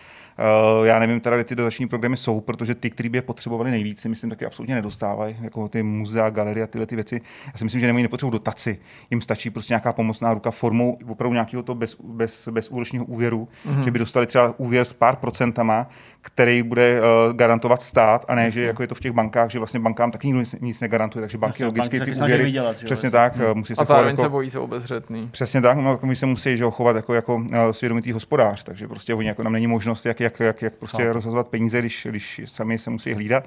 já nevím teda, kde ty dotační programy jsou, protože ty, který by je potřebovali nejvíc, si myslím, taky absolutně nedostávají, jako ty muzea, galerie a tyhle ty věci. Já si myslím, že nemají nepotřebují dotaci. Jim stačí prostě nějaká pomocná ruka formou opravdu nějakého to bez, bez, bezúročního úvěru, mm-hmm. že by dostali třeba úvěr s pár procentama, který bude uh, garantovat stát, a ne, že jako je to v těch bankách, že vlastně bankám taky nikdo nic, nic negarantuje, takže banky Jasně, logicky banky se ty úvěry, vydělat, přesně vlastně. tak, uh, musí se A chovat zároveň se jako, bojí, jsou obezřetný. Přesně tak, no, my se musí že ho, chovat jako, jako uh, svědomitý hospodář, takže prostě oni jako nám není možnost, jak, jak, jak, jak prostě Chápu. rozhazovat peníze, když, když sami se musí hlídat.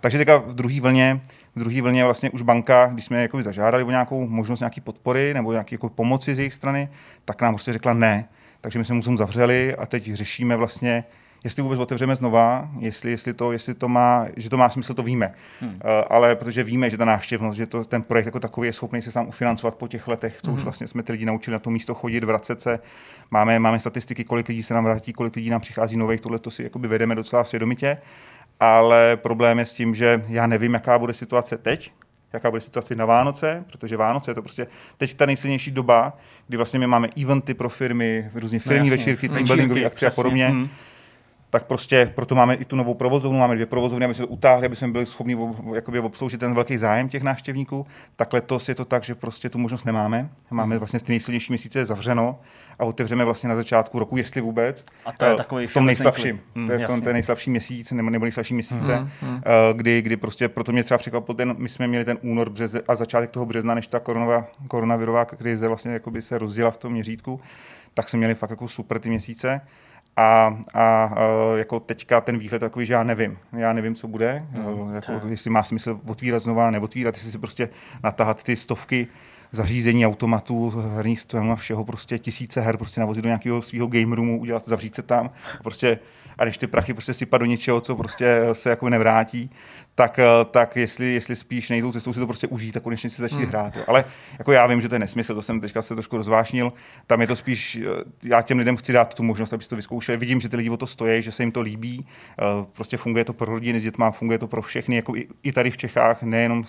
Takže teďka v druhé vlně, v druhé vlně vlastně už banka, když jsme jakoby zažádali o nějakou možnost nějaký podpory nebo nějaký jako pomoci z jejich strany, tak nám prostě řekla ne. Takže my jsme musím zavřeli a teď řešíme vlastně, jestli vůbec otevřeme znova, jestli, jestli, to, jestli to má, že to má smysl, to víme. Hmm. Uh, ale protože víme, že ta návštěvnost, že to, ten projekt jako takový je schopný se sám ufinancovat po těch letech, co hmm. už vlastně jsme ty lidi naučili na to místo chodit, vracet se. Máme, máme statistiky, kolik lidí se nám vrátí, kolik lidí nám přichází nových, tohle to si jakoby vedeme docela svědomitě. Ale problém je s tím, že já nevím, jaká bude situace teď, jaká bude situace na Vánoce, protože Vánoce je to prostě teď ta nejsilnější doba, kdy vlastně my máme eventy pro firmy, různé firmní jasně, večírky, team buildingové akce a podobně. hm. Tak prostě proto máme i tu novou provozovnu, máme dvě provozovny, aby se to utáhli, aby jsme byli schopni ob- jakoby obsloužit ten velký zájem těch návštěvníků. Tak letos je to tak, že prostě tu možnost nemáme. Máme vlastně ty nejsilnější měsíce zavřeno a otevřeme vlastně na začátku roku, jestli vůbec. A to je Eh, takový v tom nejslabším. klid. Hm, to je v tom ten nejslabší měsíc, nebo, nebo nejslabší měsíce, Mhm, mhm. eh, kdy, kdy prostě proto mě třeba překvapil ten, my jsme měli ten únor březe, a začátek toho března, než ta koronavá, koronavirová krize vlastně jakoby se rozděla v tom měřítku, tak jsme měli fakt jako super ty měsíce. A, a eh, jako teďka ten výhled takový, že já nevím. Já nevím, co bude, eh, jako, tak. jestli má smysl otvírat znova, neotvírat, jestli si prostě natáhat ty stovky zařízení, automatů, herních strojů a všeho, prostě tisíce her, prostě navozit do nějakého svého game roomu, udělat, zavřít se tam prostě a když ty prachy prostě sypat do něčeho, co prostě se jako nevrátí, tak, eh, tak jestli, jestli spíš nejdou cestou si to prostě užít a konečně si začít hmm. hrát. Jo. Ale jako já vím, že to je nesmysl, to jsem teďka se trošku rozvášnil. Tam je to spíš, eh, já těm lidem chci dát tu možnost, aby si to vyzkoušeli. Vidím, že ty lidi o to stojí, že se jim to líbí. Eh, Prostě funguje to pro rodiny s dětma, funguje to pro všechny, jako i, i tady v Čechách, nejenom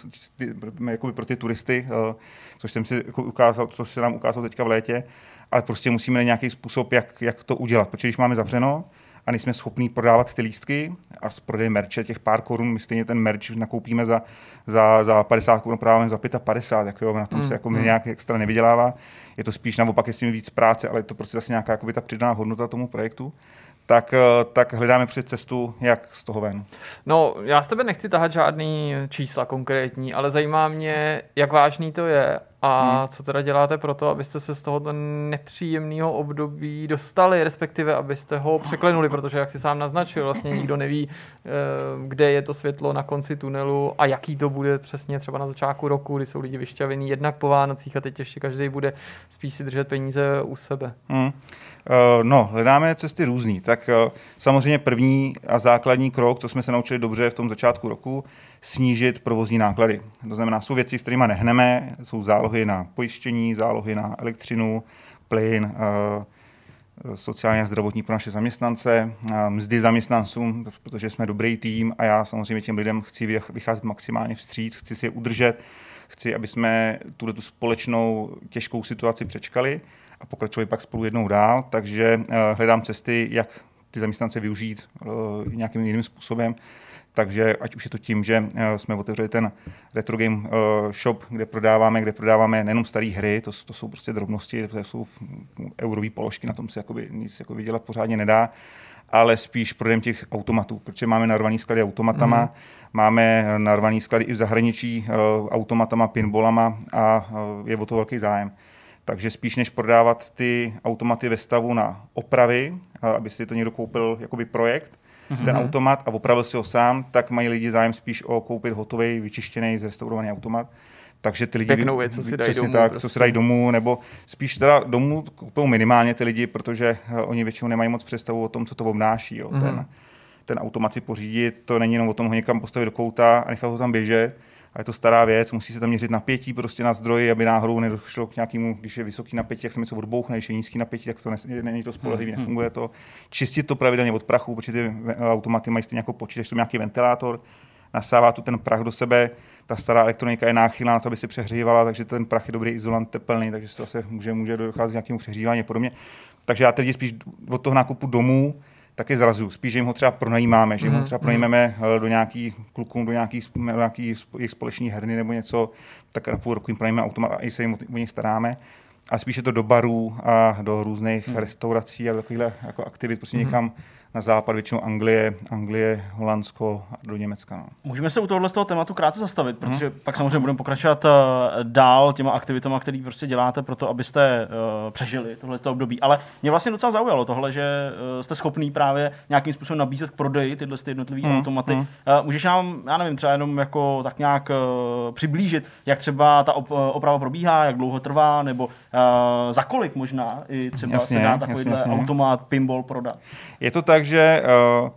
jako pro ty turisty, eh, což jsem si jako ukázal, což se nám ukázalo teďka v létě, ale prostě musíme najít nějaký způsob, jak, jak to udělat. Protože když máme zavřeno, a nejsme schopní prodávat ty lístky a z prodeje merče těch pár korun, my stejně ten merch nakoupíme za, za, za 50 korun, prodáváme za 55, jako jo, na tom se jako mm. nějak extra nevydělává. Je to spíš naopak, je s tím víc práce, ale je to prostě zase nějaká jakoby, ta přidaná hodnota tomu projektu tak, eh, tak hledáme před cestu, jak z toho ven. No, já z tebe nechci tahat žádný čísla konkrétní, ale zajímá mě, jak vážný to je a hmm. co teda děláte pro to, abyste se z tohoto nepříjemného období dostali, respektive abyste ho překlenuli, protože jak si sám naznačil, vlastně nikdo neví, eh, kde je to světlo na konci tunelu a jaký to bude přesně třeba na začátku roku, kdy jsou lidi vyšťavení jednak po Vánocích a teď ještě každý bude spíš si držet peníze u sebe. Hmm. No, hledáme cesty různý. Tak eh, samozřejmě první a základní krok, co jsme se naučili dobře v tom začátku roku, snížit provozní náklady. To znamená, jsou věci, s kterými nehneme, jsou zálohy na pojištění, zálohy na elektřinu, plyn, eh, sociálně a zdravotní pro naše zaměstnance, eh, mzdy zaměstnancům, protože jsme dobrý tým a já samozřejmě těm lidem chci vycházet maximálně vstříc, chci si je udržet, chci, aby jsme tuto tu společnou těžkou situaci přečkali a pokračovali pak spolu jednou dál, takže eh, hledám cesty, jak ty zaměstnance využít nějakým jiným způsobem, takže ať už je to tím, že eh, jsme otevřeli ten Retro Game eh, shop, kde prodáváme, kde prodáváme nejenom staré hry, to, to jsou prostě drobnosti, to jsou eurové položky, na tom se jakoby nic jako vydělat pořádně nedá, ale spíš prodejem těch automatů, protože máme narvaný sklady automatama, mm. máme narvaný sklady i v zahraničí uh, automatama, pinbolama a uh, je o to velký zájem. Takže spíš než prodávat ty automaty ve stavu na opravy, aby si to někdo koupil jakoby projekt, mm-hmm. ten automat a opravil si ho sám, tak mají lidi zájem spíš o koupit hotový, vyčištěný, zrestaurovaný automat. Takže ty lidi, Pěknou věc, co si dají domů. Tak, prostě. co si dají domů, nebo spíš teda domů kupují minimálně ty lidi, protože uh, oni většinou nemají moc představu o tom, co to obnáší. Jo. Mm-hmm. Ten, ten automat si pořídit, to není jenom o tom ho někam postavit do kouta a nechat ho tam běžet, a je to stará věc, musí se tam měřit napětí prostě na zdroji, aby náhodou nedošlo k nějakému, když je vysoký napětí, jak se něco odbouchne, když je nízký napětí, tak to není to spolehlivý, hmm. nefunguje to. Čistit to pravidelně od prachu, protože ty automaty mají stejně jako počítač, jsou nějaký ventilátor, nasává to ten prach do sebe, ta stará elektronika je náchylná na to, aby se přehřívala, takže ten prach je dobrý izolant tepelný, takže se to zase může, může docházet k nějakému přehřívání a podobně. Takže já teď spíš od toho nákupu domů taky zrazu. Spíš, že jim ho třeba pronajímáme, že jim ho mhm, třeba mhm. pronajímáme eh, do nějakých klukům, do nějakých, do nějakých jejich společných herny nebo něco, tak na půl roku jim pronajímáme automat a i se jim o ně staráme. A spíše to do barů a do různých hmm. restaurací a takovýchhle jako aktivit, prostě hmm. Na západ, většinou Anglie, Anglie, Holandsko a do Německa. No. Můžeme se u tohohle z toho tématu krátce zastavit, protože hmm. pak samozřejmě budeme pokračovat uh, dál těma aktivitami, které prostě děláte pro to, abyste uh, přežili tohleto období. Ale mě vlastně docela zaujalo tohle, že uh, jste schopný právě nějakým způsobem nabízet k prodeji tyhle ty jednotlivé hmm. automaty. Hmm. Uh, můžeš nám, já nevím, třeba jenom jako tak nějak uh, přiblížit, jak třeba ta op- oprava probíhá, jak dlouho trvá, nebo uh, za kolik možná i třeba jasně, se dá takovýhle automat, pinball prodat. Je to tak, že uh,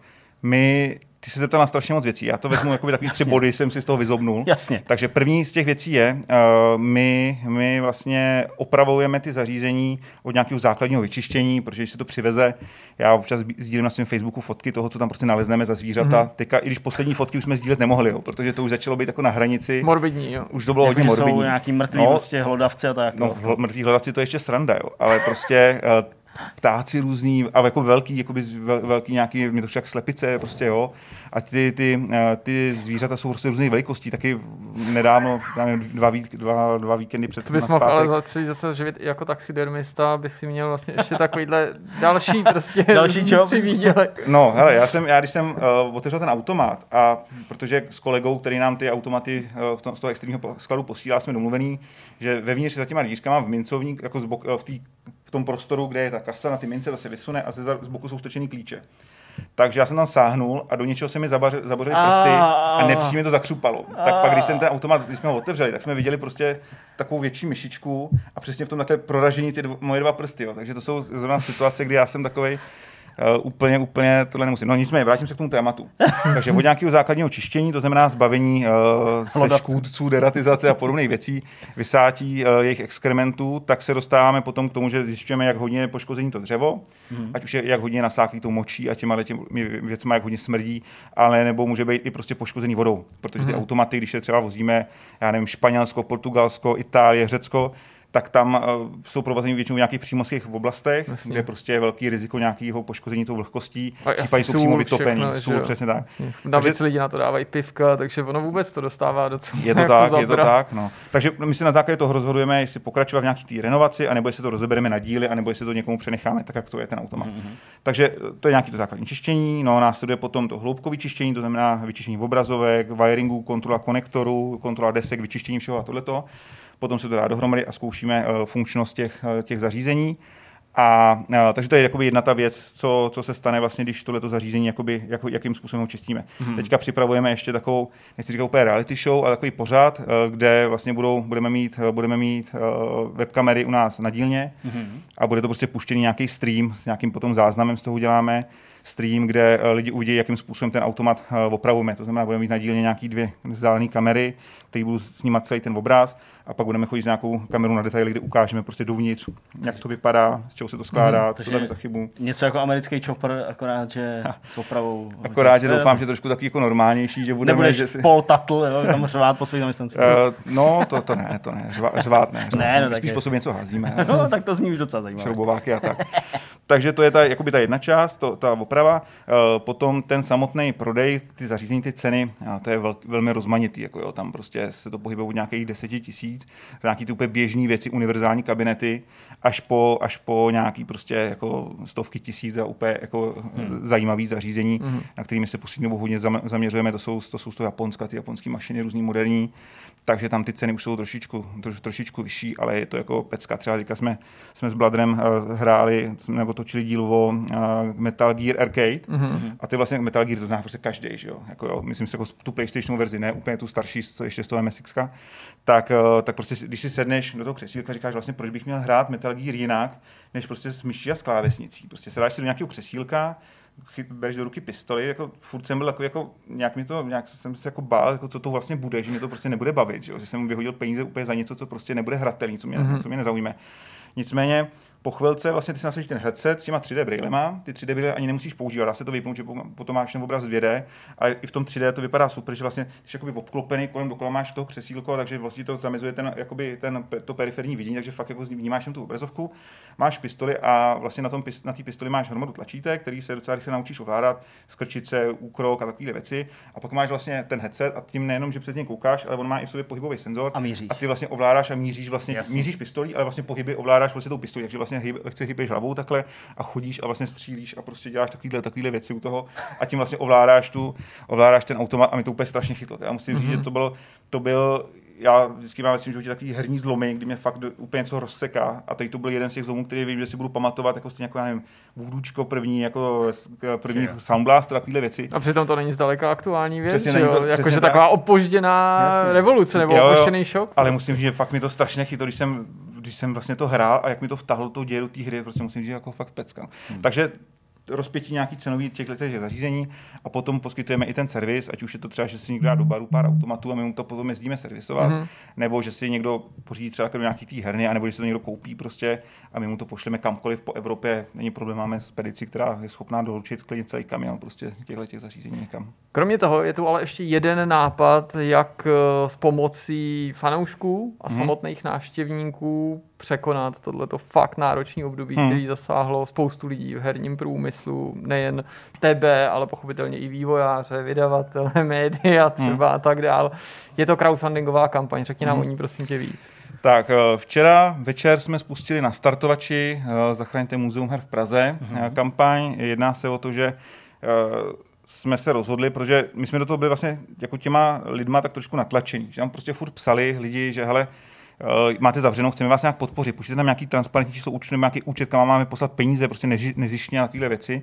my ty se zeptal na strašně moc věcí. Já to vezmu jako takový tři body, jsem si z toho vyzobnul. Jasně. Takže první z těch věcí je, uh, my, my vlastně opravujeme ty zařízení od nějakého základního vyčištění, protože když se to přiveze, já občas sdílím na svém Facebooku fotky toho, co tam prostě nalezneme za zvířata. Mm-hmm. Teďka, i když poslední fotky už jsme sdílet nemohli, jo, protože to už začalo být jako na hranici. Morbidní, jo. Už to bylo jako, hodně morbidní. Jsou nějaký mrtví no, prostě hlodavci a tak. No, mrtví hlodavci to je ještě sranda, jo. Ale prostě uh, ptáci různý a jako velký, jakoby velký nějaký, mě to však slepice, prostě jo. A ty, ty, eh, ty zvířata jsou prostě různé velikostí, taky nedávno, dva, vík, dva, dva víkendy před To bys mohl ale začít zase živit jako taxidermista, by si měl vlastně ještě takovýhle další *laughs* prostě další job. No, hele, já jsem, já když jsem uh, otevřel ten automat a protože s kolegou, který nám ty automaty uh, v tom, z toho extrémního skladu posílá, jsme domluvený, že vevnitř za těma dvířkama v mincovník, jako zbok, v té v tom prostoru, kde je ta kasa na ty mince, ta se vysune a ze z boku jsou stočený klíče. Takže já jsem tam sáhnul a do něčeho se mi zabořily prsty a nepříjemně to zakřupalo. Tak pak, když jsem ten automat, když jsme ho otevřeli, tak jsme viděli prostě takovou větší myšičku a přesně v tom takhle proražení ty dvo, moje dva prsty. Jo. Takže to jsou zrovna situace, kdy já jsem takový úplně, úplně tohle nemusím. No nicméně, vrátím se k tomu tématu. *laughs* Takže od nějakého základního čištění, to znamená zbavení uh, se škůdců, deratizace a podobných věcí, vysátí uh, jejich exkrementů, tak se dostáváme potom k tomu, že zjišťujeme, jak hodně je poškození to dřevo, hmm. ať už je jak hodně nasáklý tou močí a těma těmi věcmi, jak hodně smrdí, ale nebo může být i prostě poškozený vodou, protože ty hmm. automaty, když je třeba vozíme, já nevím, Španělsko, Portugalsko, Itálie, Řecko, tak tam uh, jsou provození většinou v nějakých přímořských oblastech, Jasně. kde prostě je velký riziko nějakého poškození tou vlhkostí, případně jsou přímo že sůl, jo. přesně tak. Navíc Takže- lidi na to dávají pivka, takže ono vůbec to dostává docela Je to jako tak, je to zabrat. tak. No. Takže my si na základě toho rozhodujeme, jestli pokračovat v nějaký té renovaci, anebo jestli to rozebereme na díly, anebo jestli to někomu přenecháme, tak jak to je ten automat. Mm-hmm. Takže eh, to je nějaký to základní čištění, no následuje potom to hloubkové čištění, to znamená vyčištění obrazovek, wiringu, kontrola konektorů, kontrola desek, vyčištění všeho a tohleto. Potom se to dá dohromady a zkoušíme eh, funkčnost těch, eh, těch zařízení. A, a takže to je jakoby jedna ta věc, co, co se stane vlastně, když tohleto zařízení, jakoby, jako, jakým způsobem ho čistíme. Hmm. Teďka připravujeme ještě takovou, nechci říkat úplně reality show, ale takový pořád, eh, kde vlastně budou, budeme mít, eh, budeme mít uh, webkamery u nás na dílně hmm. a bude to prostě puštěný nějaký stream s nějakým potom záznamem z toho uděláme stream, kde eh, lidi uvidí, jakým způsobem ten automat eh, opravujeme. To znamená, budeme mít na dílně nějaký dvě vzdálené kamery, které budou snímat celý ten obraz a pak budeme chodit s nějakou kamerou na detaily, kde ukážeme prostě dovnitř, jak to vypadá, z čeho se to skládá, mm, co tam je za chybu. Něco jako americký chopper, akorát, že s opravou. Akorát, že doufám, že trošku taky jako normálnější, že budeme, Nebudeš že si... Paul Tatl, jo, tam řvát po svých zaměstnancích. Uh, no, to, to ne, to ne, řva, řvát ne. Řvát. Ne, no, Spíš po sobě něco házíme. *laughs* No, tak to zní už docela zajímavé. šroubováky a tak. Takže to je ta, jakoby ta jedna část, to, ta oprava. Eh, Potom ten samotný prodej, ty zařízení, ty ceny, to je vel, velmi rozmanitý. Jako jo, tam prostě se to pohybuje od nějakých deseti tisíc, za nějaký ty úplně běžné věci, univerzální kabinety, až po, až po nějaký prostě jako stovky tisíc a úplně jako hmm. zajímavý zařízení, hmm. na kterými se poslední dobou hodně zam- zaměřujeme. To jsou, to jsou z toho Japonska, ty japonské mašiny, různý moderní takže tam ty ceny už jsou trošičku, troš, trošičku vyšší, ale je to jako pecka. Třeba teďka jsme, jsme s Bladrem uh, hráli, nebo točili díl o uh, Metal Gear Arcade mm-hmm. a ty vlastně Metal Gear to zná prostě každý, že jo? Jako, jo? Myslím si jako tu PlayStation verzi, ne úplně tu starší, co ještě z toho MSX, tak, uh, tak prostě když si sedneš do toho křesílka, říkáš vlastně, proč bych měl hrát Metal Gear jinak, než prostě s myší a s klávesnicí. Prostě se dáš si do nějakého křesílka, chy- bereš do ruky pistoli, jako furt jsem byl jako, jako nějak mi to, nějak jsem se jako bál, jako co to vlastně bude, že mě to prostě nebude bavit, že, jo? že jsem vyhodil peníze úplně za něco, co prostě nebude hratelný, co mě, mm-hmm. co mě nezaujme. Nicméně po chvilce vlastně ty si nasadíš ten headset s těma 3D brýlema, ty 3D brýle ani nemusíš používat, dá se to vypnout, že po- potom máš ten obraz 2D, ale i v tom 3D to vypadá super, že vlastně jsi jakoby obklopený, kolem dokola máš toho křesílko, takže vlastně to zamezuje ten, jakoby ten, to periferní vidění, takže fakt jako vnímáš tu obrazovku, máš pistoli a vlastně na tom pis- na té pistoli máš hromadu tlačítek, který se docela rychle naučíš ovládat, skrčice, úkrok a takové věci. A pak máš vlastně ten headset a tím nejenom, že přes něj koukáš, ale on má i v sobě pohybový senzor. A míříš. A ty vlastně ovládáš a míříš vlastně, Jasně. míříš pistolí, ale vlastně pohyby ovládáš vlastně tou pistolí, takže vlastně hyb, lehce hybeš hlavou takhle a chodíš a vlastně střílíš a prostě děláš takovýhle, takovýhle věci u toho a tím vlastně ovládáš tu, ovládáš ten automat a mi to úplně strašně chytlo. Já musím říct, Mhm. že to bylo, to byl já vždycky mám ve svém životě takový herní zlomy, kdy mě fakt do- úplně něco rozseká. A teď to byl jeden z těch zlomů, který vím, že si budu pamatovat, jako stejně jako, já nevím, Vůdůčko první, jako první Jo. Sound Blaster, takovéhle věci. A přitom to není zdaleka aktuální věc, Přesně že jo? to- přesně Jakože tak. taková opožděná Jasně. revoluce nebo Jo, jo. opožděný šok. Ale musím říct, že fakt mi to strašně chytlo, když jsem, když jsem vlastně to hrál a jak mi to vtahlo to děje do té hry, prostě musím říct, že jako fakt pecka. Hmm. Takže rozpětí nějaký cenový těch těch zařízení a potom poskytujeme i ten servis, ať už je to třeba, že si někdo dá do baru pár automatů a my mu to potom jezdíme servisovat, Mhm. mm-hmm. nebo že si někdo pořídí třeba do nějaký té herny, anebo že si to někdo koupí prostě a my mu to pošleme kamkoliv po Evropě. Není problém, máme spedici, která je schopná doručit klidně celý kamion prostě těchto těch zařízení někam. Kromě toho je tu ale ještě jeden nápad, jak eh, s pomocí fanoušků a Mhm. samotných návštěvníků překonat tohleto fakt náročné období, Mhm. který zasáhlo spoustu lidí v herním průmyslu, nejen tebe, ale pochopitelně i vývojáře, vydavatele, *laughs* média třeba a tak dál. Je to crowdfundingová kampaň, řekni nám Mhm. o ní prosím tě víc. Tak, eh, včera večer jsme spustili na startovači eh, Zachraňte muzeum her v Praze mm-hmm. kampaň. Jedná se o to, že jsme se rozhodli, protože my jsme do toho byli vlastně jako těma lidma tak trošku natlačení. Že nám prostě furt psali lidi, že hele, máte zavřenou, chceme vás nějak podpořit, pošlete nám nějaký transparentní číslo účtu nějaký účet, kam máme poslat peníze, prostě nezištně a takovéhle věci.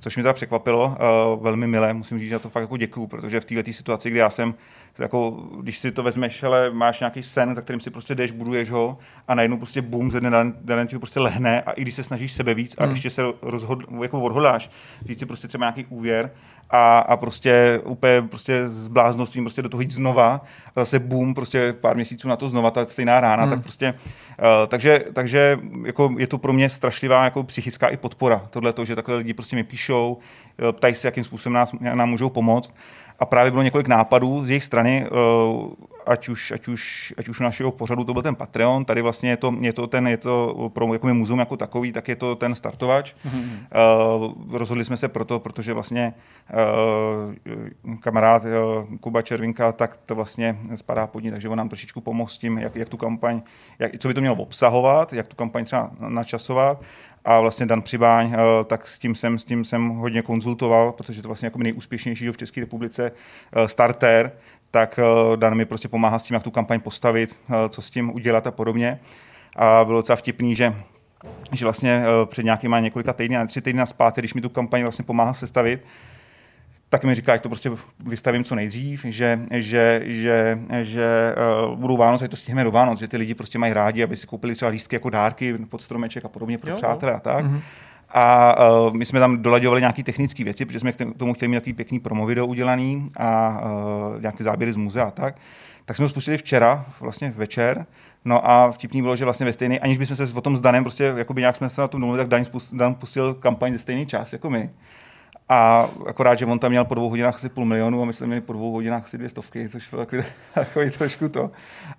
Což mi teda překvapilo, uh, velmi milé, musím říct, že za to fakt jako děkuju, protože v této situaci, kdy já jsem, jako, když si to vezmeš, ale máš nějaký sen, za kterým si prostě jdeš, buduješ ho a najednou prostě boom, ze dne na den ti to prostě lehne a i když se snažíš sebe víc a Hmm. ještě se rozhod, jako odhodláš, říct si prostě třeba nějaký úvěr a, a prostě úplně prostě s bláznostvím prostě do toho jít znova a zase boom, prostě pár měsíců na to znova ta stejná rána, Hmm. tak prostě, uh, takže, takže jako je to pro mě strašlivá jako psychická i podpora, tohle to, že takhle lidi prostě mi píšou, ptají se, jakým způsobem nás, nám můžou pomoct. A právě bylo několik nápadů z jejich strany, ať už, ať už, ať už u našeho pořadu to byl ten Patreon, tady vlastně je to, je to ten, je to pro jako muzeum jako takový, tak je to ten startovač. Mm-hmm. Uh, rozhodli jsme se proto, protože vlastně uh, kamarád uh, Kuba Červinka, tak to vlastně spadá pod ní, takže on nám trošičku pomohl s tím, jak, jak tu kampaň, jak, co by to mělo obsahovat, jak tu kampaň třeba načasovat a vlastně Dan Přibáň, tak s tím jsem, s tím jsem hodně konzultoval, protože to vlastně jako nejúspěšnější v České republice starter, tak eh, Dan mi prostě pomáhá s tím, jak tu kampaň postavit, eh, co s tím udělat a podobně. A bylo docela vtipný, že že vlastně eh, před nějakýma několika týdny, tři týdny zpátky, když mi tu kampaň vlastně pomáhá sestavit, tak mi říká, že to prostě vystavím co nejdřív, že, že, že, že uh, budou Vánoce, že to stihneme do Vánoc, že ty lidi prostě mají rádi, aby si koupili třeba lístky jako dárky pod stromeček a podobně pro jo, přátelé a tak. Mm-hmm. A uh, my jsme tam dolaďovali nějaké technické věci, protože jsme k tomu chtěli mít takový pěkný promo video udělaný a uh, nějaké záběry z muzea a tak. Tak jsme ho spustili včera, vlastně večer. No a vtipný bylo, že vlastně ve stejný, aniž bychom se o tom s Danem prostě jakoby nějak jsme se na tom domluvili, tak Dan pustil kampaň ze stejný čas jako my. A akorát, že on tam měl po dvou hodinách asi půl milionu a my jsme měli po dvou hodinách asi dvě stovky, což bylo takový, *laughs* takový trošku to.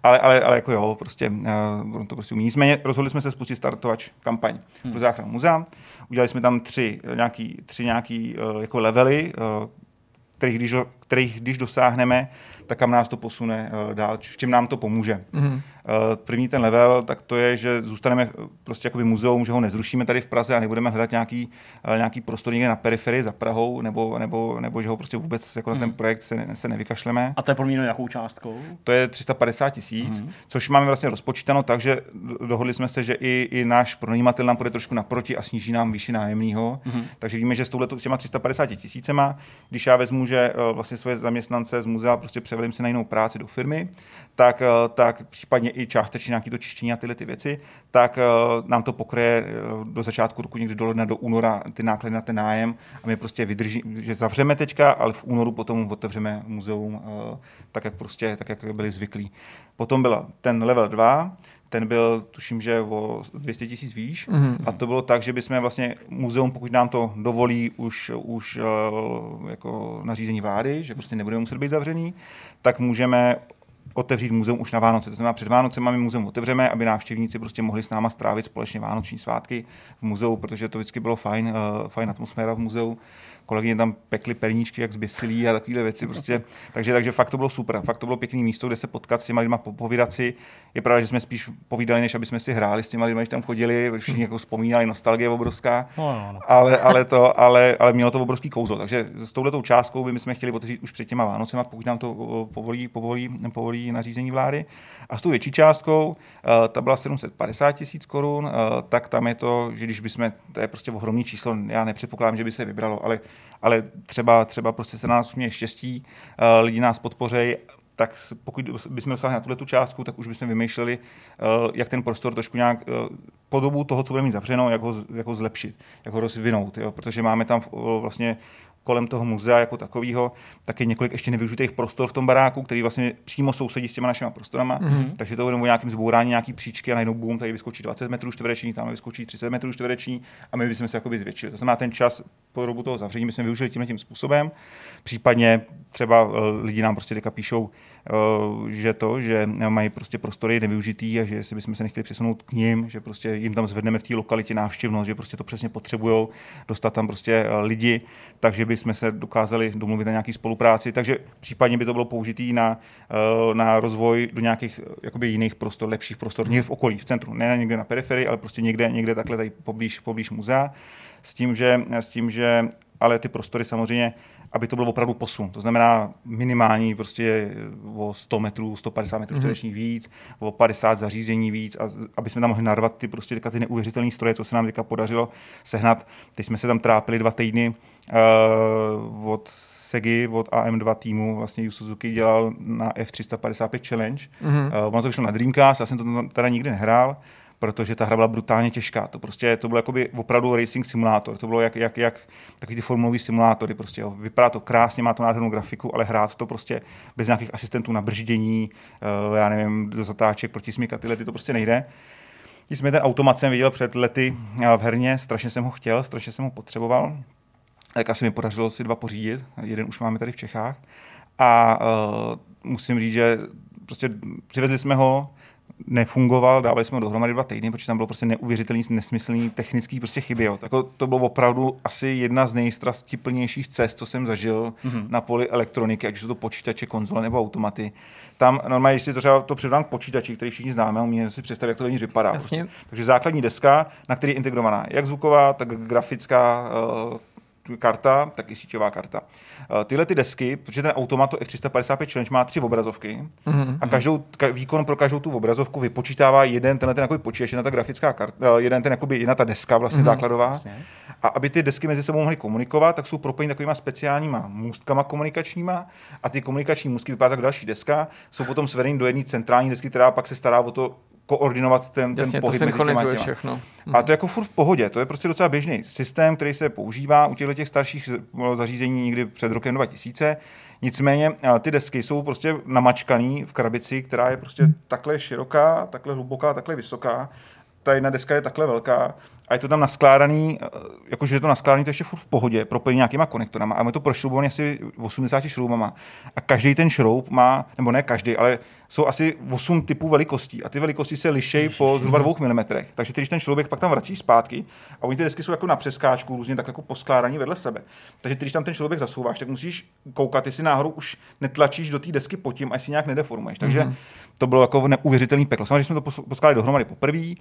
Ale, ale, ale jako jo, prostě, uh, to prostě umí. Nicméně rozhodli jsme se spustit startovač kampaň hmm. pro záchranu muzea. Udělali jsme tam tři nějaký, tři nějaký uh, jako levely, uh, kterých když, kterých když dosáhneme, tak kam nás to posune uh, dál, v čem nám to pomůže. Mm-hmm. Eh, první ten level, tak to je, že zůstaneme prostě jakoby muzeum, že ho nezrušíme tady v Praze a nebudeme hledat nějaký, eh, nějaký prostor někde na periferii za Prahou, nebo, nebo, nebo že ho prostě vůbec jako hmm. na ten mhm. projekt se, se nevykašleme. A to je promíněno jakou částkou? To je 350 tisíc, hmm. což máme vlastně rozpočítáno tak, že dohodli jsme se, že i, i náš pronajímatel nám půjde trošku naproti a sníží nám výši nájemního. Hmm. Takže víme, že s, touhleto, s těma 350 tisícema, když já vezmu, že eh, vlastně svoje zaměstnance z muzea prostě převelím si na jinou práci do firmy, tak, tak případně i částečně nějaké to čištění a tyhle ty věci, tak uh, nám to pokryje uh, do začátku roku někdy do ledna, do února ty náklady na ten nájem a my prostě vydržíme, že zavřeme teďka, ale v únoru potom otevřeme muzeum tak, jak prostě, tak, jak byli zvyklí. Potom byl ten level 2, ten byl, tuším, že o 200 tisíc výš. Mm-hmm. A to bylo tak, že bychom vlastně muzeum, pokud nám to dovolí už, už uh, jako nařízení vlády, že prostě nebudeme muset být zavřený, tak můžeme otevřít muzeum už na Vánoce. To znamená, před Vánocem máme muzeum otevřeme, aby návštěvníci prostě mohli s náma strávit společně vánoční svátky v muzeu, protože to vždycky bylo fajn, uh, fajn atmosféra v muzeu kolegyně tam pekly perníčky, jak zběsilí a takové věci. Prostě. Takže, takže fakt to bylo super. Fakt to bylo pěkný místo, kde se potkat s těma lidma, povídat si. Je pravda, že jsme spíš povídali, než aby jsme si hráli s těma lidmi, když tam chodili, všichni jako vzpomínali, nostalgie obrovská. No, no, no. Ale, ale, to, ale, ale, mělo to obrovský kouzlo. Takže s touhletou částkou by jsme chtěli otevřít už před těma Vánocema, pokud nám to povolí, povolí, povolí nařízení vlády. A s tou větší částkou, uh, ta byla 750 tisíc korun, uh, tak tam je to, že když bychom, to je prostě ohromný číslo, já nepředpokládám, že by se vybralo, ale, ale třeba, třeba prostě se na nás měje štěstí, uh, lidi nás podpořejí, tak pokud bychom dosáhli na tuhle tu částku, tak už bychom vymýšleli, jak ten prostor trošku nějak po dobu toho, co bude mít zavřeno, jak ho, jak ho zlepšit, jak ho rozvinout, jo? protože máme tam vlastně kolem toho muzea jako takového, tak je několik ještě nevyužitých prostor v tom baráku, který vlastně přímo sousedí s těma našimi prostorama. Mm-hmm. Takže to bude o nějakým zbourání nějaký příčky a najednou boom, tady vyskočí 20 metrů čtvereční, tam vyskočí 30 metrů čtvereční a my bychom se jakoby zvětšili. To znamená, ten čas po dobu toho zavření bychom využili tímhle tím způsobem. Případně třeba eh, lidi nám prostě teďka píšou, že to, že mají prostě prostory nevyužitý a že si bychom se nechtěli přesunout k ním, že prostě jim tam zvedneme v té lokalitě návštěvnost, že prostě to přesně potřebují, dostat tam prostě eh, lidi, takže bychom se dokázali domluvit na nějaký spolupráci, takže případně by to bylo použitý na, eh, na rozvoj do nějakých jakoby jiných prostor, lepších prostor, někde v okolí, v centru, ne někde na periferii, ale prostě někde, někde takhle tady poblíž, poblíž muzea, s tím, že, s tím, že ale ty prostory samozřejmě aby to byl opravdu posun. To znamená minimální prostě o 100 metrů, 150 metrů mm-hmm. čtverečních víc, o 50 zařízení víc, a aby jsme tam mohli narvat ty prostě ty neuvěřitelné stroje, co se nám teďka podařilo sehnat. Teď jsme se tam trápili dva týdny uh, od Segi, od AM2 týmu, vlastně Yu Suzuki dělal na F355 Challenge. Mm-hmm. Uh, ono to vyšlo na Dreamcast, já jsem to teda nikdy nehrál, protože ta hra byla brutálně těžká. To prostě to byl jakoby opravdu racing simulátor. To bylo jak, jak, jak takový ty formulový simulátory. Prostě, jo. Vypadá to krásně, má to nádhernou grafiku, ale hrát to prostě bez nějakých asistentů na brždění, uh, já nevím, do zatáček, proti smyka, tyhle, ty to prostě nejde. Nicméně ten automat jsem viděl před lety v herně, strašně jsem ho chtěl, strašně jsem ho potřeboval. tak asi mi podařilo si dva pořídit. Jeden už máme tady v Čechách. A uh, musím říct, že prostě přivezli jsme ho, nefungoval, dávali jsme ho dohromady dva týdny, protože tam bylo prostě neuvěřitelný, nesmyslný technický prostě chyby. Jo. Tako, to bylo opravdu asi jedna z nejstrastiplnějších cest, co jsem zažil mm-hmm. na poli elektroniky, ať už jsou to počítače, konzole nebo automaty. Tam normálně, když si to třeba to přidám k počítači, který všichni známe, umíme si představit, jak to vnitř vypadá. Prostě. Takže základní deska, na který je integrovaná jak zvuková, tak grafická uh, karta, tak i síťová karta. Uh, tyhle ty desky, protože ten automat F355 Challenge má tři obrazovky mm-hmm. a každou, ka, výkon pro každou tu obrazovku vypočítává jeden tenhle ten jakoby počítač, jedna ta grafická karta, uh, jeden ten jakoby, jedna ta deska vlastně mm-hmm. základová. Vlastně. A aby ty desky mezi sebou mohly komunikovat, tak jsou propojeny takovýma speciálníma můstkama komunikačníma a ty komunikační můstky vypadá tak další deska, jsou potom svedeny do jedné centrální desky, která pak se stará o to, koordinovat ten, Jasně, ten pohyb to mezi těma, těma. všechno. A to je jako furt v pohodě, to je prostě docela běžný systém, který se používá u těchto těch starších zařízení někdy před rokem 2000. Nicméně ty desky jsou prostě namačkaný v krabici, která je prostě takhle široká, takhle hluboká, takhle vysoká. Ta jedna deska je takhle velká a je to tam naskládaný, jakože je to naskládaný, to ještě furt v pohodě, propojený nějakýma konektorama. A my to prošroubovaný asi 80 šroubama. A každý ten šroub má, nebo ne každý, ale jsou asi 8 typů velikostí. A ty velikosti se lišejí po zhruba 2 mm. Takže když ten šroubek pak tam vrací zpátky a oni ty desky jsou jako na přeskáčku, různě tak jako poskládaný vedle sebe. Takže když tam ten šroubek zasouváš, tak musíš koukat, jestli náhodou už netlačíš do té desky pod tím, až si nějak nedeformuješ. Takže mm-hmm. to bylo jako neuvěřitelný peklo. Samozřejmě jsme to poskládali dohromady poprvé,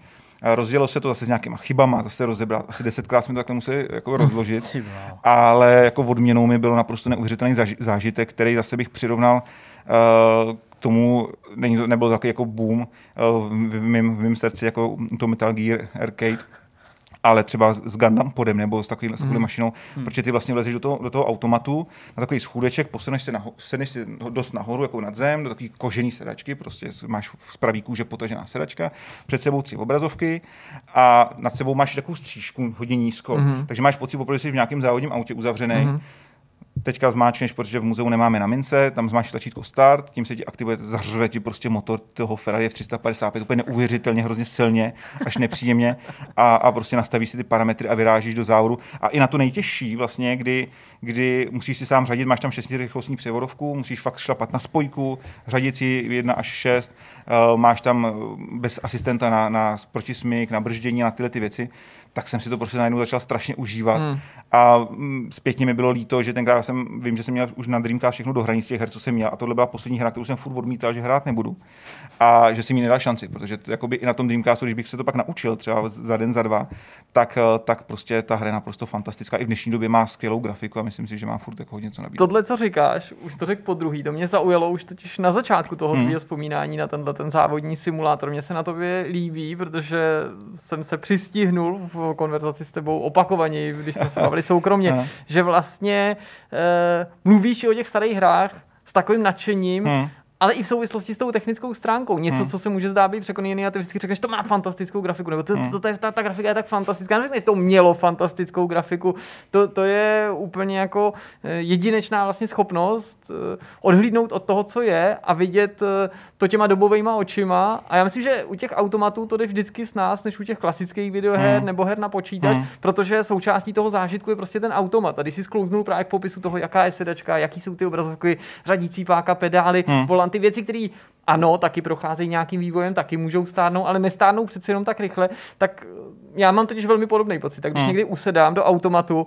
rozdělo se to zase s nějakýma chybama, zase rozebrat. Asi desetkrát jsme to takhle museli jako rozložit. *laughs* Ale jako odměnou mi bylo naprosto neuvěřitelný zážitek, který zase bych přirovnal uh, k tomu, není to, nebyl takový jako boom uh, v, mým, v mým srdci jako to Metal Gear Arcade, ale třeba s Gundam podem nebo s takovým, s mašinou, mm. protože ty vlastně vlezeš do toho, do toho automatu na takový schůdeček, posuneš se, naho, sedneš si dost nahoru, jako nad zem, do takové kožený sedačky, prostě máš z pravý kůže potažená sedačka, před sebou tři obrazovky a nad sebou máš takovou střížku hodně nízko, mm. takže máš pocit, že jsi v nějakém závodním autě uzavřený. Mm teďka zmáčkneš, protože v muzeu nemáme na mince, tam zmáčkneš tlačítko start, tím se ti aktivuje, zařve ti prostě motor toho Ferrari F355 úplně neuvěřitelně, hrozně silně, až nepříjemně a, a prostě nastavíš si ty parametry a vyrážíš do závodu. A i na to nejtěžší vlastně, kdy, kdy musíš si sám řadit, máš tam 6 rychlostní převodovku, musíš fakt šlapat na spojku, řadit si 1 až 6, uh, eh, máš tam eh, bez asistenta na, na protismyk, na brždění, na tyhle ty věci tak jsem si to prostě najednou začal strašně užívat. Hmm. A mm, zpětně mi bylo líto, že tenkrát jsem, vím, že jsem měl už na Dreamcast všechno do hranic těch her, co jsem měl. A tohle byla poslední hra, kterou jsem furt odmítal, že hrát nebudu. A že si mi nedal šanci, protože to, jakoby i na tom Dreamcastu, když bych se to pak naučil třeba za den, za dva, tak, eh, tak prostě ta hra je naprosto fantastická. I v dnešní době má skvělou grafiku a myslím si, že má furt jako hodně co nabídnout. Tohle, co říkáš, už to řekl po druhý, to mě zaujalo už totiž na začátku toho hmm. vzpomínání na tenhle ten závodní simulátor. Mně se na tobě líbí, protože jsem se přistihnul v konverzaci s tebou opakovaně, když jsme se bavili soukromně, že vlastně e, mluvíš o těch starých hrách s takovým nadšením, hmm ale i v souvislosti s tou technickou stránkou. Něco, hmm. co se může zdát být překonaný a ty vždycky řekneš, to má fantastickou grafiku, nebo to, hmm. to, to, ta, ta grafika je tak fantastická. Neřekneš, to mělo fantastickou grafiku. To, to je úplně jako eh, jedinečná vlastně schopnost eh, odhlídnout od toho, co je a vidět eh, to těma dobovými očima. A já myslím, že u těch automatů to jde vždycky s nás, než u těch klasických videoher hmm. nebo her na počítač, hmm. protože součástí toho zážitku je prostě ten automat. A když si sklouznul právě k popisu toho, jaká je sedačka, jaký jsou ty obrazovky, řadící páka, pedály, hmm volant, ty věci, které ano, taky procházejí nějakým vývojem, taky můžou stárnout, ale nestárnou přece jenom tak rychle, tak já mám totiž velmi podobný pocit. Tak když hmm. někdy usedám do automatu,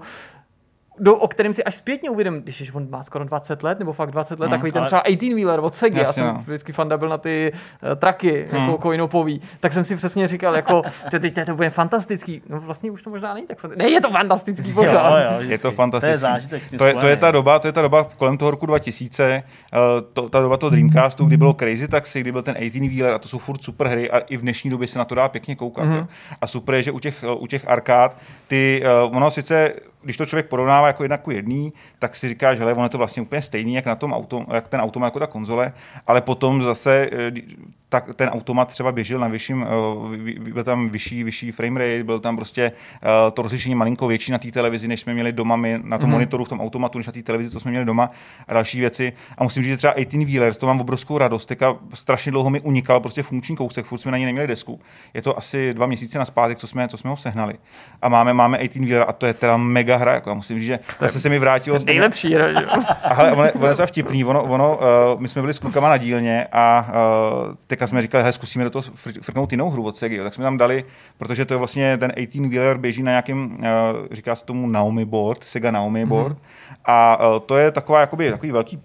do, o kterém si až zpětně uvědomím, když on má skoro 20 let, nebo fakt 20 let, hmm, takový ten třeba 18 wheeler od Segi, já jsem no. vždycky fanda byl na ty uh, traky, hmm. jako coinopový, tak jsem si přesně říkal, jako, to, to, to, to bude fantastický. No vlastně už to možná není tak fantastický. Ne, je to fantastický pořád. Jo, jo, je to fantastický. To je zážitek to, je, to je, ta doba, to je ta doba kolem toho roku 2000, uh, to, ta doba toho Dreamcastu, kdy bylo Crazy Taxi, kdy byl ten 18 wheeler a to jsou furt super hry a i v dnešní době se na to dá pěkně koukat. Hmm. A super je, že u těch, u těch arkád ty, uh, ono sice když to člověk porovnává jako jedna ku jedný, tak si říká, že ono je to vlastně úplně stejný, jak, na tom auto, jak ten automat, jako ta konzole, ale potom zase eh, tak ten automat třeba běžel na vyšším, eh, byl tam vyšší, vyšší frame rate, byl tam prostě eh, to rozlišení malinko větší na té televizi, než jsme měli doma my na tom mm. monitoru v tom automatu, než na té televizi, co jsme měli doma a další věci. A musím říct, že třeba 18 Wheelers, to mám obrovskou radost. Teďka strašně dlouho mi unikal prostě funkční kousek, furt jsme na něj neměli desku. Je to asi dva měsíce na zpátek, co jsme, co jsme ho sehnali. A máme, máme 18 Wheeler a to je teda mega hra, jako já musím říct, že zase se mi vrátilo. To nejlepší hra, že? *laughs* Ale ono, ono je vtipný, ono, ono uh, my jsme byli s klukama na dílně a uh, teďka jsme říkali, hej, zkusíme do toho frknout jinou hru od Segi, tak jsme tam dali, protože to je vlastně ten 18 wheeler běží na nějakým, uh, říká se tomu Naomi board, Sega Naomi board, mm-hmm. a uh, to je taková, jakoby, takový velký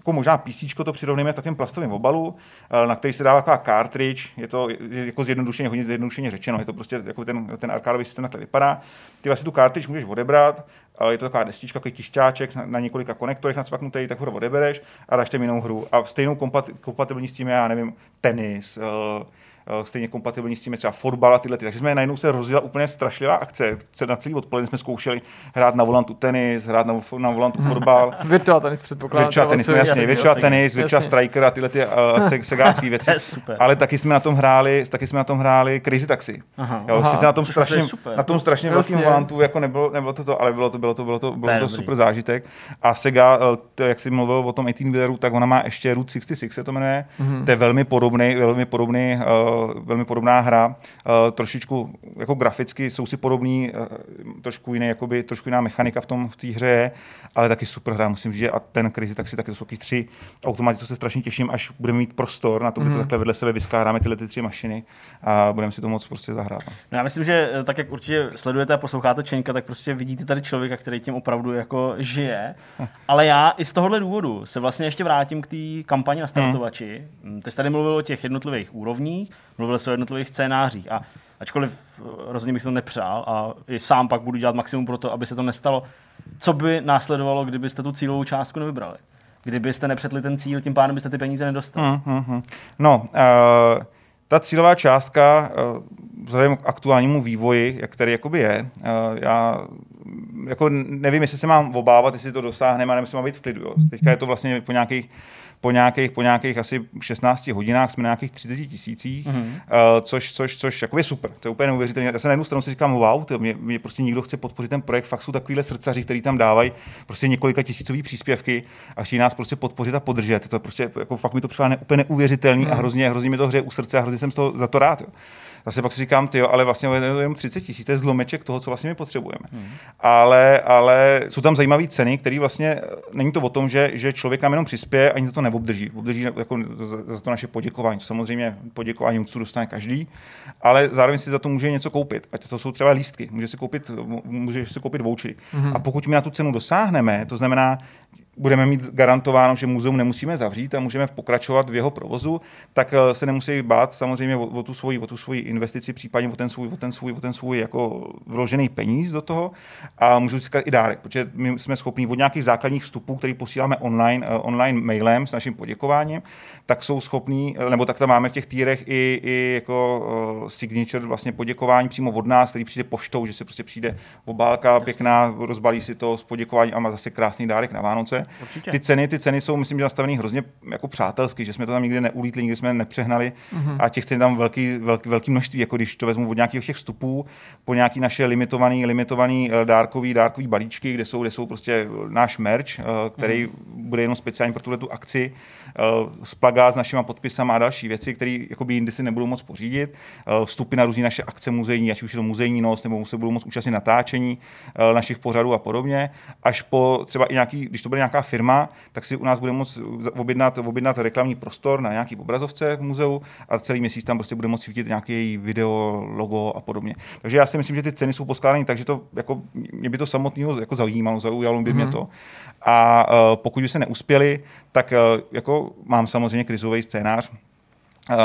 jako možná PC to přirovníme v takovém plastovém obalu, eh, na který se dává taková cartridge, je to jako zjednodušeně, hodně zjednodušeně řečeno, je to prostě jako ten, ten arkádový systém takhle vypadá. Ty vlastně tu cartridge můžeš odebrat, je to taková destička, takový tišťáček na, na několika konektorech nacpaknutý, tak ho odebereš a dáš tam jinou hru. A stejnou kompatibilní s tím, já nevím, tenis, uh, Eh, stejně kompatibilní s tím třeba fotbal a tyhle. Ty. Takže jsme najednou se rozjela úplně strašlivá akce. Na celý odpoledne jsme zkoušeli hrát na volantu tenis, hrát na, na volantu fotbal. *laughs* virtual tenis předpokládám. Virtual tenis, no, jasně, virtual tenis, virtual striker a tyhle ty uh, *laughs* se, segácké věci. super. Ale taky jsme na tom hráli, taky jsme na tom hráli Crazy Taxi. Aha, jo, aha, na tom strašně, na tom strašně velkým volantu jako nebylo, nebylo to to, ale bylo to, bylo to, bylo to, bylo to, to super zážitek. A Sega, eh, to, jak jsi mluvil o tom 18 wheeleru, tak ona má ještě Route 66 se to jmenuje. Mm-hmm. To je velmi podobný, velmi podobný velmi podobná hra, uh, trošičku jako graficky jsou si podobný, uh, trošku jiný, jakoby, trošku jiná mechanika v tom v té hře je, ale taky super hra, musím říct, a ten Crazy Taxi taky to jsou tři automaty, to se strašně těším, až budeme mít prostor na to, mm. to takhle vedle sebe vyskládáme tyhle ty tři mašiny a budeme si to moc prostě zahrát. No. no já myslím, že tak jak určitě sledujete a posloucháte Čenka, tak prostě vidíte tady člověka, který tím opravdu jako žije. *laughs* Ale já i z tohohle důvodu se vlastně ještě vrátím k té kampani na startovači. Mm. Ty jsi tady mluvil o těch jednotlivých úrovních, mluvil se o jednotlivých scénářích. A ačkoliv eh, rozhodně bych to nepřál a i sám pak budu dělat maximum pro to, aby se to nestalo, co by následovalo, kdybyste tu cílovou částku nevybrali? Kdybyste nepřetli ten cíl, tím pádem byste ty peníze nedostali. Mm, mm, mm. No, uh, ta cílová částka uh, vzhledem k aktuálnímu vývoji, jak který jakoby je, uh, já jako nevím, jestli se mám obávat, jestli to dosáhneme, nebo se mám být v klidu. Jo. Teďka je to vlastně po nějakých po nějakých, po nějakých asi 16 hodinách jsme na nějakých 30 tisících, mm-hmm. uh, což, což, což je super. To je úplně neuvěřitelné. Já se na jednu stranu si říkám, wow, to mě, mě, prostě někdo chce podpořit ten projekt, fakt jsou takovýhle srdcaři, který tam dávají prostě několika tisícový příspěvky a chtějí nás prostě podpořit a podržet. To je prostě jako fakt mi to připadá úplně neuvěřitelný mm-hmm. a mhm. hrozně, hrozně mi to hře u srdce a hrozně jsem to, za to rád. Jo zase pak si říkám, ty ale vlastně je to jenom 30 tisíc, to je zlomeček toho, co vlastně my potřebujeme. Hmm. Ale, ale jsou tam zajímavé ceny, které vlastně, není to o tom, že, že člověk nám jenom přispěje, ani za to neobdrží. Obdrží jako za, za to naše poděkování. Samozřejmě poděkování úctu dostane každý, ale zároveň si za to může něco koupit. Ať to jsou třeba lístky, může si koupit, může si koupit vouchery. Hmm. A pokud my na tu cenu dosáhneme, to znamená, budeme mít garantováno, že muzeum nemusíme zavřít a můžeme pokračovat v jeho provozu, tak eh, se nemusí bát samozřejmě o, o tu svoji, o tu svoji investici, případně o ten svůj, o ten svůj, o ten svůj jako vložený peníz do toho a můžu získat i dárek, protože my jsme schopni od nějakých základních vstupů, který posíláme online, uh, online mailem s naším poděkováním, tak jsou schopní, eh, nebo tak tam máme v těch týrech i, i jako signature vlastně poděkování přímo od nás, který přijde poštou, že se prostě přijde obálka pěkná, rozbalí si to s poděkováním a má zase krásný dárek na Vánoce. Určitě. Ty ceny, ty ceny jsou, myslím, že nastavený hrozně jako přátelsky, že jsme to tam nikdy neulítli, nikdy jsme nepřehnali mm-hmm. a těch cen tam velký, velký, velký množství, jako když to vezmu od nějakých těch vstupů po nějaký naše limitovaný, limitovaný eh, dárkový, dárkový balíčky, kde jsou, kde jsou prostě náš merch, eh, který mm-hmm. bude jenom speciální pro tuhle tu akci, s plagát s našimi podpisama a další věci, které jindy si nebudou moc pořídit, vstupy na různé naše akce muzejní, ať už je to muzejní noc, nebo se budou moc účastnit natáčení našich pořadů a podobně, až po třeba i nějaký, když to bude nějaká firma, tak si u nás bude moct objednat, objednat reklamní prostor na nějaký obrazovce v muzeu a celý měsíc tam prostě bude moct svítit nějaký její video, logo a podobně. Takže já si myslím, že ty ceny jsou poskládané tak, že to jako, mě by to samotného jako zajímalo, zaujalo by mm-hmm. mě mhm. to. A uh, pokud by se neuspěli, tak uh, jako mám samozřejmě krizový scénář, Uh,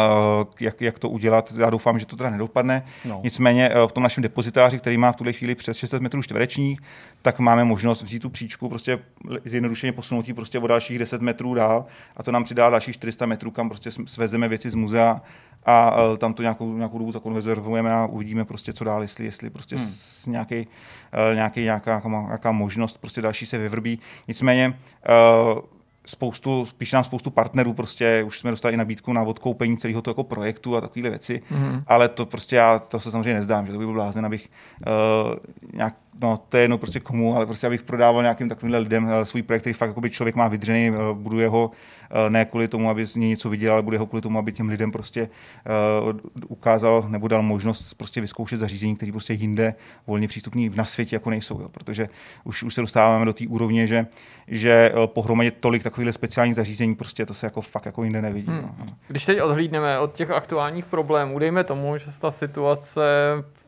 jak, jak to udělat. Já doufám, že to teda nedopadne. No. Nicméně uh, v tom našem depozitáři, který má v tuhle chvíli přes 600 metrů čtverečních, tak máme možnost vzít tu příčku, prostě zjednodušeně posunout ji prostě o dalších 10 metrů dál a to nám přidá dalších 400 metrů, kam prostě svezeme věci z muzea a uh, tam to nějakou, nějakou dobu zakonvezervujeme a uvidíme prostě, co dál, jestli, jestli prostě hmm. s nějaký, uh, nějaký, nějaká, nějaká možnost prostě další se vyvrbí. Nicméně uh, spoustu, spíš nám spoustu partnerů, prostě už jsme dostali i nabídku na odkoupení celého toho jako projektu a takovéhle věci, mm-hmm. ale to prostě já, to se samozřejmě nezdám, že to by byl blázen, abych uh, nějak, no to je jedno prostě komu, ale prostě abych prodával nějakým takovýmhle lidem uh, svůj projekt, který fakt jako by člověk má vydřený, uh, buduje ho ne kvůli tomu, aby z něj něco viděl, ale bude ho kvůli tomu, aby těm lidem prostě uh, ukázal nebo dal možnost prostě vyzkoušet zařízení, které prostě jinde volně přístupný na světě jako nejsou, jo, protože už, už se dostáváme do té úrovně, že, že uh, pohromadě tolik takovýchhle speciálních zařízení, prostě to se jako fakt jako jinde nevidí. Hmm. No. Když teď odhlídneme od těch aktuálních problémů, dejme tomu, že ta situace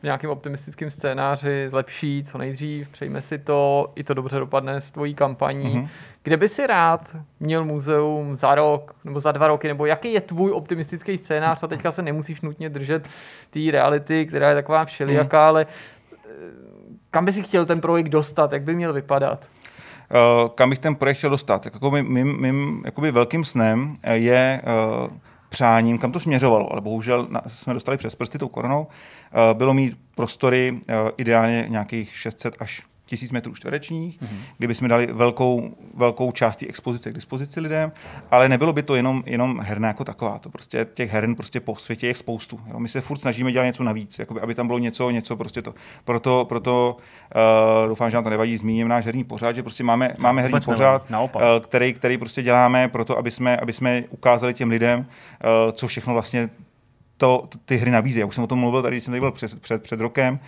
v nějakém optimistickém scénáři zlepší co nejdřív, přejme si to, i to dobře dopadne s tvojí kampaní. Mm-hmm. Kde by si rád měl muzeum za rok nebo za dva roky, nebo jaký je tvůj optimistický scénář a teďka se nemusíš nutně držet té reality, která je taková všelijaká, mm. ale eh, kam by si chtěl ten projekt dostat, jak by měl vypadat? Uh, kam bych ten projekt chtěl dostat? Jako mým, mým, mým jakoby velkým snem je uh, přáním, kam to směřovalo, ale bohužel na, jsme dostali přes prsty tou koronou, uh, bylo mít prostory uh, ideálně nějakých 600 až tisíc metrů čtverečních, mm-hmm. kdyby jsme dali velkou, velkou část té expozice k dispozici lidem, ale nebylo by to jenom, jenom herna jako taková. To prostě těch heren prostě po světě je spoustu. Jo? My se furt snažíme dělat něco navíc, jakoby, aby tam bylo něco, něco prostě to. Proto, proto uh, doufám, že nám to nevadí, zmíním náš herní pořád, že prostě máme, máme herní pořád, uh, který, který prostě děláme proto, aby jsme, aby jsme ukázali těm lidem, uh, co všechno vlastně to, ty hry nabízí. Já už jsem o tom mluvil tady, když jsem tady byl před, před, před rokem,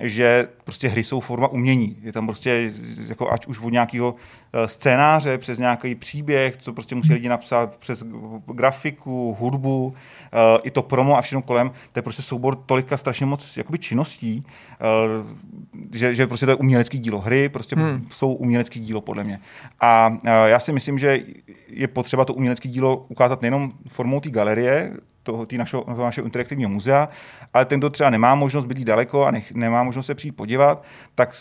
že prostě hry jsou forma umění. Je tam prostě, jako ať už od nějakého eh, scénáře, přes nějaký příběh, co prostě musí lidi napsat, přes grafiku, hudbu, eh, i to promo a všechno kolem, to je prostě soubor tolika strašně moc jakoby činností, eh, že, že prostě to je umělecký dílo. Hry prostě hmm. jsou umělecký dílo, podle mě. A já si myslím, že je potřeba to umělecké dílo ukázat nejenom formou té galerie, toho, našeho, toho našeho interaktivního muzea, ale ten, kdo třeba nemá možnost být daleko a nech, nemá možnost se přijít podívat, tak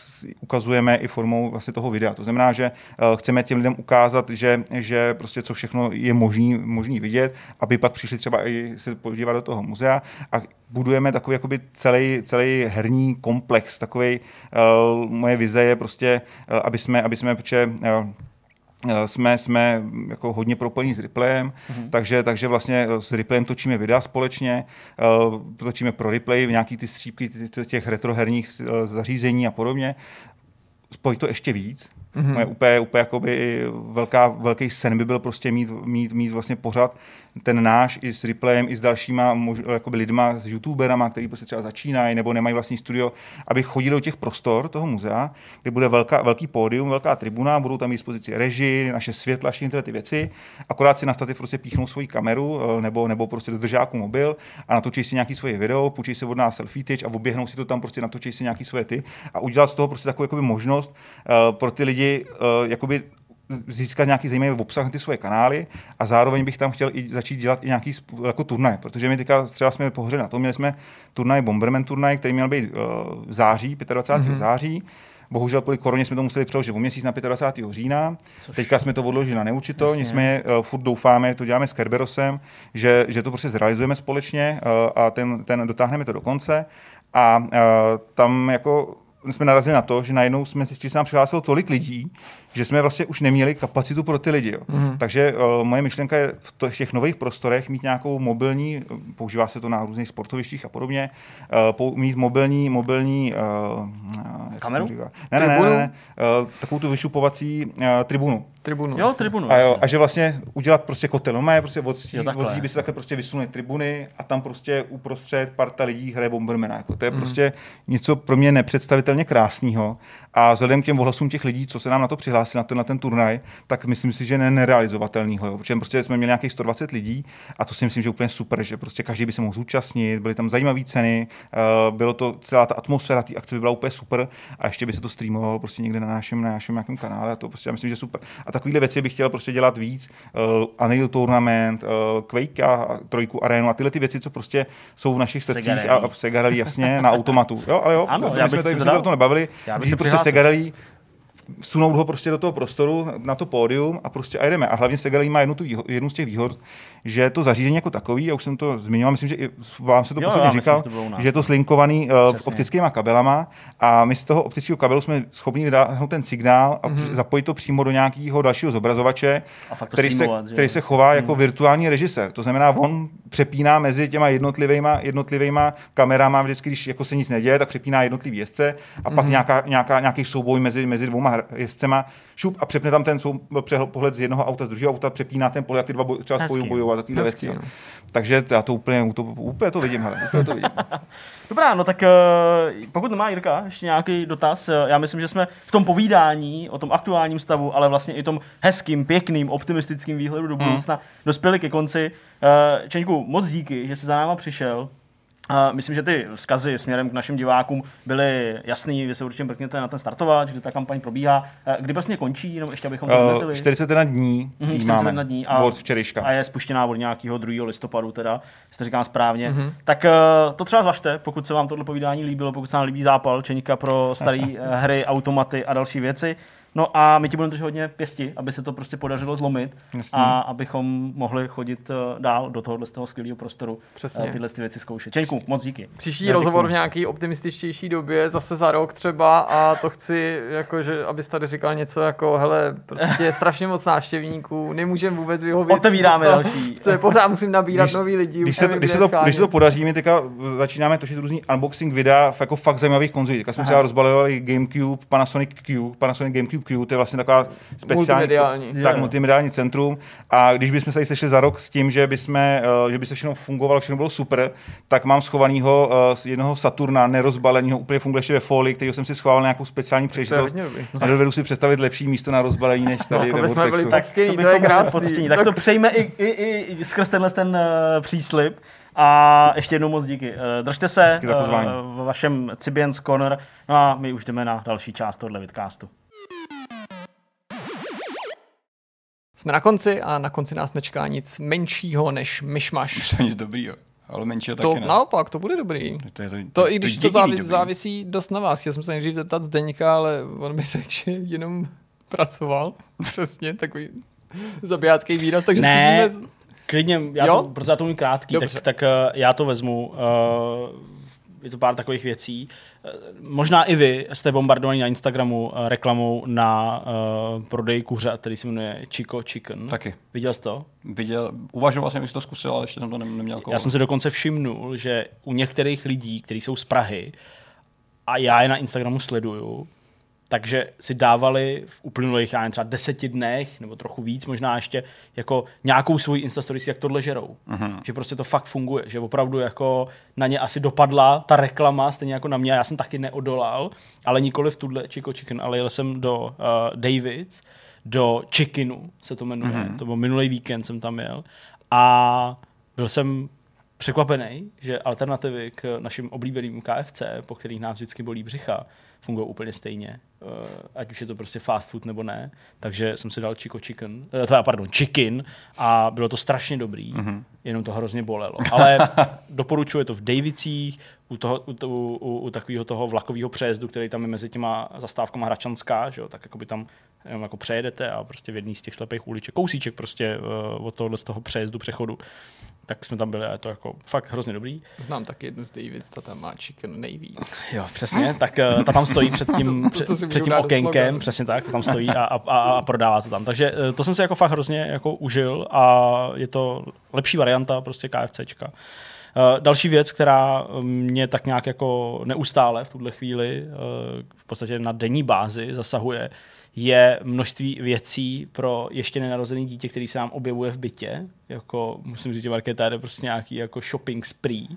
ukazujeme i formou vlastně toho videa. To znamená, že uh, chceme těm lidem ukázat, že, že prostě co všechno je možný, možný vidět, aby pak přišli třeba i se podívat do toho muzea a budujeme takový jakoby celý, celý herní komplex, takový uh, moje vize je prostě, uh, aby jsme, aby jsme, protože uh, Eh, jsme, jsme jako hodně propojení s Replayem, mm-hmm. takže, takže vlastně s Replayem točíme videa společně, uh, točíme pro Replay nějaký ty střípky těch retroherních zařízení a podobně. Spojit to ještě víc. Mm-hmm. Moje úplně, úplně jakoby velká, velký sen by byl prostě mít, mít, mít vlastně pořád ten náš i s replayem, i s dalšíma mož, jakoby lidma, s youtuberama, kteří prostě třeba začínají nebo nemají vlastní studio, aby chodili do těch prostor toho muzea, kde bude velká, velký pódium, velká tribuna, budou tam k dispozici reži, naše světla, všechny tyhle ty věci. Akorát si na stativ prostě píchnou svoji kameru eh, nebo, nebo prostě do držáku mobil a natočí si nějaký svoje video, půjčí si od nás selfie tyč a oběhnou si to tam, prostě natočí si nějaký svoje ty a udělat z toho prostě takovou jakoby možnost uh, pro ty lidi uh, jakoby získat nějaký zajímavý obsah na ty svoje kanály a zároveň bych tam chtěl i začít dělat i nějaký jako turnaj, protože my teďka třeba jsme pohořeli na tom, měli jsme turnaj Bomberman turnaj, který měl být uh, v září, 25. Mm-hmm. září. Bohužel kvůli koroně jsme to museli přeložit o měsíc na 25. října. Což... Teďka jsme to odložili na neurčito, Jasně. nicméně uh, furt doufáme, to děláme s Kerberosem, že, že to prostě zrealizujeme společně uh, a ten, ten dotáhneme to do konce. A uh, tam jako jsme narazili na to, že najednou jsme zjistili, že se nám přihlásilo tolik lidí, že jsme vlastně už neměli kapacitu pro ty lidi. Jo. Mm. Takže uh, moje myšlenka je v, to, v těch nových prostorech mít nějakou mobilní, používá se to na různých sportovištích a podobně, uh, pou, mít mobilní, mobilní uh, kameru? Ne, ne, ne, ne, ne uh, takovou tu vyšupovací uh, tribunu. Tribunu. Jo, tribunu. A, jo, a že vlastně udělat prostě kotel, no prostě od zdí, od by se takhle prostě vysunuly tribuny a tam prostě uprostřed parta lidí hraje Bombermana. Jako. To je mm. prostě něco pro mě nepředstavitelně krásného a vzhledem k těm ohlasům těch lidí, co se nám na to přihlásili, na ten, na ten turnaj, tak myslím si, že ne nerealizovatelného. Jo. Protože prostě jsme měli nějakých 120 lidí a to si myslím, že úplně super, že prostě každý by se mohl zúčastnit, byly tam zajímavé ceny, uh, bylo to celá ta atmosféra té akce by byla úplně super a ještě by se to streamovalo prostě někde na našem, na našem nějakém kanále a to prostě já myslím, že super. A takovéhle věci bych chtěl prostě dělat víc. Uh, Unreal Tournament, uh, Quake a Trojku Arenu a tyhle ty věci, co prostě jsou v našich srdcích a, a Sega jasně na automatu. Jo, ale jo, ano, to, já bych jsme tady, to nebavili. Já bych se prostě Segarelli sunout ho prostě do toho prostoru, na to pódium a prostě a jdeme. A hlavně Segalí má jednu, tu jednu z těch výhod, že to zařízení jako takový, já už jsem to zmiňoval, myslím, že i vám se to posledně já myslím, říkal, že to nás. že je to slinkovaný uh, optickýma kabelama a my z toho optického kabelu jsme schopni vydáhnout ten signál a Mhm. mm-hmm. zapojit to přímo do nějakého dalšího zobrazovače, který se, který se chová jako Mhm. virtuální režisér. To znamená, on přepíná mezi těma jednotlivýma, jednotlivýma kamerama, vždycky, když jako se nic neděje, tak přepíná jednotlivý jezdce a pak nějaká, nějaká, nějaký souboj mezi, mezi dvouma jezdcema, šup a přepne tam ten sou, přehl- pohled z jednoho auta z druhého auta, přepíná ten pohled, jak ty dva boj, třeba spolu bojovat, takovýhle věci. no. Takže já to úplně, to, úplně to vidím, hele, úplně to vidím. *laughs* Dobrá, no tak eh, pokud nemá Jirka ještě nějaký dotaz, eh, já myslím, že jsme v tom povídání o tom aktuálním stavu, ale vlastně i tom hezkým, pěkným, optimistickým výhledu do budoucna dospěli ke konci. Eh, Čeňku, moc díky, že jsi za náma přišel. Uh, myslím, že ty vzkazy směrem k našim divákům byly jasný, vy se určitě mrkněte na ten startovač, kdy ta kampaň probíhá. Uh, kdy vlastně končí, jenom ještě abychom to Uh, vymezili. 41 dní Mhm, jí 41 máme dní a- od včerejška. A je spuštěná od nějakého 2. listopadu, teda, jestli to říkám správně. Mm-hmm. Tak uh, to třeba zvažte, pokud se vám tohle povídání líbilo, pokud se vám líbí zápal, čeníka pro staré *laughs* hry, automaty a další věci. No a my ti budeme držet hodně pěsti, aby se to prostě podařilo zlomit Jasně. a abychom mohli chodit uh, dál do tohohle z toho skvělého prostoru Přesně. uh, tyhle ty věci zkoušet. Čeňku, moc díky. Příští Já rozhovor děkuju. v nějaký optimističtější době, zase za rok třeba a to chci, jako, že abys tady říkal něco jako, hele, prostě strašně moc návštěvníků, nemůžeme vůbec vyhovět. *laughs* Otevíráme To- další. Je pořád musím nabírat Když- nový lidi. Když se, to, když, se to, když se to podaří, my teďka začínáme točit různý unboxing videa v jako fakt zajímavých konzolí. Teďka jsme Aha. třeba rozbalovali GameCube, Panasonic Q, Panasonic GameCube Q, to je vlastně taková speciální Multimediální. tak, multimediální centrum. A když bychom se tady sešli za rok s tím, že, bychom, eh, že by se všechno fungovalo, všechno bylo super, tak mám schovaného eh, jednoho Saturna nerozbaleného, úplně funguje ještě ve folii, který jsem si schoval na nějakou speciální příležitost. A dovedu si představit lepší místo na rozbalení, než tady No, to bychom byli tak stění, to je krásný. Tak to přejme i, i, i skrz tenhle ten uh, příslip. A ještě jednou moc díky. Uh, držte se uh, v vašem Cibiens Corner. No a my už jdeme na další část tohle vidcastu. Jsme na konci a na konci nás nečeká nic menšího než myšmaš. To je nic dobrýho. Ale menšího To taky ne. naopak, to bude dobrý. To, je to, To i když to závi- dobrý. závisí dost na vás. Chtěl jsem se nejdřív zeptat Zdeňka, ale on mi řekl, že jenom pracoval. *laughs* Přesně, takový zabijácký výraz, takže Ne, zkusíme... Klidně, já Jo? to, protože já to umím krátký, Dobře. tak, tak uh, já to vezmu. Uh, je to pár takových věcí. Uh, možná i vy jste bombardovaní na Instagramu uh, reklamou na uh, prodej kuřat, který se jmenuje Chico Chicken. Taky. Viděl jsi to? Viděl, uvažoval jsem, jestli to zkusil, ale ještě jsem to nem- neměl koho. Já jsem si dokonce všimnul, že u některých lidí, kteří jsou z Prahy, a já je na Instagramu sleduju, takže si dávali v uplynulých, já nevím, třeba deseti dnech, nebo trochu víc, možná ještě jako nějakou svoji Instastory jak tohle žerou. Uh-huh. Že prostě to fakt funguje, že opravdu jako na ně asi dopadla ta reklama, stejně jako na mě, já jsem taky neodolal, ale nikoli v tuhle Chico Chicken, ale jel jsem do uh, Davids, do Chickenu se to jmenuje, uh-huh. to byl minulý víkend jsem tam jel a byl jsem překvapený, že alternativy k našim oblíbeným KFC, po kterých nás vždycky bolí břicha, fungují úplně stejně. Eh, Ať už je to prostě fast food nebo ne. Takže jsem si dal Chico Chicken, eh, teda, pardon, Chicken a bylo to strašně dobrý, mm-hmm. jenom to hrozně bolelo. Ale *laughs* doporučuji to v Davicích, u, toho, u, to- u, u, takového toho vlakového přejezdu, který tam je mezi těma zastávkama Hračanská, že jo, tak jako by tam jenom jako přejedete a prostě v jedný z těch slepých uliček, kousíček prostě uh, od tohohle z toho přejezdu, přechodu, tak jsme tam byli a je to jako fakt hrozně dobrý. Znám taky jednu z Davids, ta tam má chicken nejvíc. *laughs* Jo, přesně, tak uh, ta tam stojí před *laughs* tím, To- před, to můžu před tím okénkem, přesně tak, to tam stojí a, a, a, a prodává to tam. Takže uh, to jsem si jako fakt hrozně jako užil a je to lepší varianta prostě KFCčka. Uh, další věc, která mě tak nějak jako neustále v tuhle chvíli uh, v podstatě na denní bázi zasahuje, je množství věcí pro ještě nenarozený dítě, který se nám objevuje v bytě. Jako, musím říct, že Markéta jde prostě nějaký jako shopping spree,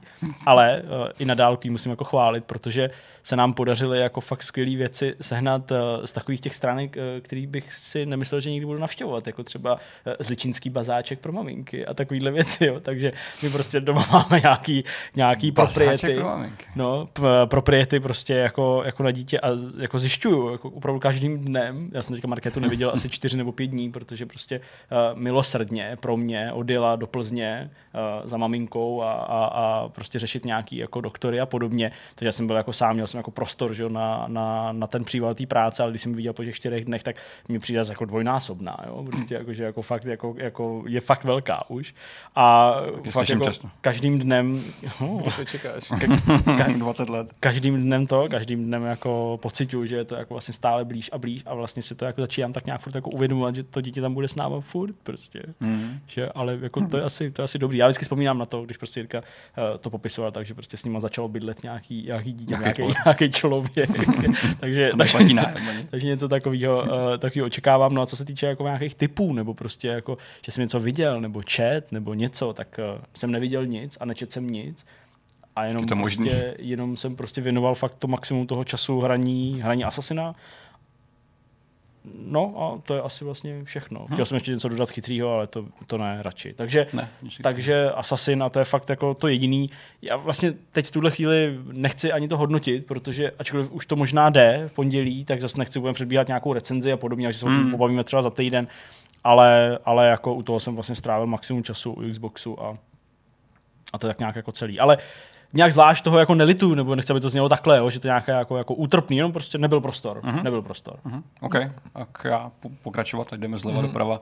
ale uh, i na dálku ji musím jako chválit, protože se nám podařily jako fakt skvělé věci sehnat uh, z takových těch stránek, uh, který bych si nemyslel, že někdy budu navštěvovat, jako třeba uh, zličínský bazáček pro maminky a takovýhle věci, jo. takže my prostě doma *laughs* máme nějaký, nějaký propriety. pro maminky. No, p- propriety prostě jako, jako na dítě a jako zjišťuju jako opravdu každým dnem. Já jsem teďka Marketu neviděl asi čtyři nebo pět dní, protože prostě uh, milosrdně pro mě odjela do Plzně uh, za maminkou a, a, a prostě řešit nějaký jako doktory a podobně. Takže já jsem byl jako sám, měl jsem jako prostor že, jo, na, na, na, ten příval té práce, ale když jsem viděl po těch čtyřech dnech, tak mi přijde jako dvojnásobná. Jo? Prostě jako, že jako fakt jako, jako je fakt velká už. A fakt jako každým dnem... Oh, *laughs* to čekáš. Ka- 20 let. Každým dnem to, každým dnem jako pocituju, že je to jako vlastně stále blíž a blíž a vlastně si to jako začínám tak nějak furt jako uvědomovat, že to dítě tam bude s námi furt prostě. Mm. Že, ale jako to je, asi, to je asi dobrý. Já vždycky vzpomínám na to, když prostě Jirka uh, to popisoval, takže prostě s ním začalo bydlet nějaký, nějaký dítě, nějaký, nějaký člověk. *laughs* takže, takže, *laughs* takže, něco takového uh, takového očekávám. No a co se týče jako nějakých typů, nebo prostě jako, že jsem něco viděl, nebo čet, nebo něco, tak uh, jsem neviděl nic a nečet jsem nic. A jenom, to prostě, jenom jsem prostě věnoval fakt to maximum toho času hraní, hraní Assassina. No a to je asi vlastně všechno. Hm. Chtěl jsem ještě něco dodat chytrýho, ale to, to ne radši. Takže, ne, takže Assassin a to je fakt jako to jediný. Já vlastně teď v tuhle chvíli nechci ani to hodnotit, protože ačkoliv už to možná jde v pondělí, tak zase nechci budeme předbíhat nějakou recenzi a podobně, takže se hmm. pobavíme třeba za týden, ale, ale jako u toho jsem vlastně strávil maximum času u Xboxu a, a to je tak nějak jako celý. Ale nějak zvlášť toho jako nelitu, nebo nechci, aby to znělo takhle, jo, že to nějaké jako, jako útrpný, jenom prostě nebyl prostor. Uh-huh. Nebyl prostor. Uh-huh. OK, tak já pokračovat, tak jdeme zleva uh-huh. doprava.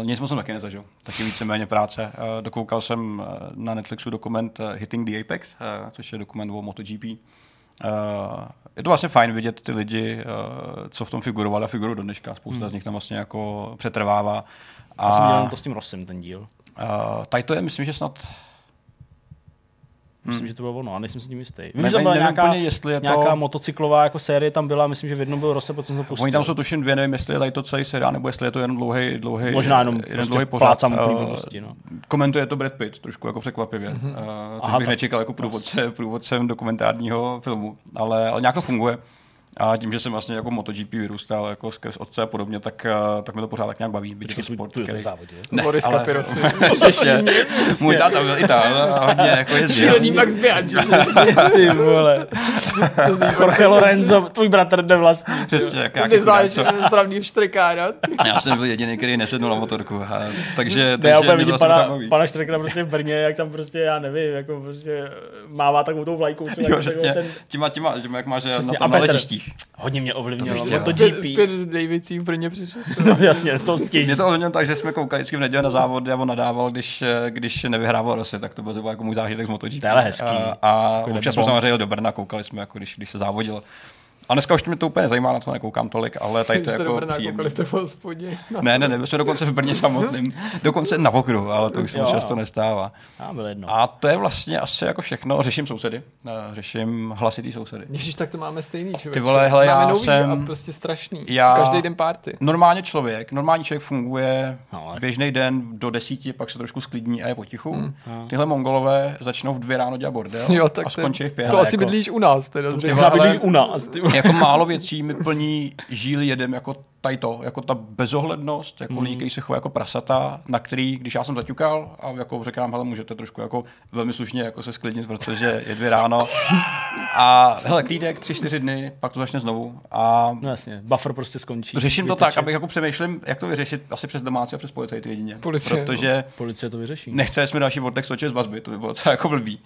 Uh, nic moc jsem taky nezažil, taky víceméně práce. Uh, dokoukal jsem na Netflixu dokument Hitting the Apex, uh, což je dokument o MotoGP. Uh, je to vlastně fajn vidět ty lidi, uh, co v tom figurovali a figurují do dneška. Spousta hmm. z nich tam vlastně jako přetrvává. A... Já jsem dělal to s tím Rosem, ten díl. Uh, tady to je, myslím, že snad Myslím, hmm. že to bylo ono, a nejsem si tím jistý. Vím, ne, že byla nějaká, úplně, jestli je to... nějaká motocyklová jako série tam byla, myslím, že v jednom byl Rose, potom jsem to pustil. Oni tam jsou tuším dvě, nevím, jestli je to celý seriál, nebo jestli je to jen dlouhý, dlouhý, Možná jenom jeden prostě dlouhý pořád. Uh, no. Komentuje to Brad Pitt, trošku jako překvapivě, mm-hmm. uh, což Aha, bych nečekal jako průvodce, průvodcem dokumentárního filmu, ale, ale nějak to funguje. A tím, že jsem vlastně jako MotoGP vyrůstal jako skrz otce a podobně, tak, eh, tak mi to pořád tak nějak baví. Počkej, sport, tu, který... závodě. Ne, Boris ale... Kapirosy. *laughs* Můj táta byl i tam a hodně jako jezdil. Šílený Max Biaggi. *laughs* Ty vole. Jorge Lorenzo, tvůj bratr jde vlastně. Přesně, jak nějaký Neznáš zdravný štrekára. Já jsem byl jediný, který nesednul na motorku. A, takže, takže já úplně vidím pana, pana Štrekera prostě v Brně, jak tam prostě, já nevím, jako prostě mává takovou tou vlajkou. Jo, přesně. Těma, těma, jak máš na tom letištích. Hodně mě ovlivnilo to MotoGP. Pět Davidsí v Brně přišel. *laughs* No jasně, to stěží. Mě to ovlivnilo tak, že jsme koukali vždycky v neděli na závody a on nadával, když, když nevyhrával Rosy, tak to byl jako můj zážitek z MotoGP. To je hezký. A, a občas jsme samozřejmě do Brna, koukali jsme, jako když, když se závodil. A dneska už mě to úplně nezajímá, na to nekoukám tolik, ale tady to je jako Brna, příjemný. jste v hospodě. Ne, ne, ne, my jsme dokonce v Brně samotným, dokonce na okru, ale to už se často nestává. A, a to je vlastně asi jako všechno. Řeším sousedy, eh, řeším hlasitý sousedy. Ježíš, tak to máme stejný člověk. Ty vole, hele, já nový jsem... A prostě strašný. Já... Každý den párty. Normálně člověk, normální člověk funguje no, běžný den do desíti, pak se trošku sklidní a je potichu. Hmm. Tyhle mongolové začnou v dvě ráno dělat bordel jo, tak a skončí v pět. To asi jako... bydlíš u nás. Teda, ty vole, u nás. Jako málo věcí mi plní žíly jedem jako tady to, jako ta bezohlednost, jako mm. lidi, se chovají jako prasata, na který, když já jsem zaťukal a jako řekám, hele, můžete trošku jako velmi slušně jako se sklidnit, protože je dvě ráno a hele, klídek, tři, čtyři dny, pak to začne znovu a... No jasně, buffer prostě skončí. Řeším to tak, abych jako přemýšlím, jak to vyřešit asi přes domácí a přes policajty jedině. Policie. Protože Policie to vyřeší. Nechce jsme další vortex točit z vazby, to by bylo jako blbý.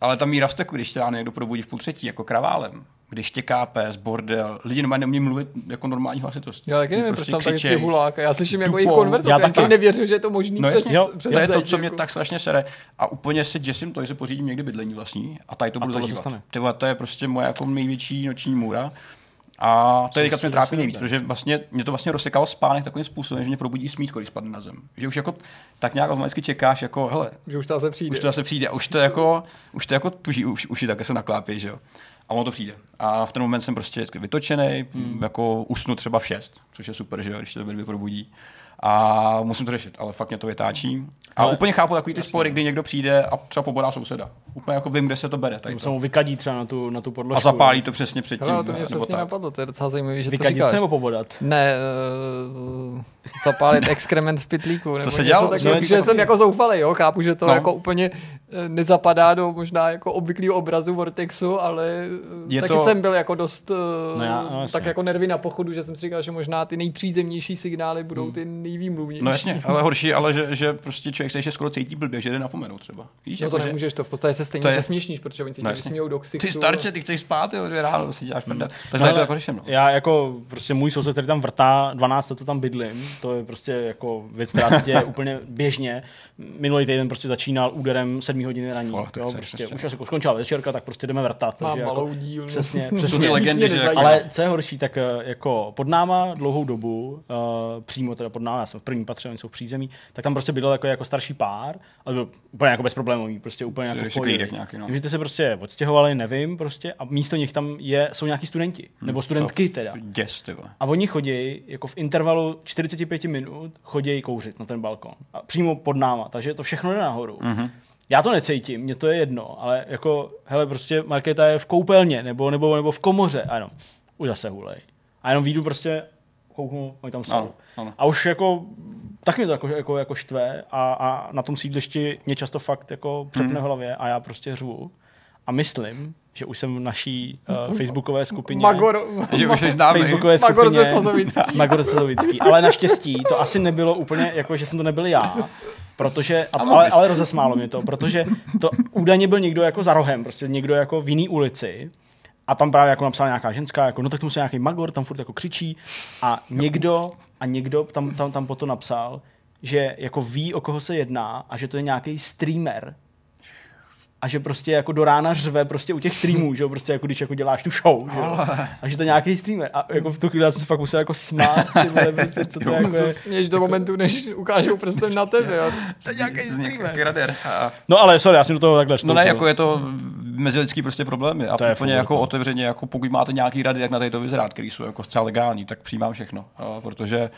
Ale ta míra vzteku, když tě někdo probudí v půl třetí, jako kraválem, když těká pes, bordel, lidi normálně neumí mluvit jako normální hlasitost. Já taky nevím, prostě proč tam taky hulák. Já slyším jako jejich konverzace, já, já jsem nevěřil, že je to možný no, přes, jo, přes To je to, co mě jako. tak strašně sere. A úplně se děsím to, že se pořídím někdy bydlení vlastní a tady to budu zažívat. To je prostě moje jako největší noční můra. A to je teďka mě trápí nejvíc, protože vlastně, mě to vlastně rozsekalo spánek takovým způsobem, že mě probudí smítko, když spadne na zem. Že už jako tak nějak automaticky čekáš, jako hele, že už to zase přijde. Už to zase přijde. A už to jako, už to jako tuží, už, už také se naklápí, že jo. A ono to přijde. A v ten moment jsem prostě vytočený, hmm. jako usnu třeba v 6, což je super, že jo, když to dvě probudí. A musím to řešit, ale fakt mě to vytáčí. A ale, úplně chápu takový ty spory, kdy někdo přijde a třeba pobodá souseda. Úplně jako vím, kde se to bere. Tady Nebo se to. mu vykadí třeba na tu, na tu podložku. A zapálí to přesně předtím. Hele, to mě přesně tak. napadlo, to je docela zajímavé, že to Vykadit říkáš. se nebo pobodat? Ne, uh, zapálit exkrement v pytlíku. Nebo se něco dělalo? No, že jsem jako zoufalý, jo, chápu, že to No. jako úplně eh, nezapadá do možná jako obvyklého obrazu Vortexu, ale eh, Je taky to- jsem byl jako dost eh, No já- no jasně. tak jako nervy na pochodu, že jsem si říkal, že možná ty nejpřízemnější signály budou ty nejvýmluvnější. No jasně, ale horší, ale že, že prostě člověk se ještě skoro cítí blbě, že jde na pomenu třeba. Víš, No jako, to že nemůžeš, to v podstatě se stejně To je- zesměšníš, protože oni si No tě vysmějou do ksichtu. ty starče, ty chceš spát, jo, dvě ráno si děláš prdel. Takže No, to jako řeším, no. Já jako prostě můj soused, který tam vrtá 12 let, co tam bydlím, to je prostě jako věc, která se děje *laughs* úplně běžně. Minulý týden prostě začínal úderem 7 hodiny raní. To jo, prostě, už jako skončila večerka, tak prostě jdeme vrtat. Mám takže malou jako, dílnu. Přesně, *laughs* Jsou přesně. legendy, že nezajímá. Ale co je horší, tak eh, jako pod náma dlouhou dobu, uh, přímo teda pod náma, já jsem v prvním patře, oni jsou v přízemí, tak tam prostě bydlel jako, jako starší pár, ale byl úplně jako bezproblémový, prostě úplně jako v pohodě. nějaký, no. Vím, že ty se prostě odstěhovali, nevím, prostě, a místo nich tam je, jsou nějaký studenti, nebo studentky teda. Děs. A oni chodí jako v intervalu 45 minut chodí kouřit na ten balkon. A přímo pod náma, takže to všechno jde nahoru. Mm-hmm. Já to necítím, mně to je jedno, ale jako, hele, prostě Markéta je v koupelně, nebo, nebo, nebo v komoře, a jenom, už zase hulej. A jenom výjdu prostě, kouknu, oni tam jsou. Ano, ano. A už jako, tak mě to jako, jako, jako štve a, a na tom sídlišti mě často fakt jako přepne v hlavě a já prostě řvu. A myslím, že už jsem v naší uh, facebookové skupině. Magor, Že už jsi známý. Facebookové Magor skupině. ze Slazovický. *laughs* Magor ze. Ale naštěstí to asi nebylo úplně, jako že jsem to nebyl já. Protože, a, ale, ale rozesmálo mě to, protože to údajně byl někdo jako za rohem, prostě někdo jako v jiný ulici. A tam právě jako napsala nějaká ženská, jako no tak tomu se nějaký magor, tam furt jako křičí. A někdo, a někdo tam, tam, tam potom napsal, že jako ví, o koho se jedná a že to je nějaký streamer, a že prostě jako do rána řve prostě u těch streamů, že jo, prostě jako když jako děláš tu show, že jo? A že to je nějaký streamer. A jako v tu chvíli já jsem se fakt musel jako smát, ty vole, *laughs* prostě, co to jako je. Směš do momentu, než ukážou prstem na tebe. Jo. To je nějaký streamer. Radar. A- No ale sorry, já jsem do toho takhle No vstoupil. ne, jako je to mezilidský prostě problémy. A To je úplně jako no. otevřeně, jako pokud máte nějaký rady, jak na tady to vyzrát, který jsou jako zcela legální, tak přijímám všechno. Protože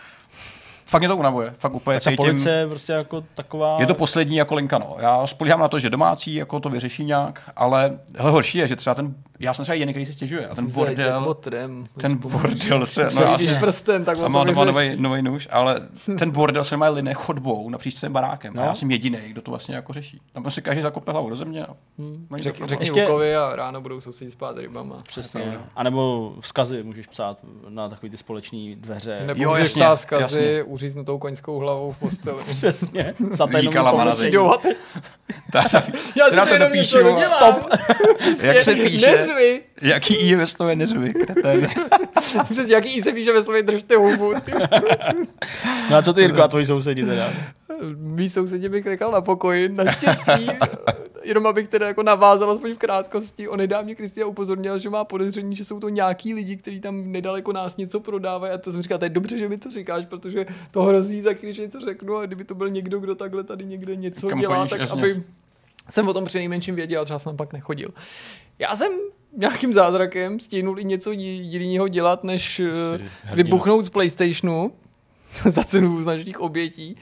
fakt mě to unavuje. Fakt úplně tak ta cítím, policie je prostě jako taková... je to poslední jako linka, no. Já spolíhám na to, že domácí jako to vyřeší nějak, ale hele, horší je, že třeba ten, já jsem třeba jediný, který se stěžuje a ten bordel, Botrem, ten bordel se, no jsem, prstem, tak doma vyřeší. nový, nový nůž, ale ten bordel se má line chodbou napříč celým barákem. No. A já jsem jediný, kdo to vlastně jako řeší. Tam prostě každý zakope hlavu do země. A Hmm. mají Řek, to řekni Ještě- Lukovi a ráno budou sousedit spát rybama. Přesně. A nebo vzkazy můžeš psát na takový ty společný dveře. Nebo Jo, můžeš jasně, psát vzkazy jasně. uříznutou koňskou hlavou v posteli. *laughs* Přesně. Za Víka Lamana pomocí. zeď. Jo, a ty, *laughs* Ta, ta, já se si na to to jenom něco dopíšu. dodělám. *laughs* Jak se píše? Neřvi. Jaký I ve slově neřvi, kreten. *laughs* Přes jaký I se píše ve slově držte hubu. *laughs* No a co ty, Jirko, a tvoji sousedi teda? Mí sousedě bych nechal na pokoji, naštěstí. Jenom abych teda jako navázal aspoň v krátkosti. On nedávně Kristia upozornil, že má podezření, že jsou to nějaký lidi, kteří tam nedaleko nás něco prodávají. A to jsem říkal, to je dobře, že mi to říkáš, protože to hrozí za chvíli, že něco řeknu. A kdyby to byl někdo, kdo takhle tady někde něco Kam dělá, tak jasně. aby jsem o tom přinejmenším věděl a třeba jsem pak nechodil. Já jsem nějakým zázrakem stihnul i něco jiného dělat, než eh, vybuchnout z PlayStationu *laughs* za cenu značných obětí.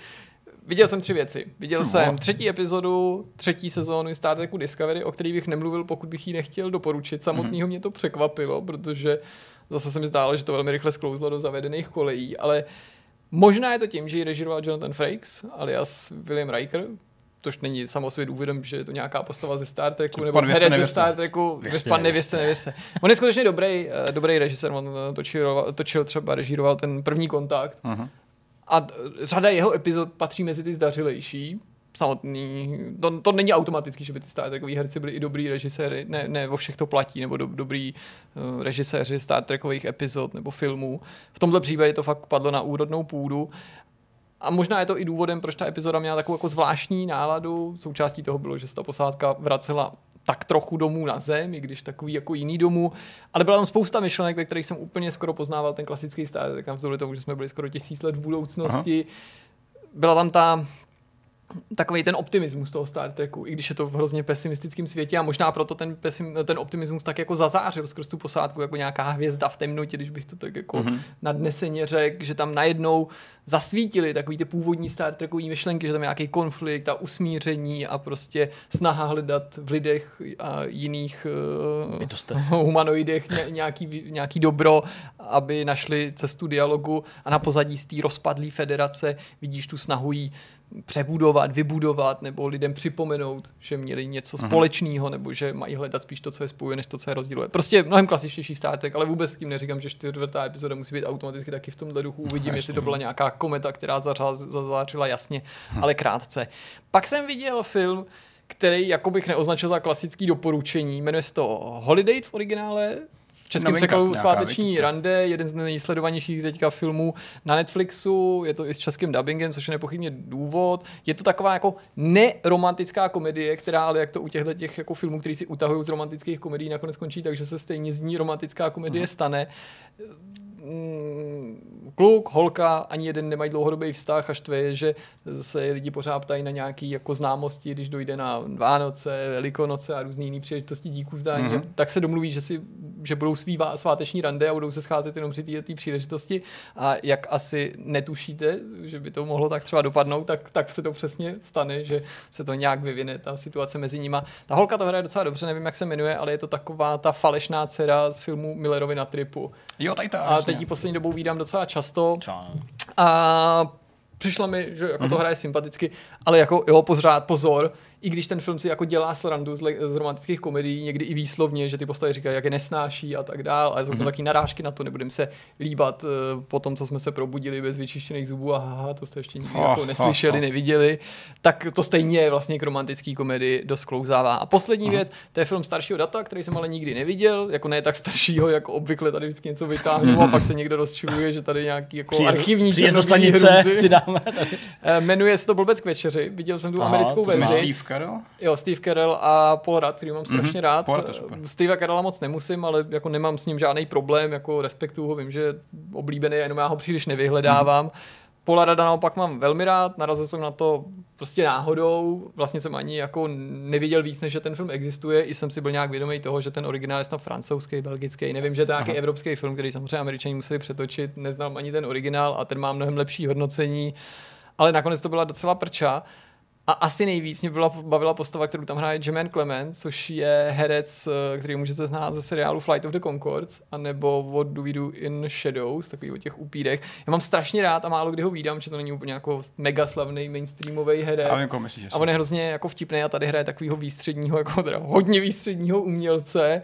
Viděl jsem tři věci. Viděl jsem třetí epizodu, třetí sezónu Star Treku Discovery, o který bych nemluvil, pokud bych ji nechtěl doporučit. Samotného mě to překvapilo, protože zase se mi zdálo, že to velmi rychle sklouzlo do zavedených kolejí, ale možná je to tím, že ji režiroval Jonathan Frakes, alias William Riker, což není samosvět důvodem, že je to nějaká postava ze Star Treku, nebo herec ze. Star Treku, Věřte, pan nevěřte. nevěřte. On je skutečně dobrý, eh, dobrý režisér, on eh, točil, točil třeba, režíroval ten první kontakt, Mhm. a d- řada jeho epizod patří mezi ty zdařilejší. Samotný, to, to není automatický, že by ty Star Trekoví herci byli i dobrý režiséry, ne, ne o všech to platí, nebo do, dobrý uh, režiséři Star Trekových epizod nebo filmů. V tomhle případě to fakt padlo na úrodnou půdu. A možná je to i důvodem, proč ta epizoda měla takovou jako zvláštní náladu. Součástí toho bylo, že se ta posádka vracela tak trochu domů na zem, i když takový jako jiný domů. Ale byla tam spousta myšlenek, ve kterých jsem úplně skoro poznával ten klasický Trek, navzdory tomu, že jsme byli skoro tisíc let v budoucnosti. Aha. Byla tam ta takový ten optimismus toho Star Treku, i když je to v hrozně pesimistickém světě a možná proto ten, pesim, ten optimismus tak jako zazářil skrz tu posádku jako nějaká hvězda v temnotě, když bych to tak jako mm-hmm. nadneseně řekl, že tam najednou zasvítili takový ty původní Star Trekový myšlenky, že tam je nějaký konflikt a usmíření a prostě snaha hledat v lidech a jiných uh, *laughs* humanoidech ně, nějaký, nějaký dobro, aby našli cestu dialogu a na pozadí z té rozpadlé federace vidíš tu snahu jí přebudovat, vybudovat nebo lidem připomenout, že měli něco uh-huh. společného nebo že mají hledat spíš to, co je spojuje, než to, co je rozdíluje. Prostě mnohem klasičtější státek, ale vůbec s tím neříkám, že čtvrtá epizoda musí být automaticky taky v tomhle duchu. Uvidím, jestli to byla nějaká kometa, která zazářila jasně, hm. ale krátce. Pak jsem viděl film, který jako bych neoznačil za klasický doporučení. Jmenuje se to Holiday v originále, českém překladu Sváteční věk. rande, jeden z nejsledovanějších teďka filmů na Netflixu, je to i s českým dubbingem, což je nepochybně důvod. Je to taková jako neromantická komedie, která ale jak to u těchto těch jako filmů, který si utahují z romantických komedií, nakonec končí takže se stejně z ní romantická komedie uh-huh. stane mm, kluk, holka, ani jeden nemají dlouhodobý vztah, až to je, že se lidi pořád ptají na nějaké jako známosti, když dojde na Vánoce, Velikonoce a různé jiné příležitosti díků zdání, mm-hmm. tak se domluví, že, si, že budou svý sváteční rande a budou se scházet jenom při této příležitosti a jak asi netušíte, že by to mohlo tak třeba dopadnout, tak, tak se to přesně stane, že se to nějak vyvine, ta situace mezi nima. Ta holka to hraje docela dobře, nevím, jak se jmenuje, ale je to taková ta falešná dcera z filmu Millerovi na tripu. Jo, tady ta, a teď ji poslední dobou vídám docela často. A přišla mi, že jako mm-hmm. to mhm. hraje sympaticky, ale jako jo, pořád pozor, i když ten film si jako dělá srandu z, z romantických komedií, někdy i výslovně, že ty postavy říkají, jak je nesnáší a tak dál, a jsou mm-hmm. taky narážky na to, nebudeme se líbat uh, po tom, co jsme se probudili bez vyčištěných zubů a haha, to jste ještě nikdy oh, jako neslyšeli, oh, oh. neviděli, tak to stejně vlastně k romantický komedii dost klouzává. A poslední mm-hmm. věc, to je film staršího data, který jsem ale nikdy neviděl, jako ne tak staršího, jako obvykle tady vždycky něco vytáhnu a pak se někdo rozčiluje, že tady nějaký jako příjezd, archivní příjezd do stanice si dáme. Tady. Eh, jmenuje se to Blbec k večeři, viděl jsem tu Aha, americkou verzi. Carell? Jo, Steve Carell a Paul Rudd, který mám mhm, strašně mm-hmm. rád. Steve Carella moc nemusím, ale jako nemám s ním žádný problém, jako respektuju ho, vím, že oblíbený, jenom já ho příliš nevyhledávám. Mm-hmm. Paula Rada naopak mám velmi rád, narazil jsem na to prostě náhodou, vlastně jsem ani jako neviděl víc, než že ten film existuje, i jsem si byl nějak vědomý toho, že ten originál je snad francouzský, belgický, nevím, že to je nějaký evropský film, který samozřejmě američani museli přetočit, neznám ani ten originál a ten má mnohem lepší hodnocení, ale nakonec to byla docela prča. A asi nejvíc mě byla, bavila postava, kterou tam hraje Jermaine Clement, což je herec, eh, který můžete znát ze seriálu Flight of the Concords, anebo What Do We Do in Shadows, takový o těch upírech. Já mám strašně rád a málo kdy ho vídám, že to není úplně jako mega slavný mainstreamový herec. A, jako myslíš, a on je hrozně jako vtipný a tady hraje takového výstředního, jako teda hodně výstředního umělce.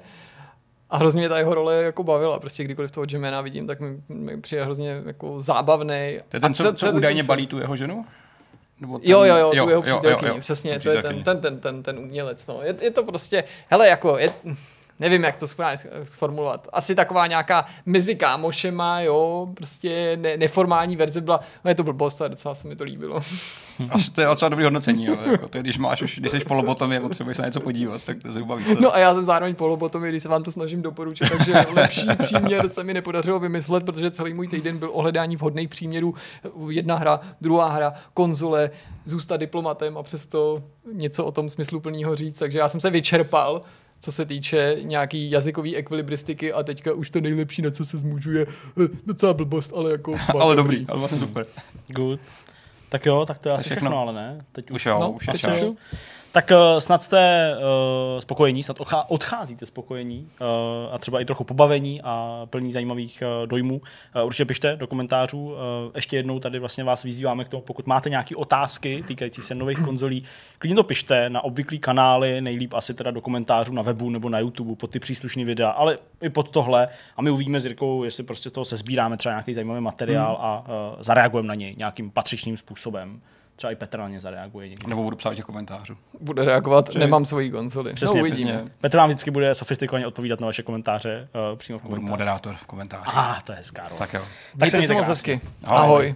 A hrozně mě ta jeho role jako bavila. Prostě kdykoliv toho Jemena vidím, tak mi, mi přijde hrozně jako zábavný. To je ten, co, co údajně balí tu jeho ženu? Nebo ten, jo, jo, jo, tu jeho přítelkyni, přesně, to je ten, ten, ten, ten, ten umělec, no. Je, je to prostě, hele, jako, je, nevím, jak to správně sformulovat. Asi taková nějaká mezi kámošema, jo, prostě ne, neformální verze byla, no je to blbost, ale docela se mi to líbilo. *laughs* Asi to je docela dobrý hodnocení, jo. Jako to, když máš už, když jsi polobotom, je potřebuješ se na něco podívat, tak to zhruba výsledek. No a já jsem zároveň polobotom, když se vám to snažím doporučit, takže lepší *laughs* příměr se mi nepodařilo vymyslet, protože celý můj týden byl ohledání vhodných příměrů. Jedna hra, druhá hra, konzole, zůstat diplomatem a přesto něco o tom smysluplného říct, takže já jsem se vyčerpal co se týče nějaký jazykový ekvilibristiky a teďka už to nejlepší, na co se zmůžu, je eh, docela blbost, ale jako... *laughs* ale dobrý, ale vlastně super. Good. Tak jo, tak to je asi všechno, všechno ale ne? Teď už, už jo, no, už, už, už, už. Tak uh, snad jste uh, spokojení, snad odchá- odcházíte spokojení uh, a třeba i trochu pobavení a plní zajímavých uh, dojmů. Uh, určitě pište do komentářů. Uh, ještě jednou tady vlastně vás vyzýváme k tomu, pokud máte nějaké otázky týkající se nových konzolí, klidně to pište na obvyklý kanály, nejlíp asi teda do komentářů na webu nebo na YouTube pod ty příslušné videa, ale i pod tohle a my uvidíme s Jirkou, jestli prostě z toho se sbíráme třeba nějaký zajímavý materiál hmm. a uh, zareagujeme na něj nějakým patřičným způsobem. Třeba i Petr na ně zareaguje někdy. Nebo budu psát těch komentářů. Bude reagovat, Při... nemám svoji konzoli. Přesně, no, uvidíme. Přesně. Petr vám vždycky bude sofistikovaně odpovídat na vaše komentáře uh, přímo v komentáři. Budu moderátor v komentáři. Ah, to je hezká Tak jo. Tak se mějte moc hezky. Ahoj. Ahoj.